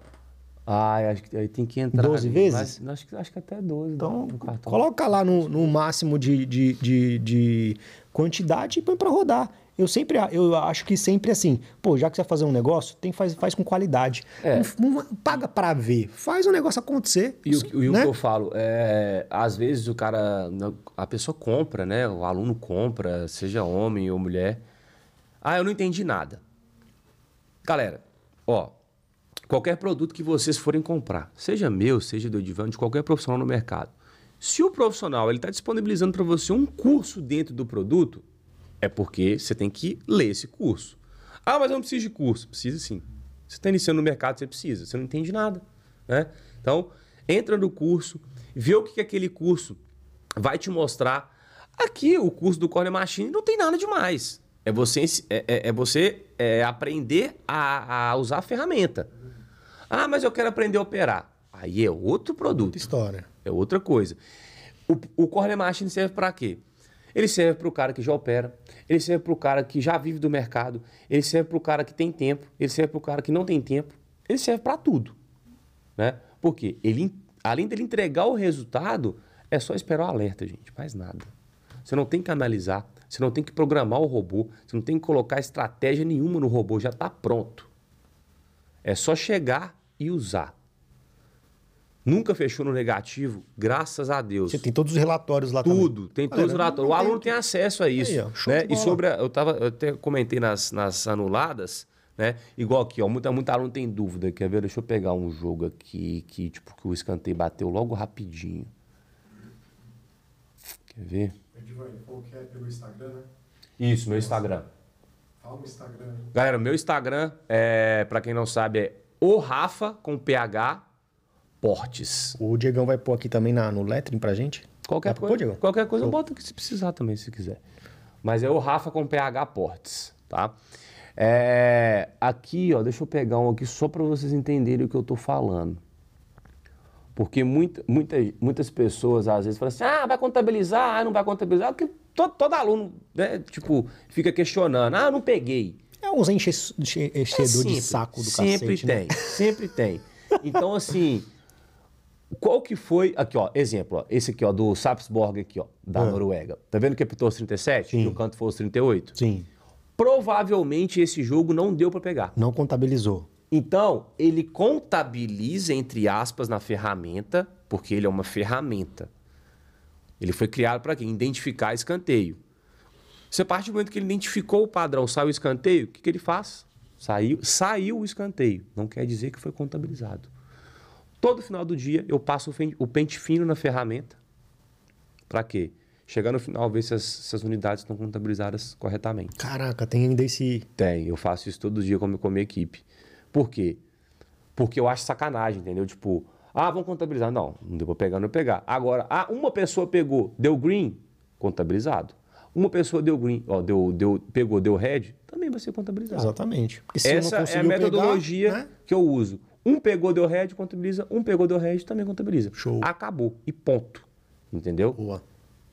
Ah, acho que aí tem que entrar. 12 ali, vezes? mas acho, que- acho que até 12. Então, coloca lá no, no máximo de, de, de, de quantidade e põe pra rodar. Eu sempre, eu acho que sempre assim, pô, já que você vai fazer um negócio, tem faz, faz com qualidade. É. Não, não paga pra ver, faz o negócio acontecer. E o, e o né? que eu falo, é, às vezes o cara, a pessoa compra, né? O aluno compra, seja homem ou mulher. Ah, eu não entendi nada. Galera, ó, qualquer produto que vocês forem comprar, seja meu, seja do Edivan, de qualquer profissional no mercado, se o profissional ele está disponibilizando para você um curso dentro do produto, é porque você tem que ler esse curso. Ah, mas eu não preciso de curso. Precisa sim. Você está iniciando no mercado, você precisa. Você não entende nada. Né? Então, entra no curso, vê o que, que aquele curso vai te mostrar. Aqui, o curso do Corner Machine não tem nada demais. É você, é, é- é você é, aprender a, a usar a ferramenta. Ah, mas eu quero aprender a operar. Aí é outro produto. História. É outra coisa. O, o Corner Machine serve para quê? Ele serve para o cara que já opera, ele serve para o cara que já vive do mercado, ele serve para o cara que tem tempo, ele serve para o cara que não tem tempo, ele serve para tudo. Né? Porque ele, além dele entregar o resultado, é só esperar o alerta, gente, mais nada. Você não tem que analisar, Você não tem que programar o robô, você não tem que colocar estratégia nenhuma no robô, já está pronto. É só chegar e usar. Nunca fechou no negativo, graças a Deus. Você tem todos os relatórios lá também. Tudo, tem todos os relatórios. O aluno tem acesso a isso. Aí, ó, né? E sobre. A, eu, tava, eu até comentei nas, nas anuladas, né? Igual aqui, ó. Muita, muita aluno tem dúvida. Quer ver? Deixa eu pegar um jogo aqui que, tipo, que o escanteio bateu logo rapidinho. Quer ver? É pelo Instagram, né? Isso, meu Instagram. Fala o Instagram aí. Galera, meu Instagram, é, pra quem não sabe, é o Rafa com PH Portes. O Diegão vai pôr aqui também na, no lettering pra gente. Qualquer pra pôr, coisa, Diego? qualquer coisa Show. boto aqui se precisar também, se quiser. Mas é o Rafa com PH Portes, tá? É, aqui, ó, deixa eu pegar um aqui só para vocês entenderem o que eu tô falando. Porque muita, muita, muitas pessoas às vezes falam assim: ah, vai contabilizar, ah, não vai contabilizar. Porque todo, todo aluno, né, tipo, fica questionando: ah, não peguei. É uns enche- enche- É enchedor de sempre, saco do Sempre cacete, né? tem, sempre tem. Então, assim, qual que foi... Aqui, ó, exemplo, ó, esse aqui, ó, do Sapsborg aqui, ó, da Ah. Noruega. Tá vendo que apitou os 37? Sim. No canto foi os 38? Sim. Provavelmente esse jogo não deu para pegar. Não contabilizou. Então, ele contabiliza, entre aspas, na ferramenta, porque ele é uma ferramenta. Ele foi criado para quê? Identificar escanteio. Você parte do momento que ele identificou o padrão, saiu o escanteio, o que, que ele faz? Saiu, saiu o escanteio. Não quer dizer que foi contabilizado. Todo final do dia eu passo o pente fino na ferramenta. Para quê? Chegar no final, ver se as, se as unidades estão contabilizadas corretamente. Caraca, tem ainda esse. Tem, eu faço isso todo dia com, com a minha equipe. Por quê? Porque eu acho sacanagem, entendeu? Tipo, ah, vamos contabilizar. Não, não deu pra pegar, não pegar. Agora, ah, uma pessoa pegou, deu green, contabilizado. Uma pessoa deu green, ó, deu, deu, pegou, deu red, também vai ser contabilizado. Exatamente. Essa é a metodologia pegar, né? que eu uso. Um pegou, deu red, contabiliza. Um pegou, deu red, também contabiliza. Show. Acabou. E ponto. Entendeu? Boa.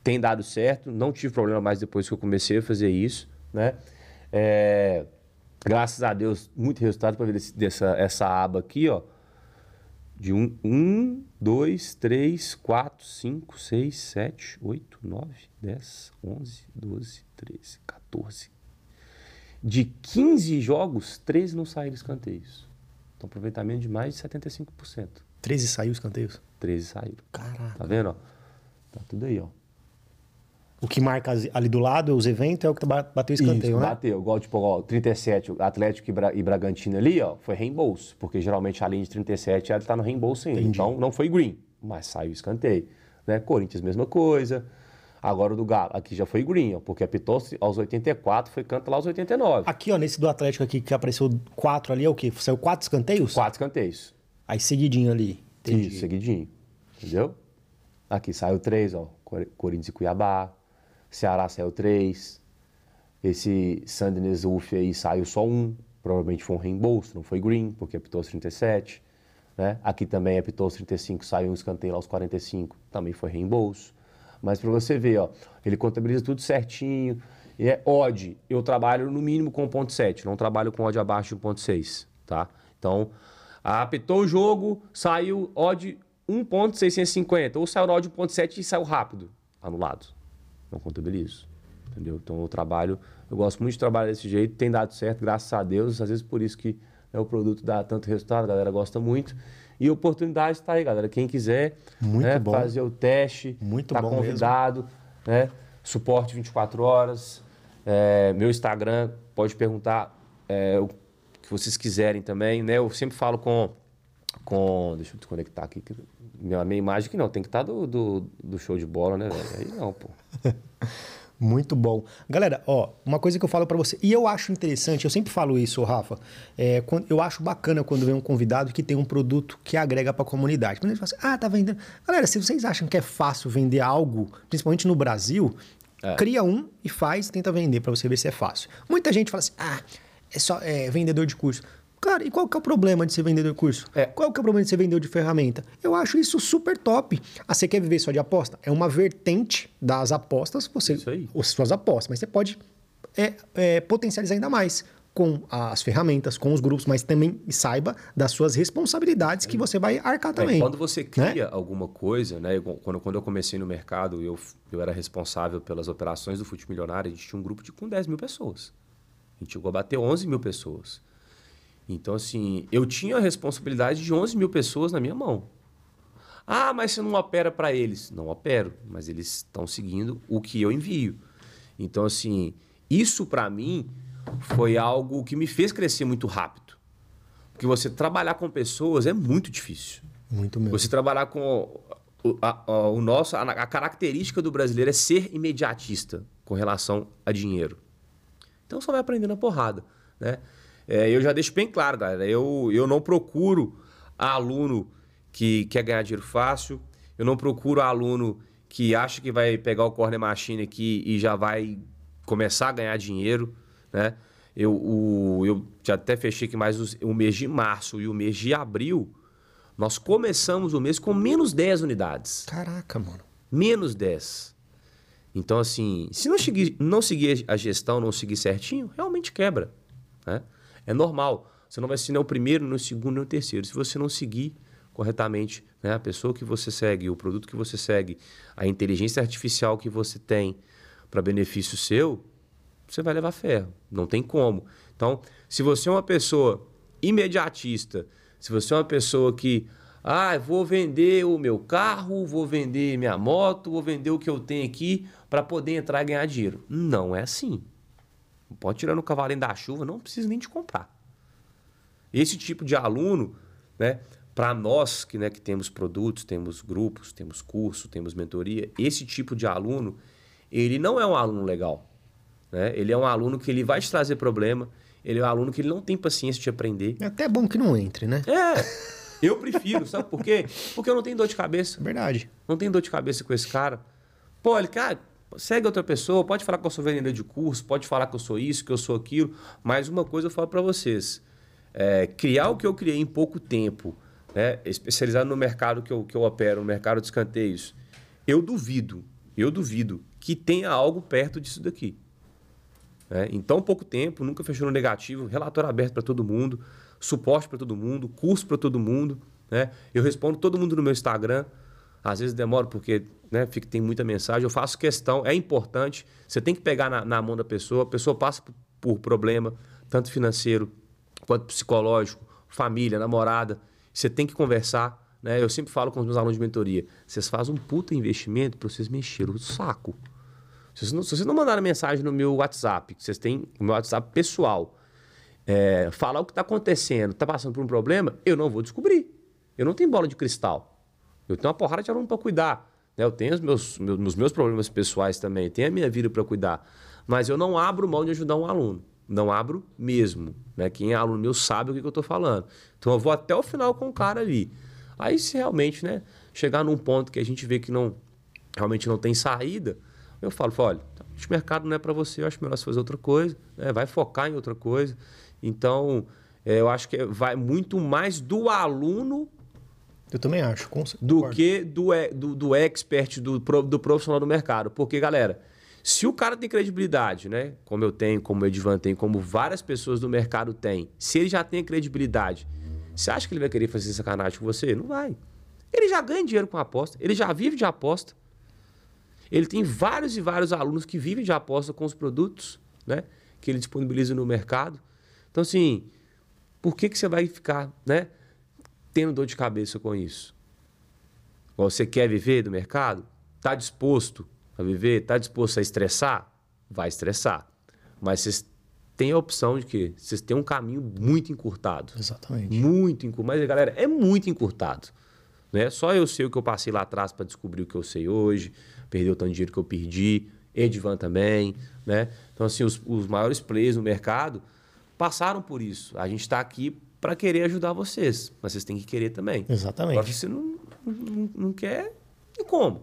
tem dado certo, não tive problema mais depois que eu comecei a fazer isso, né? É, graças a Deus, muito resultado para ver dessa essa aba aqui, ó. De 1, um, 2, 3, 4, 5, 6, 7, 8, 9, 10, 11, 12, 13, 14. De 15 jogos, 13 não saíram escanteios. Então, aproveitamento de mais de 75%. 13 saiu os canteios. 13 saíram. Caraca. Tá vendo, ó? Tá tudo aí, ó. O que marca ali do lado, os eventos, é o que ba- bateu escanteio, Isso, né? bateu. Igual, tipo, ó, 37, o Atlético e, Bra e Bragantino ali, ó, foi reembolso. Porque geralmente a linha de 37 ela tá no reembolso ainda. Entendi. Então não foi green, mas saiu escanteio. Né? Corinthians, mesma coisa. Agora o do Galo, aqui já foi green, ó, porque apitou aos 84, foi canto lá aos 89. Aqui, ó, nesse do Atlético aqui que apareceu quatro ali, é o quê? Saiu quatro escanteios? Quatro escanteios. Aí seguidinho ali. Entendi. Isso, seguidinho. Entendeu? Aqui saiu três, ó. Cor- Corinthians e Cuiabá. Ceará saiu três. Esse Sandnes Uf aí saiu só um. Provavelmente foi um reembolso, não foi green, porque apitou os 37. Né? Aqui também apitou os 35, saiu um escanteio lá aos 45, também foi reembolso. Mas para você ver, ó, ele contabiliza tudo certinho. E é odd, eu trabalho no mínimo com 1.7, não trabalho com odd abaixo de 1.6, tá? Então, apitou o jogo, saiu odd 1.650, ou saiu odd 1.7 e saiu rápido, anulado. Não contabilizo, entendeu? Então eu trabalho, eu gosto muito de trabalhar desse jeito, tem dado certo, graças a Deus, às vezes por isso que né, o produto dá tanto resultado, a galera gosta muito. E oportunidade está aí, galera. Quem quiser né, fazer o teste, Muito tá convidado, né? Suporte 24 horas. É, meu Instagram, pode perguntar é, o que vocês quiserem também, né? Eu sempre falo com. com deixa eu desconectar aqui. que Minha, minha imagem aqui não, tem que estar do, do, do show de bola, né, velho? Aí não, pô. Muito bom. Galera, ó, uma coisa que eu falo pra você, e eu acho interessante, eu sempre falo isso, Rafa, é, quando- eu acho bacana quando vem um convidado que tem um produto que agrega pra comunidade. Quando ele fala assim, ah, tá vendendo. Galera, se vocês acham que é fácil vender algo, principalmente no Brasil, cria um e faz, tenta vender pra você ver se é fácil. Muita gente fala assim, ah, é só é, vendedor de curso. Cara, e qual que é o problema de ser vendedor de curso? É. Qual que é o problema de ser vendedor de ferramenta? Eu acho isso super top. Ah, você quer viver só de aposta? É uma vertente das apostas, você, Isso aí. as suas apostas, mas você pode é, é, potencializar ainda mais. com as ferramentas, com os grupos, mas também saiba das suas responsabilidades que você vai arcar É, também. quando você cria alguma coisa, né? Quando, quando eu comecei no mercado, eu, eu era responsável pelas operações do Fute Milionário, a gente tinha um grupo de com 10 mil pessoas. A gente chegou a bater 11 mil pessoas. Então, assim, eu tinha a responsabilidade de 11 mil pessoas na minha mão. Ah, mas você não opera para eles. Não opero, mas eles estão seguindo o que eu envio. Então, assim, isso para mim foi algo que me fez crescer muito rápido. Porque você trabalhar com pessoas é muito difícil. Muito mesmo. Você trabalhar com o, a, a- o nosso, a, a característica do brasileiro é ser imediatista com relação a dinheiro. Então só vai aprendendo a porrada, né? É, eu já deixo bem claro, galera, eu, eu não procuro aluno que quer ganhar dinheiro fácil, eu não procuro aluno que acha que vai pegar o corner machine aqui e já vai começar a ganhar dinheiro, né? Eu, o, eu já até fechei aqui mais os- o mês de março e o mês de abril, nós começamos o mês com menos 10 unidades. Caraca, mano. Menos 10. Então, assim, se não seguir, não seguir a gestão, não seguir certinho, realmente quebra. Né? É normal. Você não vai ser nem o primeiro, nem o segundo, nem o terceiro. Se você não seguir corretamente né, a pessoa que você segue, o produto que você segue, a inteligência artificial que você tem para benefício seu, você vai levar ferro. Não tem como. Então, se você é uma pessoa imediatista, se você é uma pessoa que, ah, vou vender o meu carro, vou vender minha moto, vou vender o que eu tenho aqui para poder entrar e ganhar dinheiro. Não é assim. Pode tirar no cavalinho da chuva, não precisa nem de comprar. Esse tipo de aluno, né, para nós que, né, que temos produtos, temos grupos, temos curso, temos mentoria, esse tipo de aluno, ele não é um aluno legal. Né? Ele é um aluno que ele vai te trazer problema, ele é um aluno que ele não tem paciência de aprender. É até bom que não entre, né? É, eu prefiro, sabe por quê? Porque eu não tenho dor de cabeça. Verdade. Não tenho dor de cabeça com esse cara. Pô, ele, cara, segue outra pessoa, pode falar que eu sou vendedor de curso, pode falar que eu sou isso, que eu sou aquilo, mas uma coisa eu falo para vocês. É, criar o que eu criei em pouco tempo, né, especializado no mercado que eu, que eu opero, no mercado de escanteios, eu duvido, eu duvido que tenha algo perto disso daqui. né? Em tão pouco tempo, nunca fechou no negativo, relatório aberto para todo mundo, suporte para todo mundo, curso para todo mundo. Né? Eu respondo todo mundo no meu Instagram. Às vezes demoro porque né, fica, tem muita mensagem. Eu faço questão, é importante. Você tem que pegar na, na mão da pessoa. A pessoa passa por, por problema, tanto financeiro quanto psicológico, família, namorada. Você tem que conversar. Né? Eu sempre falo com os meus alunos de mentoria: vocês fazem um puta investimento para vocês mexerem o saco. Se vocês, não, se vocês não mandarem mensagem no meu WhatsApp, vocês têm o meu WhatsApp pessoal, é, falar o que está acontecendo, está passando por um problema, eu não vou descobrir. Eu não tenho bola de cristal. Eu tenho uma porrada de aluno para cuidar. né? Eu tenho os meus, meus, meus problemas pessoais também, tenho a minha vida para cuidar. Mas eu não abro mão de ajudar um aluno. Não abro mesmo. Né? Quem é aluno meu sabe o que, que eu estou falando. Então eu vou até o final com o cara ali. Aí se realmente né, chegar num ponto que a gente vê que não realmente não tem saída, eu falo, olha, esse mercado não é para você, eu acho melhor você fazer outra coisa, né? vai focar em outra coisa. Então, é, eu acho que vai muito mais do aluno Eu também acho. com- do concordo. que do, do, do expert, do, do profissional do mercado. Porque, galera, se o cara tem credibilidade, né? Como eu tenho, como o Edvan tem, como várias pessoas do mercado têm, se ele já tem credibilidade, você acha que ele vai querer fazer sacanagem com você? Não vai. Ele já ganha dinheiro com aposta, ele já vive de aposta. Ele tem vários e vários alunos que vivem de aposta com os produtos, né? Que ele disponibiliza no mercado. Então, assim, por que, que você vai ficar, né? Tendo dor de cabeça com isso? Você quer viver do mercado? Está disposto a viver? Está disposto a estressar? Vai estressar. Mas vocês têm a opção de que vocês têm um caminho muito encurtado. Exatamente. Muito encurtado. Mas, galera, é muito encurtado. Né? Só eu sei o que eu passei lá atrás para descobrir o que eu sei hoje, perder o tanto de dinheiro que eu perdi, Edvan também. Né? Então, assim, os, os maiores players no mercado passaram por isso. A gente está aqui para querer ajudar vocês, mas vocês têm que querer também. Exatamente. Agora, se você não, não, não quer, e como?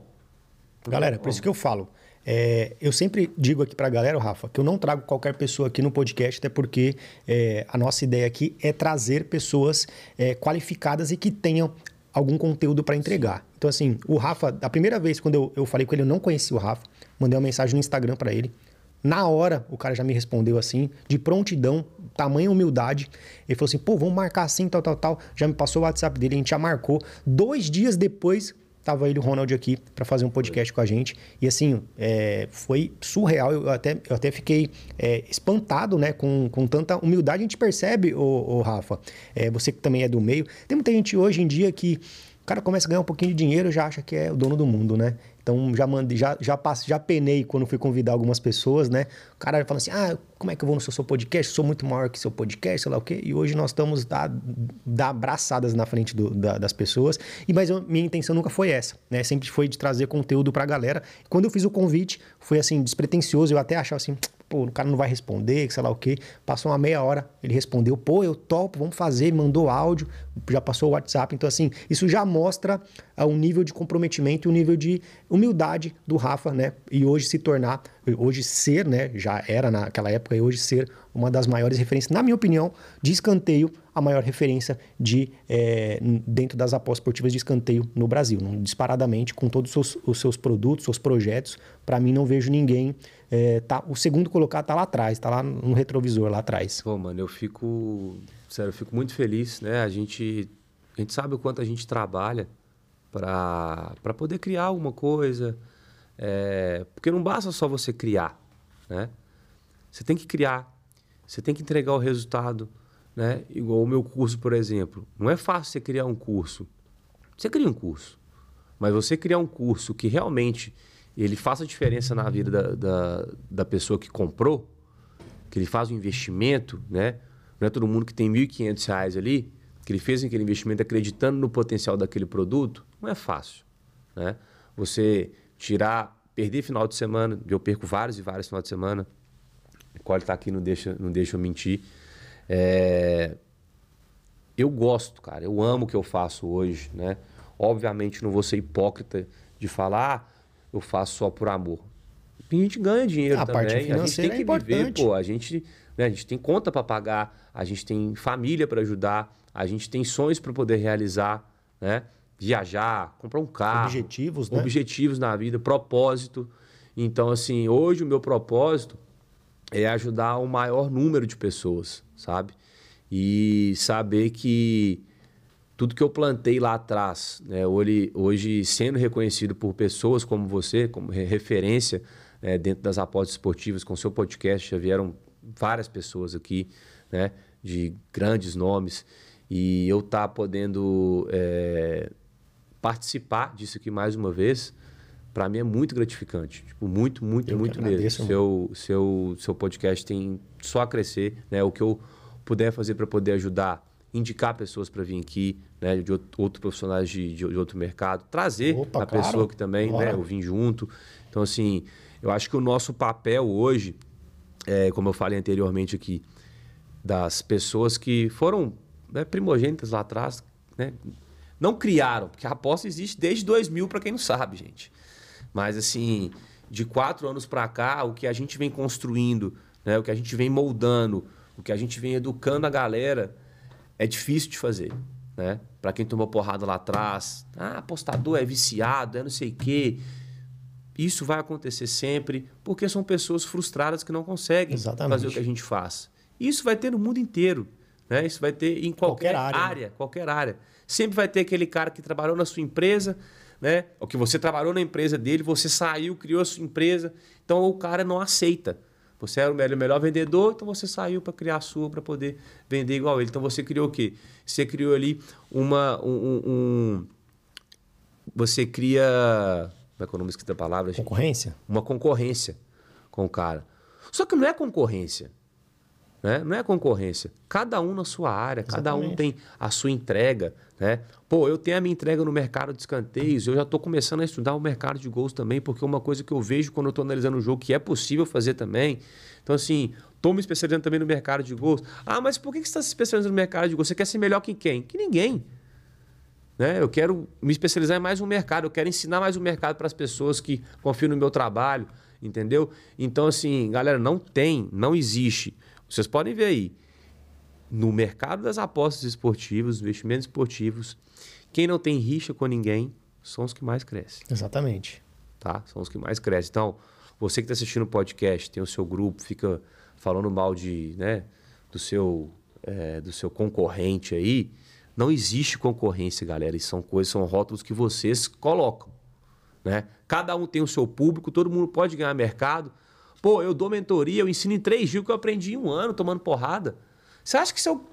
Galera, por isso que eu falo. é, eu sempre digo aqui pra galera, Rafa, que eu não trago qualquer pessoa aqui no podcast, até porque é, a nossa ideia aqui é trazer pessoas é, qualificadas e que tenham algum conteúdo para entregar. Então, assim, o Rafa, a primeira vez quando eu, eu falei com ele, eu não conhecia o Rafa, mandei uma mensagem no Instagram para ele. Na hora, o cara já me respondeu assim, de prontidão, tamanha humildade. Ele falou assim: pô, vamos marcar assim, tal, tal, tal. Já me passou o WhatsApp dele, a gente já marcou. Dois dias depois, tava ele, o Ronald, aqui para fazer um podcast com a gente. E assim, é, foi surreal. Eu até, eu até fiquei é, espantado, né? Com, com tanta humildade. A gente percebe, ô, ô Rafa, é, você que também é do meio. Tem muita gente hoje em dia que o cara começa a ganhar um pouquinho de dinheiro já acha que é o dono do mundo, né? Então já mandei, já, já, passe, já penei quando fui convidar algumas pessoas, né? O cara fala assim: ah, como é que eu vou no seu, seu podcast? Sou muito maior que seu podcast, sei lá o quê. E hoje nós estamos da, da abraçadas na frente do, da, das pessoas. E mas eu, minha intenção nunca foi essa, né? Sempre foi de trazer conteúdo pra galera. Quando eu fiz o convite, foi assim, despretensioso. Eu até achava assim, pô, o cara não vai responder, sei lá o quê. Passou uma meia hora, ele respondeu, pô, eu topo, vamos fazer, mandou áudio, já passou o WhatsApp. Então, assim, isso já mostra uh, um nível de comprometimento e um nível de humildade do Rafa, né? E hoje se tornar, hoje ser, né? Já era naquela época, e hoje ser uma das maiores referências, na minha opinião, de escanteio, a maior referência de é, dentro das apostas esportivas de escanteio no Brasil. Disparadamente, com todos os seus, os seus produtos, seus projetos, para mim não vejo ninguém. É, tá, o segundo colocado tá lá atrás, tá lá no retrovisor lá atrás. Pô, mano, eu fico. Sério, eu fico muito feliz, né? A gente, a gente sabe o quanto a gente trabalha para poder criar alguma coisa. É, porque não basta só você criar, né? Você tem que criar, você tem que entregar o resultado, né? Igual o meu curso, por exemplo. Não é fácil você criar um curso. Você cria um curso, mas você criar um curso que realmente ele faça diferença na vida da, da, da pessoa que comprou, que ele faz um investimento, né? Não é todo mundo que tem R$ 1.500 ali, que ele fez aquele investimento acreditando no potencial daquele produto, não é fácil, né? Você tirar, perder final de semana, eu perco vários e vários final de semana, Cole está aqui, não deixa, não deixa eu mentir. É... Eu gosto, cara, eu amo o que eu faço hoje, né? Obviamente não vou ser hipócrita de falar, ah, eu faço só por amor. A gente ganha dinheiro a também, parte financeira a gente tem que é viver, pô, a gente, né, a gente tem conta para pagar, a gente tem família para ajudar, a gente tem sonhos para poder realizar, né? Viajar, comprar um carro, objetivos, né? objetivos na vida, propósito. Então, assim, hoje o meu propósito é ajudar o maior número de pessoas, sabe? E saber que tudo que eu plantei lá atrás, né, hoje, hoje sendo reconhecido por pessoas como você, como referência né, dentro das apostas esportivas, com seu podcast, já vieram várias pessoas aqui, né, de grandes nomes, e eu estar tá podendo é, participar disso aqui mais uma vez, para mim é muito gratificante. Tipo, muito, muito, eu muito mesmo. Seu, seu, seu podcast tem só a crescer, né? O que eu puder fazer para poder ajudar, indicar pessoas para vir aqui, né? De outro, outros profissionais de, de, de, outro mercado, trazer Opa, a claro. pessoa que também, né? Eu vim junto. Então, assim, eu acho que o nosso papel hoje, é, como eu falei anteriormente aqui, das pessoas que foram né, primogênitas lá atrás, né? Não criaram, porque a aposta existe desde 2000, para quem não sabe, gente. Mas, assim, de quatro anos para cá, o que a gente vem construindo, né, o que a gente vem moldando, o que a gente vem educando a galera, é difícil de fazer. Né? Para quem tomou porrada lá atrás, ah, apostador é viciado, é não sei o quê. Isso vai acontecer sempre, porque são pessoas frustradas que não conseguem Exatamente. fazer o que a gente faz. Isso vai ter no mundo inteiro. Né? Isso vai ter em qualquer, qualquer área, área qualquer área. Sempre vai ter aquele cara que trabalhou na sua empresa, né? O que você trabalhou na empresa dele, você saiu, criou a sua empresa, então o cara não aceita. Você era o melhor, melhor vendedor, então você saiu para criar a sua para poder vender igual ele. Então você criou o quê? Você criou ali uma um, um você cria como é que é o nome da palavra? Concorrência? Uma concorrência com o cara. Só que não é concorrência. Né? Não é concorrência. Cada um na sua área, Exatamente. cada um tem a sua entrega. Né? Pô, eu tenho a minha entrega no mercado de escanteios, eu já estou começando a estudar o mercado de gols também, porque é uma coisa que eu vejo quando eu estou analisando o jogo que é possível fazer também. Então, assim, estou me especializando também no mercado de gols. Ah, mas por que você está se especializando no mercado de gols? Você quer ser melhor que quem? Que ninguém. Né? Eu quero me especializar em mais um mercado, eu quero ensinar mais um mercado para as pessoas que confiam no meu trabalho, entendeu? Então, assim, galera, não tem, não existe vocês podem ver aí, no mercado das apostas esportivas, investimentos esportivos, quem não tem rixa com ninguém são os que mais crescem. Exatamente. Tá? São os que mais crescem. Então, Você que está assistindo o podcast, tem o seu grupo, fica falando mal de, né, do seu, é, do seu concorrente aí. Não existe concorrência, galera. Isso são coisas, são rótulos que vocês colocam. Né? Cada um tem o seu público, todo mundo pode ganhar mercado. Pô, eu dou mentoria, eu ensino em três dias que eu aprendi em um ano tomando porrada. Você acha que se eu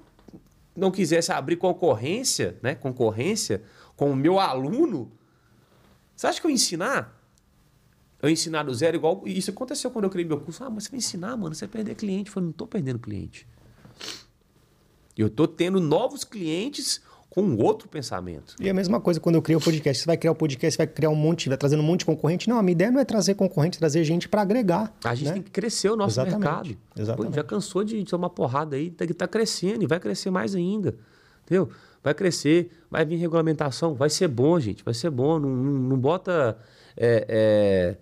não quisesse abrir concorrência, né? Concorrência com o meu aluno, você acha que eu ia ensinar? Eu ia ensinar do zero igual. Isso aconteceu quando eu criei meu curso. Ah, mas você vai ensinar, mano, você vai perder cliente. Eu falei, não estou perdendo cliente. Eu estou tendo novos clientes com outro pensamento. E a mesma coisa quando eu crio o podcast. Você vai criar o podcast, você vai criar um monte, vai trazendo um monte de concorrente. Não, a minha ideia não é trazer concorrente, trazer gente para agregar. A gente né? tem que crescer o nosso Exatamente. mercado. Exatamente. Pô, já cansou de tomar porrada aí, que estar crescendo e vai crescer mais ainda. Entendeu? Vai crescer, vai vir regulamentação, vai ser bom, gente, vai ser bom. Não, não, não bota é, é,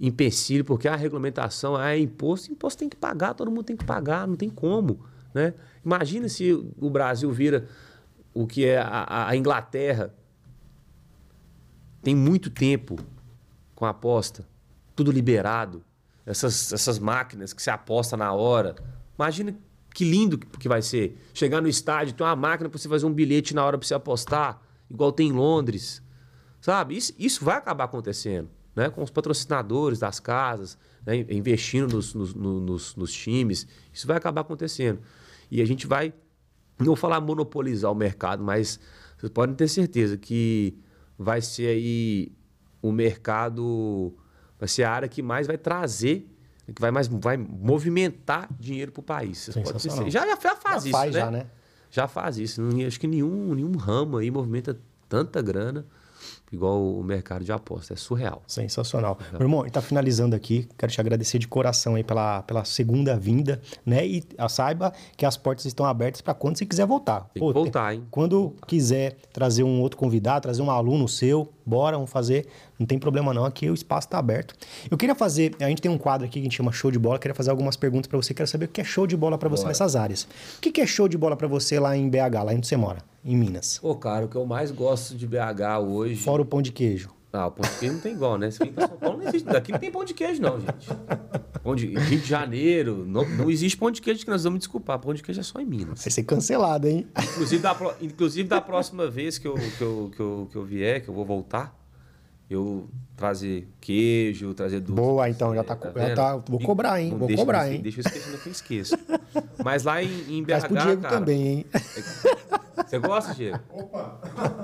empecilho, porque a regulamentação é imposto, imposto tem que pagar, todo mundo tem que pagar, não tem como. Né? Imagina se o Brasil vira o que é a, a Inglaterra. Tem muito tempo com a aposta, tudo liberado. Essas, essas máquinas que você aposta na hora. Imagina que lindo que vai ser. Chegar no estádio, ter uma máquina para você fazer um bilhete na hora para você apostar, igual tem em Londres. Sabe? Isso, isso vai acabar acontecendo. Né? Com os patrocinadores das casas, né? investindo nos, nos, nos, nos times. Isso vai acabar acontecendo. E a gente vai, não vou falar monopolizar o mercado, mas vocês podem ter certeza que vai ser aí o mercado, vai ser a área que mais vai trazer, que vai mais vai movimentar dinheiro para o país. Sensacional. certeza. já, já faz Já isso, faz né? já, né? Já faz isso. Não, acho que nenhum, nenhum ramo aí movimenta tanta grana igual o mercado de aposta. É surreal. Sensacional. Meu irmão, a gente tá finalizando aqui. Quero te agradecer de coração aí pela, pela segunda vinda, né? E ah, saiba que as portas estão abertas para quando você quiser voltar. Que voltar, hein? Quando quiser trazer um outro convidado, trazer um aluno seu, bora, vamos fazer. Não tem problema não, aqui o espaço está aberto. Eu queria fazer, a gente tem um quadro aqui que a gente chama show de bola, queria fazer algumas perguntas para você, quero saber o que é show de bola para você Bora. nessas áreas. O que é show de bola para você lá em BH, lá onde você mora, em Minas? Pô, cara, o que eu mais gosto de BH hoje. Fora o pão de queijo. Ah, o pão de queijo não tem igual, né? Se vem pra São Paulo, não existe. Daqui não tem pão de queijo, não, gente. Pão de... Rio de Janeiro, não, não existe pão de queijo que nós vamos desculpar. Pão de queijo é só em Minas. Vai ser cancelado, hein? Inclusive da, pro- inclusive, da próxima vez que eu, que, eu, que, eu, que eu vier, que eu vou voltar, eu trazer queijo, trazer doce. Boa, então, já tá co- já tá- vou cobrar, hein? não Vou deixa- cobrar, não- hein? Deixa eu esquecer, que eu esqueço. Mas lá em, em BH, Faz pro Diego cara, também, hein? Você gosta, Diego? Opa!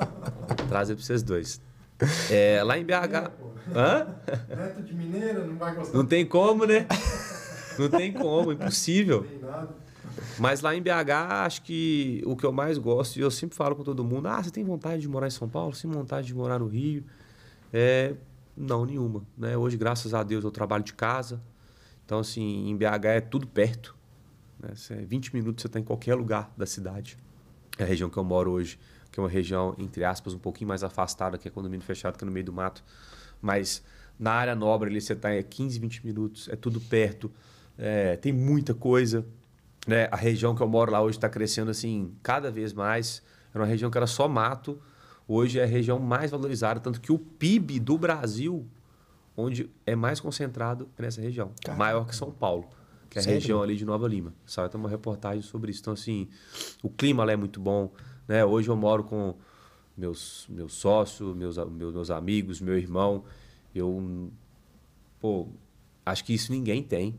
Trazer pra vocês dois. É, lá em BH... Hã? Neto de mineira, não vai gostar Não tem como, né? Não tem como, impossível. de nada. Mas lá em BH, acho que o que eu mais gosto, e eu sempre falo com todo mundo, ah, você tem vontade de morar em São Paulo? Você tem vontade de morar no Rio? É, não, nenhuma. Né? Hoje, graças a Deus, eu trabalho de casa. Então, assim, em BH é tudo perto. Né? Você- 20 minutos você está em qualquer lugar da cidade. É a região que eu moro hoje, que é uma região, entre aspas, um pouquinho mais afastada, que é condomínio fechado, que é no meio do mato. Mas na área nobre ali você está em 15, 20 minutos, é tudo perto, é, tem muita coisa. Né? A região que eu moro lá hoje está crescendo assim cada vez mais. Era uma região que era só mato, hoje é a região mais valorizada, tanto que o PIB do Brasil, onde é mais concentrado, é nessa região. Caraca. Maior que São Paulo, que é a Sério? região ali de Nova Lima. Saiu até uma reportagem sobre isso. Então, assim, o clima lá é muito bom. Né? Hoje eu moro com meus, meus sócios, meus, meus, meus amigos, meu irmão. Eu, pô, acho que isso ninguém tem.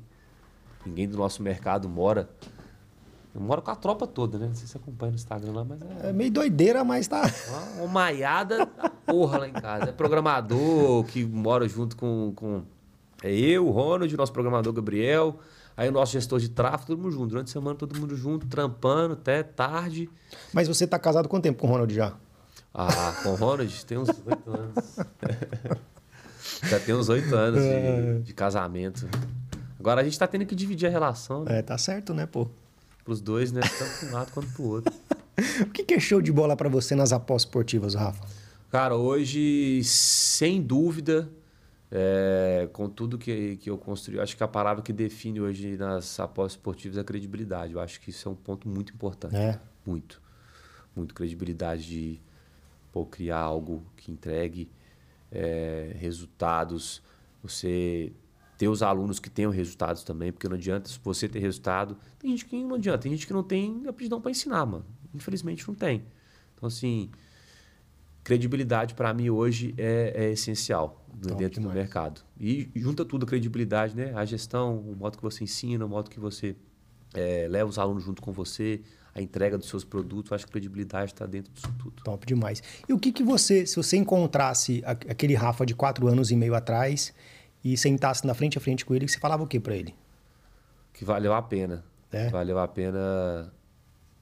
Ninguém do nosso mercado mora. Eu moro com a tropa toda, né? Não sei se você acompanha no Instagram lá, mas é É meio doideira, mas tá. uma, uma maiada da porra lá em casa. É programador que mora junto com. com é eu, o Ronald, o nosso programador Gabriel, aí o nosso gestor de tráfego, todo mundo junto. Durante a semana, todo mundo junto, trampando até tarde. Mas você tá casado quanto tempo com o Ronald já? Ah, com o Ronald tem uns oito anos. Já tem uns oito anos de, de casamento. Agora a gente tá tendo que dividir a relação né? É, tá certo, né, pô? Pros dois, né? Tanto para um lado quanto pro outro. O que é show de bola pra você nas apostas esportivas, Rafa? Cara, hoje, sem dúvida, é, com tudo que, que eu construí, acho que a palavra que define hoje nas apostas esportivas é a credibilidade. Eu acho que isso é um ponto muito importante. É. Muito. Muito credibilidade de pô, criar algo que entregue é, resultados, você ter os alunos que tenham resultados também, porque não adianta se você ter resultado. Tem gente que não adianta, tem gente que não tem aptidão para ensinar, mano. Infelizmente não tem. Então, assim, credibilidade para mim hoje é, é essencial Top dentro demais. do mercado. E junta tudo a credibilidade, né? A gestão, o modo que você ensina, o modo que você é, leva os alunos junto com você, a entrega dos seus produtos, acho que credibilidade está dentro disso tudo. Top demais. E o que, que você, se você encontrasse aquele Rafa de quatro anos e meio atrás e sentasse na frente a frente com ele, você falava o que para ele? Que valeu a pena. É? Valeu a pena,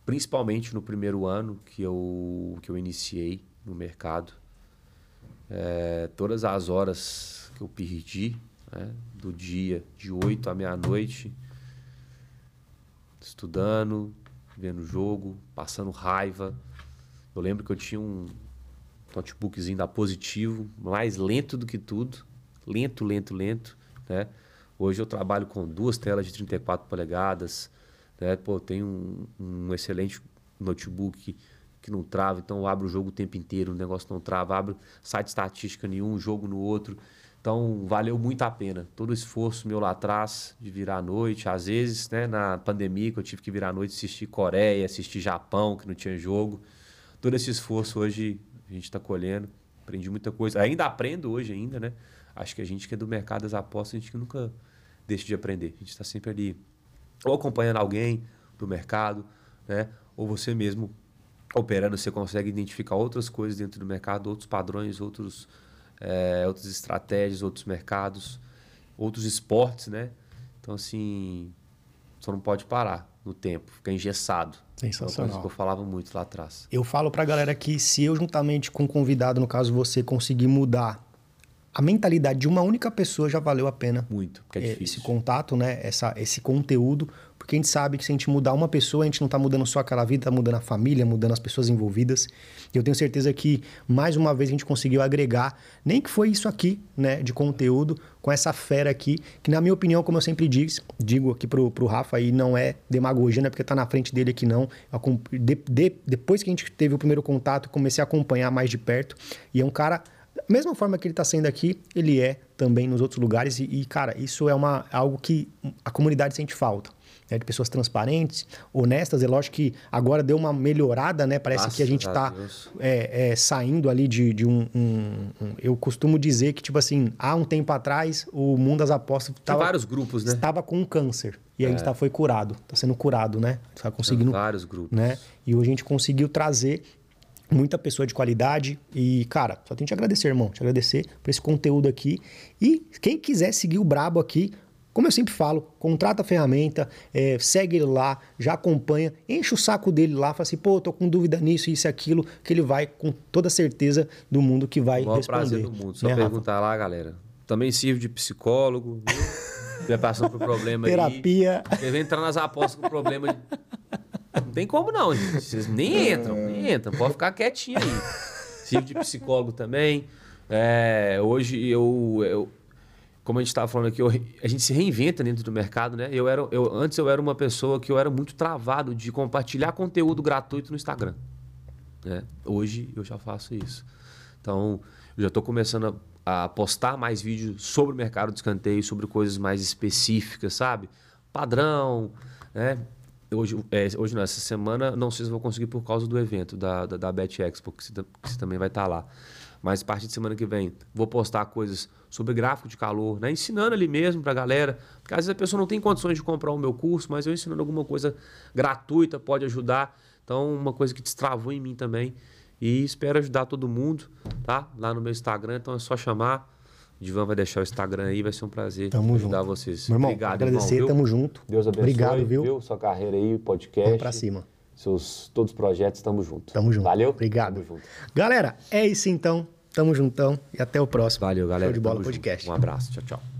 principalmente no primeiro ano que eu, que eu iniciei no mercado. É, todas as horas que eu perdi, né, do dia de 8 à meia-noite, estudando, vendo jogo, passando raiva. Eu lembro que eu tinha um notebookzinho da Positivo, mais lento do que tudo. Lento, lento, lento. Né? Hoje eu trabalho com duas telas de 34 polegadas. Né? Pô, tenho um, um excelente notebook que não trava, então eu abro o jogo o tempo inteiro, o negócio não trava, abro site estatística nenhum, jogo no outro. Então, valeu muito a pena. Todo o esforço meu lá atrás de virar à noite. Às vezes, né, na pandemia, que eu tive que virar à noite, assistir Coreia, assistir Japão, que não tinha jogo. Todo esse esforço hoje a gente está colhendo. Aprendi muita coisa. Ainda aprendo hoje ainda, né? Acho que a gente que é do mercado das apostas, a gente que nunca deixa de aprender. A gente está sempre ali ou acompanhando alguém do mercado, né? Ou você mesmo operando, você consegue identificar outras coisas dentro do mercado, outros padrões, outros é, outras estratégias, outros mercados, outros esportes, né? Então, assim, só não pode parar no tempo, ficar engessado. Sensacional. É que eu falava muito lá atrás. Eu falo pra galera que se eu, juntamente com o convidado, no caso você, conseguir mudar a mentalidade de uma única pessoa já valeu a pena. Muito, porque é, é difícil. Esse contato, né? Essa, esse conteúdo, porque a gente sabe que se a gente mudar uma pessoa, a gente não está mudando só aquela vida, está mudando a família, mudando as pessoas envolvidas. E eu tenho certeza que, mais uma vez, a gente conseguiu agregar, nem que foi isso aqui, né, de conteúdo, com essa fera aqui, que na minha opinião, como eu sempre digo, digo aqui pro, pro Rafa aí, não é demagogia, não é porque tá na frente dele aqui não. De, de, depois que a gente teve o primeiro contato, comecei a acompanhar mais de perto. E é um cara mesma forma que ele está sendo aqui, ele é também nos outros lugares. E, e, cara, isso é uma, algo que a comunidade sente falta. Né? De pessoas transparentes, honestas. É lógico que agora deu uma melhorada, né? Parece Nossa, que a gente está é, é, saindo ali de, de um, um, um, Eu costumo dizer que, tipo assim, há um tempo atrás, o mundo das apostas. Tava, vários grupos, né? Estava com um câncer. E a gente é. tá, foi curado. Está sendo curado, né? Está conseguindo. Tem vários grupos. Né? E hoje a gente conseguiu trazer muita pessoa de qualidade. E, cara, só tenho que te agradecer, irmão. Te agradecer por esse conteúdo aqui. E quem quiser seguir o Brabo aqui, como eu sempre falo, contrata a ferramenta, é, segue ele lá, já acompanha, enche o saco dele lá, fala assim, pô, tô com dúvida nisso, isso e aquilo, que ele vai, com toda certeza do mundo, que vai o responder. prazer do mundo. Só né, perguntar Rafa? lá, galera. Também sirvo de psicólogo, viu? Já passando por problema Terapia. aí. Terapia. entrar nas apostas com problema de não tem como não, gente. Vocês nem entram, nem entram. Pode ficar quietinho aí. Sirvo de psicólogo também. É, hoje eu, eu, como a gente estava falando aqui, eu, a gente se reinventa dentro do mercado, né? Eu era, eu, antes eu era uma pessoa que eu era muito travado de compartilhar conteúdo gratuito no Instagram. Né? Hoje eu já faço isso. Então, eu já estou começando a, a, postar mais vídeos sobre o mercado de escanteio, sobre coisas mais específicas, sabe? Padrão, né? Hoje, é, hoje não, essa semana, não sei se vou conseguir por causa do evento da, da, da Bet Expo, que você, que você também vai estar tá lá. Mas a partir de semana que vem, vou postar coisas sobre gráfico de calor, né? ensinando ali mesmo para a galera. Porque às vezes a pessoa não tem condições de comprar o meu curso, mas eu ensinando alguma coisa gratuita pode ajudar. Então, uma coisa que destravou em mim também. E espero ajudar todo mundo, tá? Lá no meu Instagram, então é só chamar. Divan vai deixar o Instagram aí, vai ser um prazer tamo ajudar junto. vocês. Meu irmão, Obrigado, agradecer, irmão, tamo junto. Deus abençoe. Obrigado, viu? viu? Sua carreira aí, podcast. Vamos pra cima. Seus todos os projetos, tamo junto. Tamo junto. Valeu? Obrigado. Tamo junto. Galera, é isso então. Tamo juntão e até o próximo. Valeu, galera. Show de bola podcast. Junto. Um abraço. Tchau, tchau.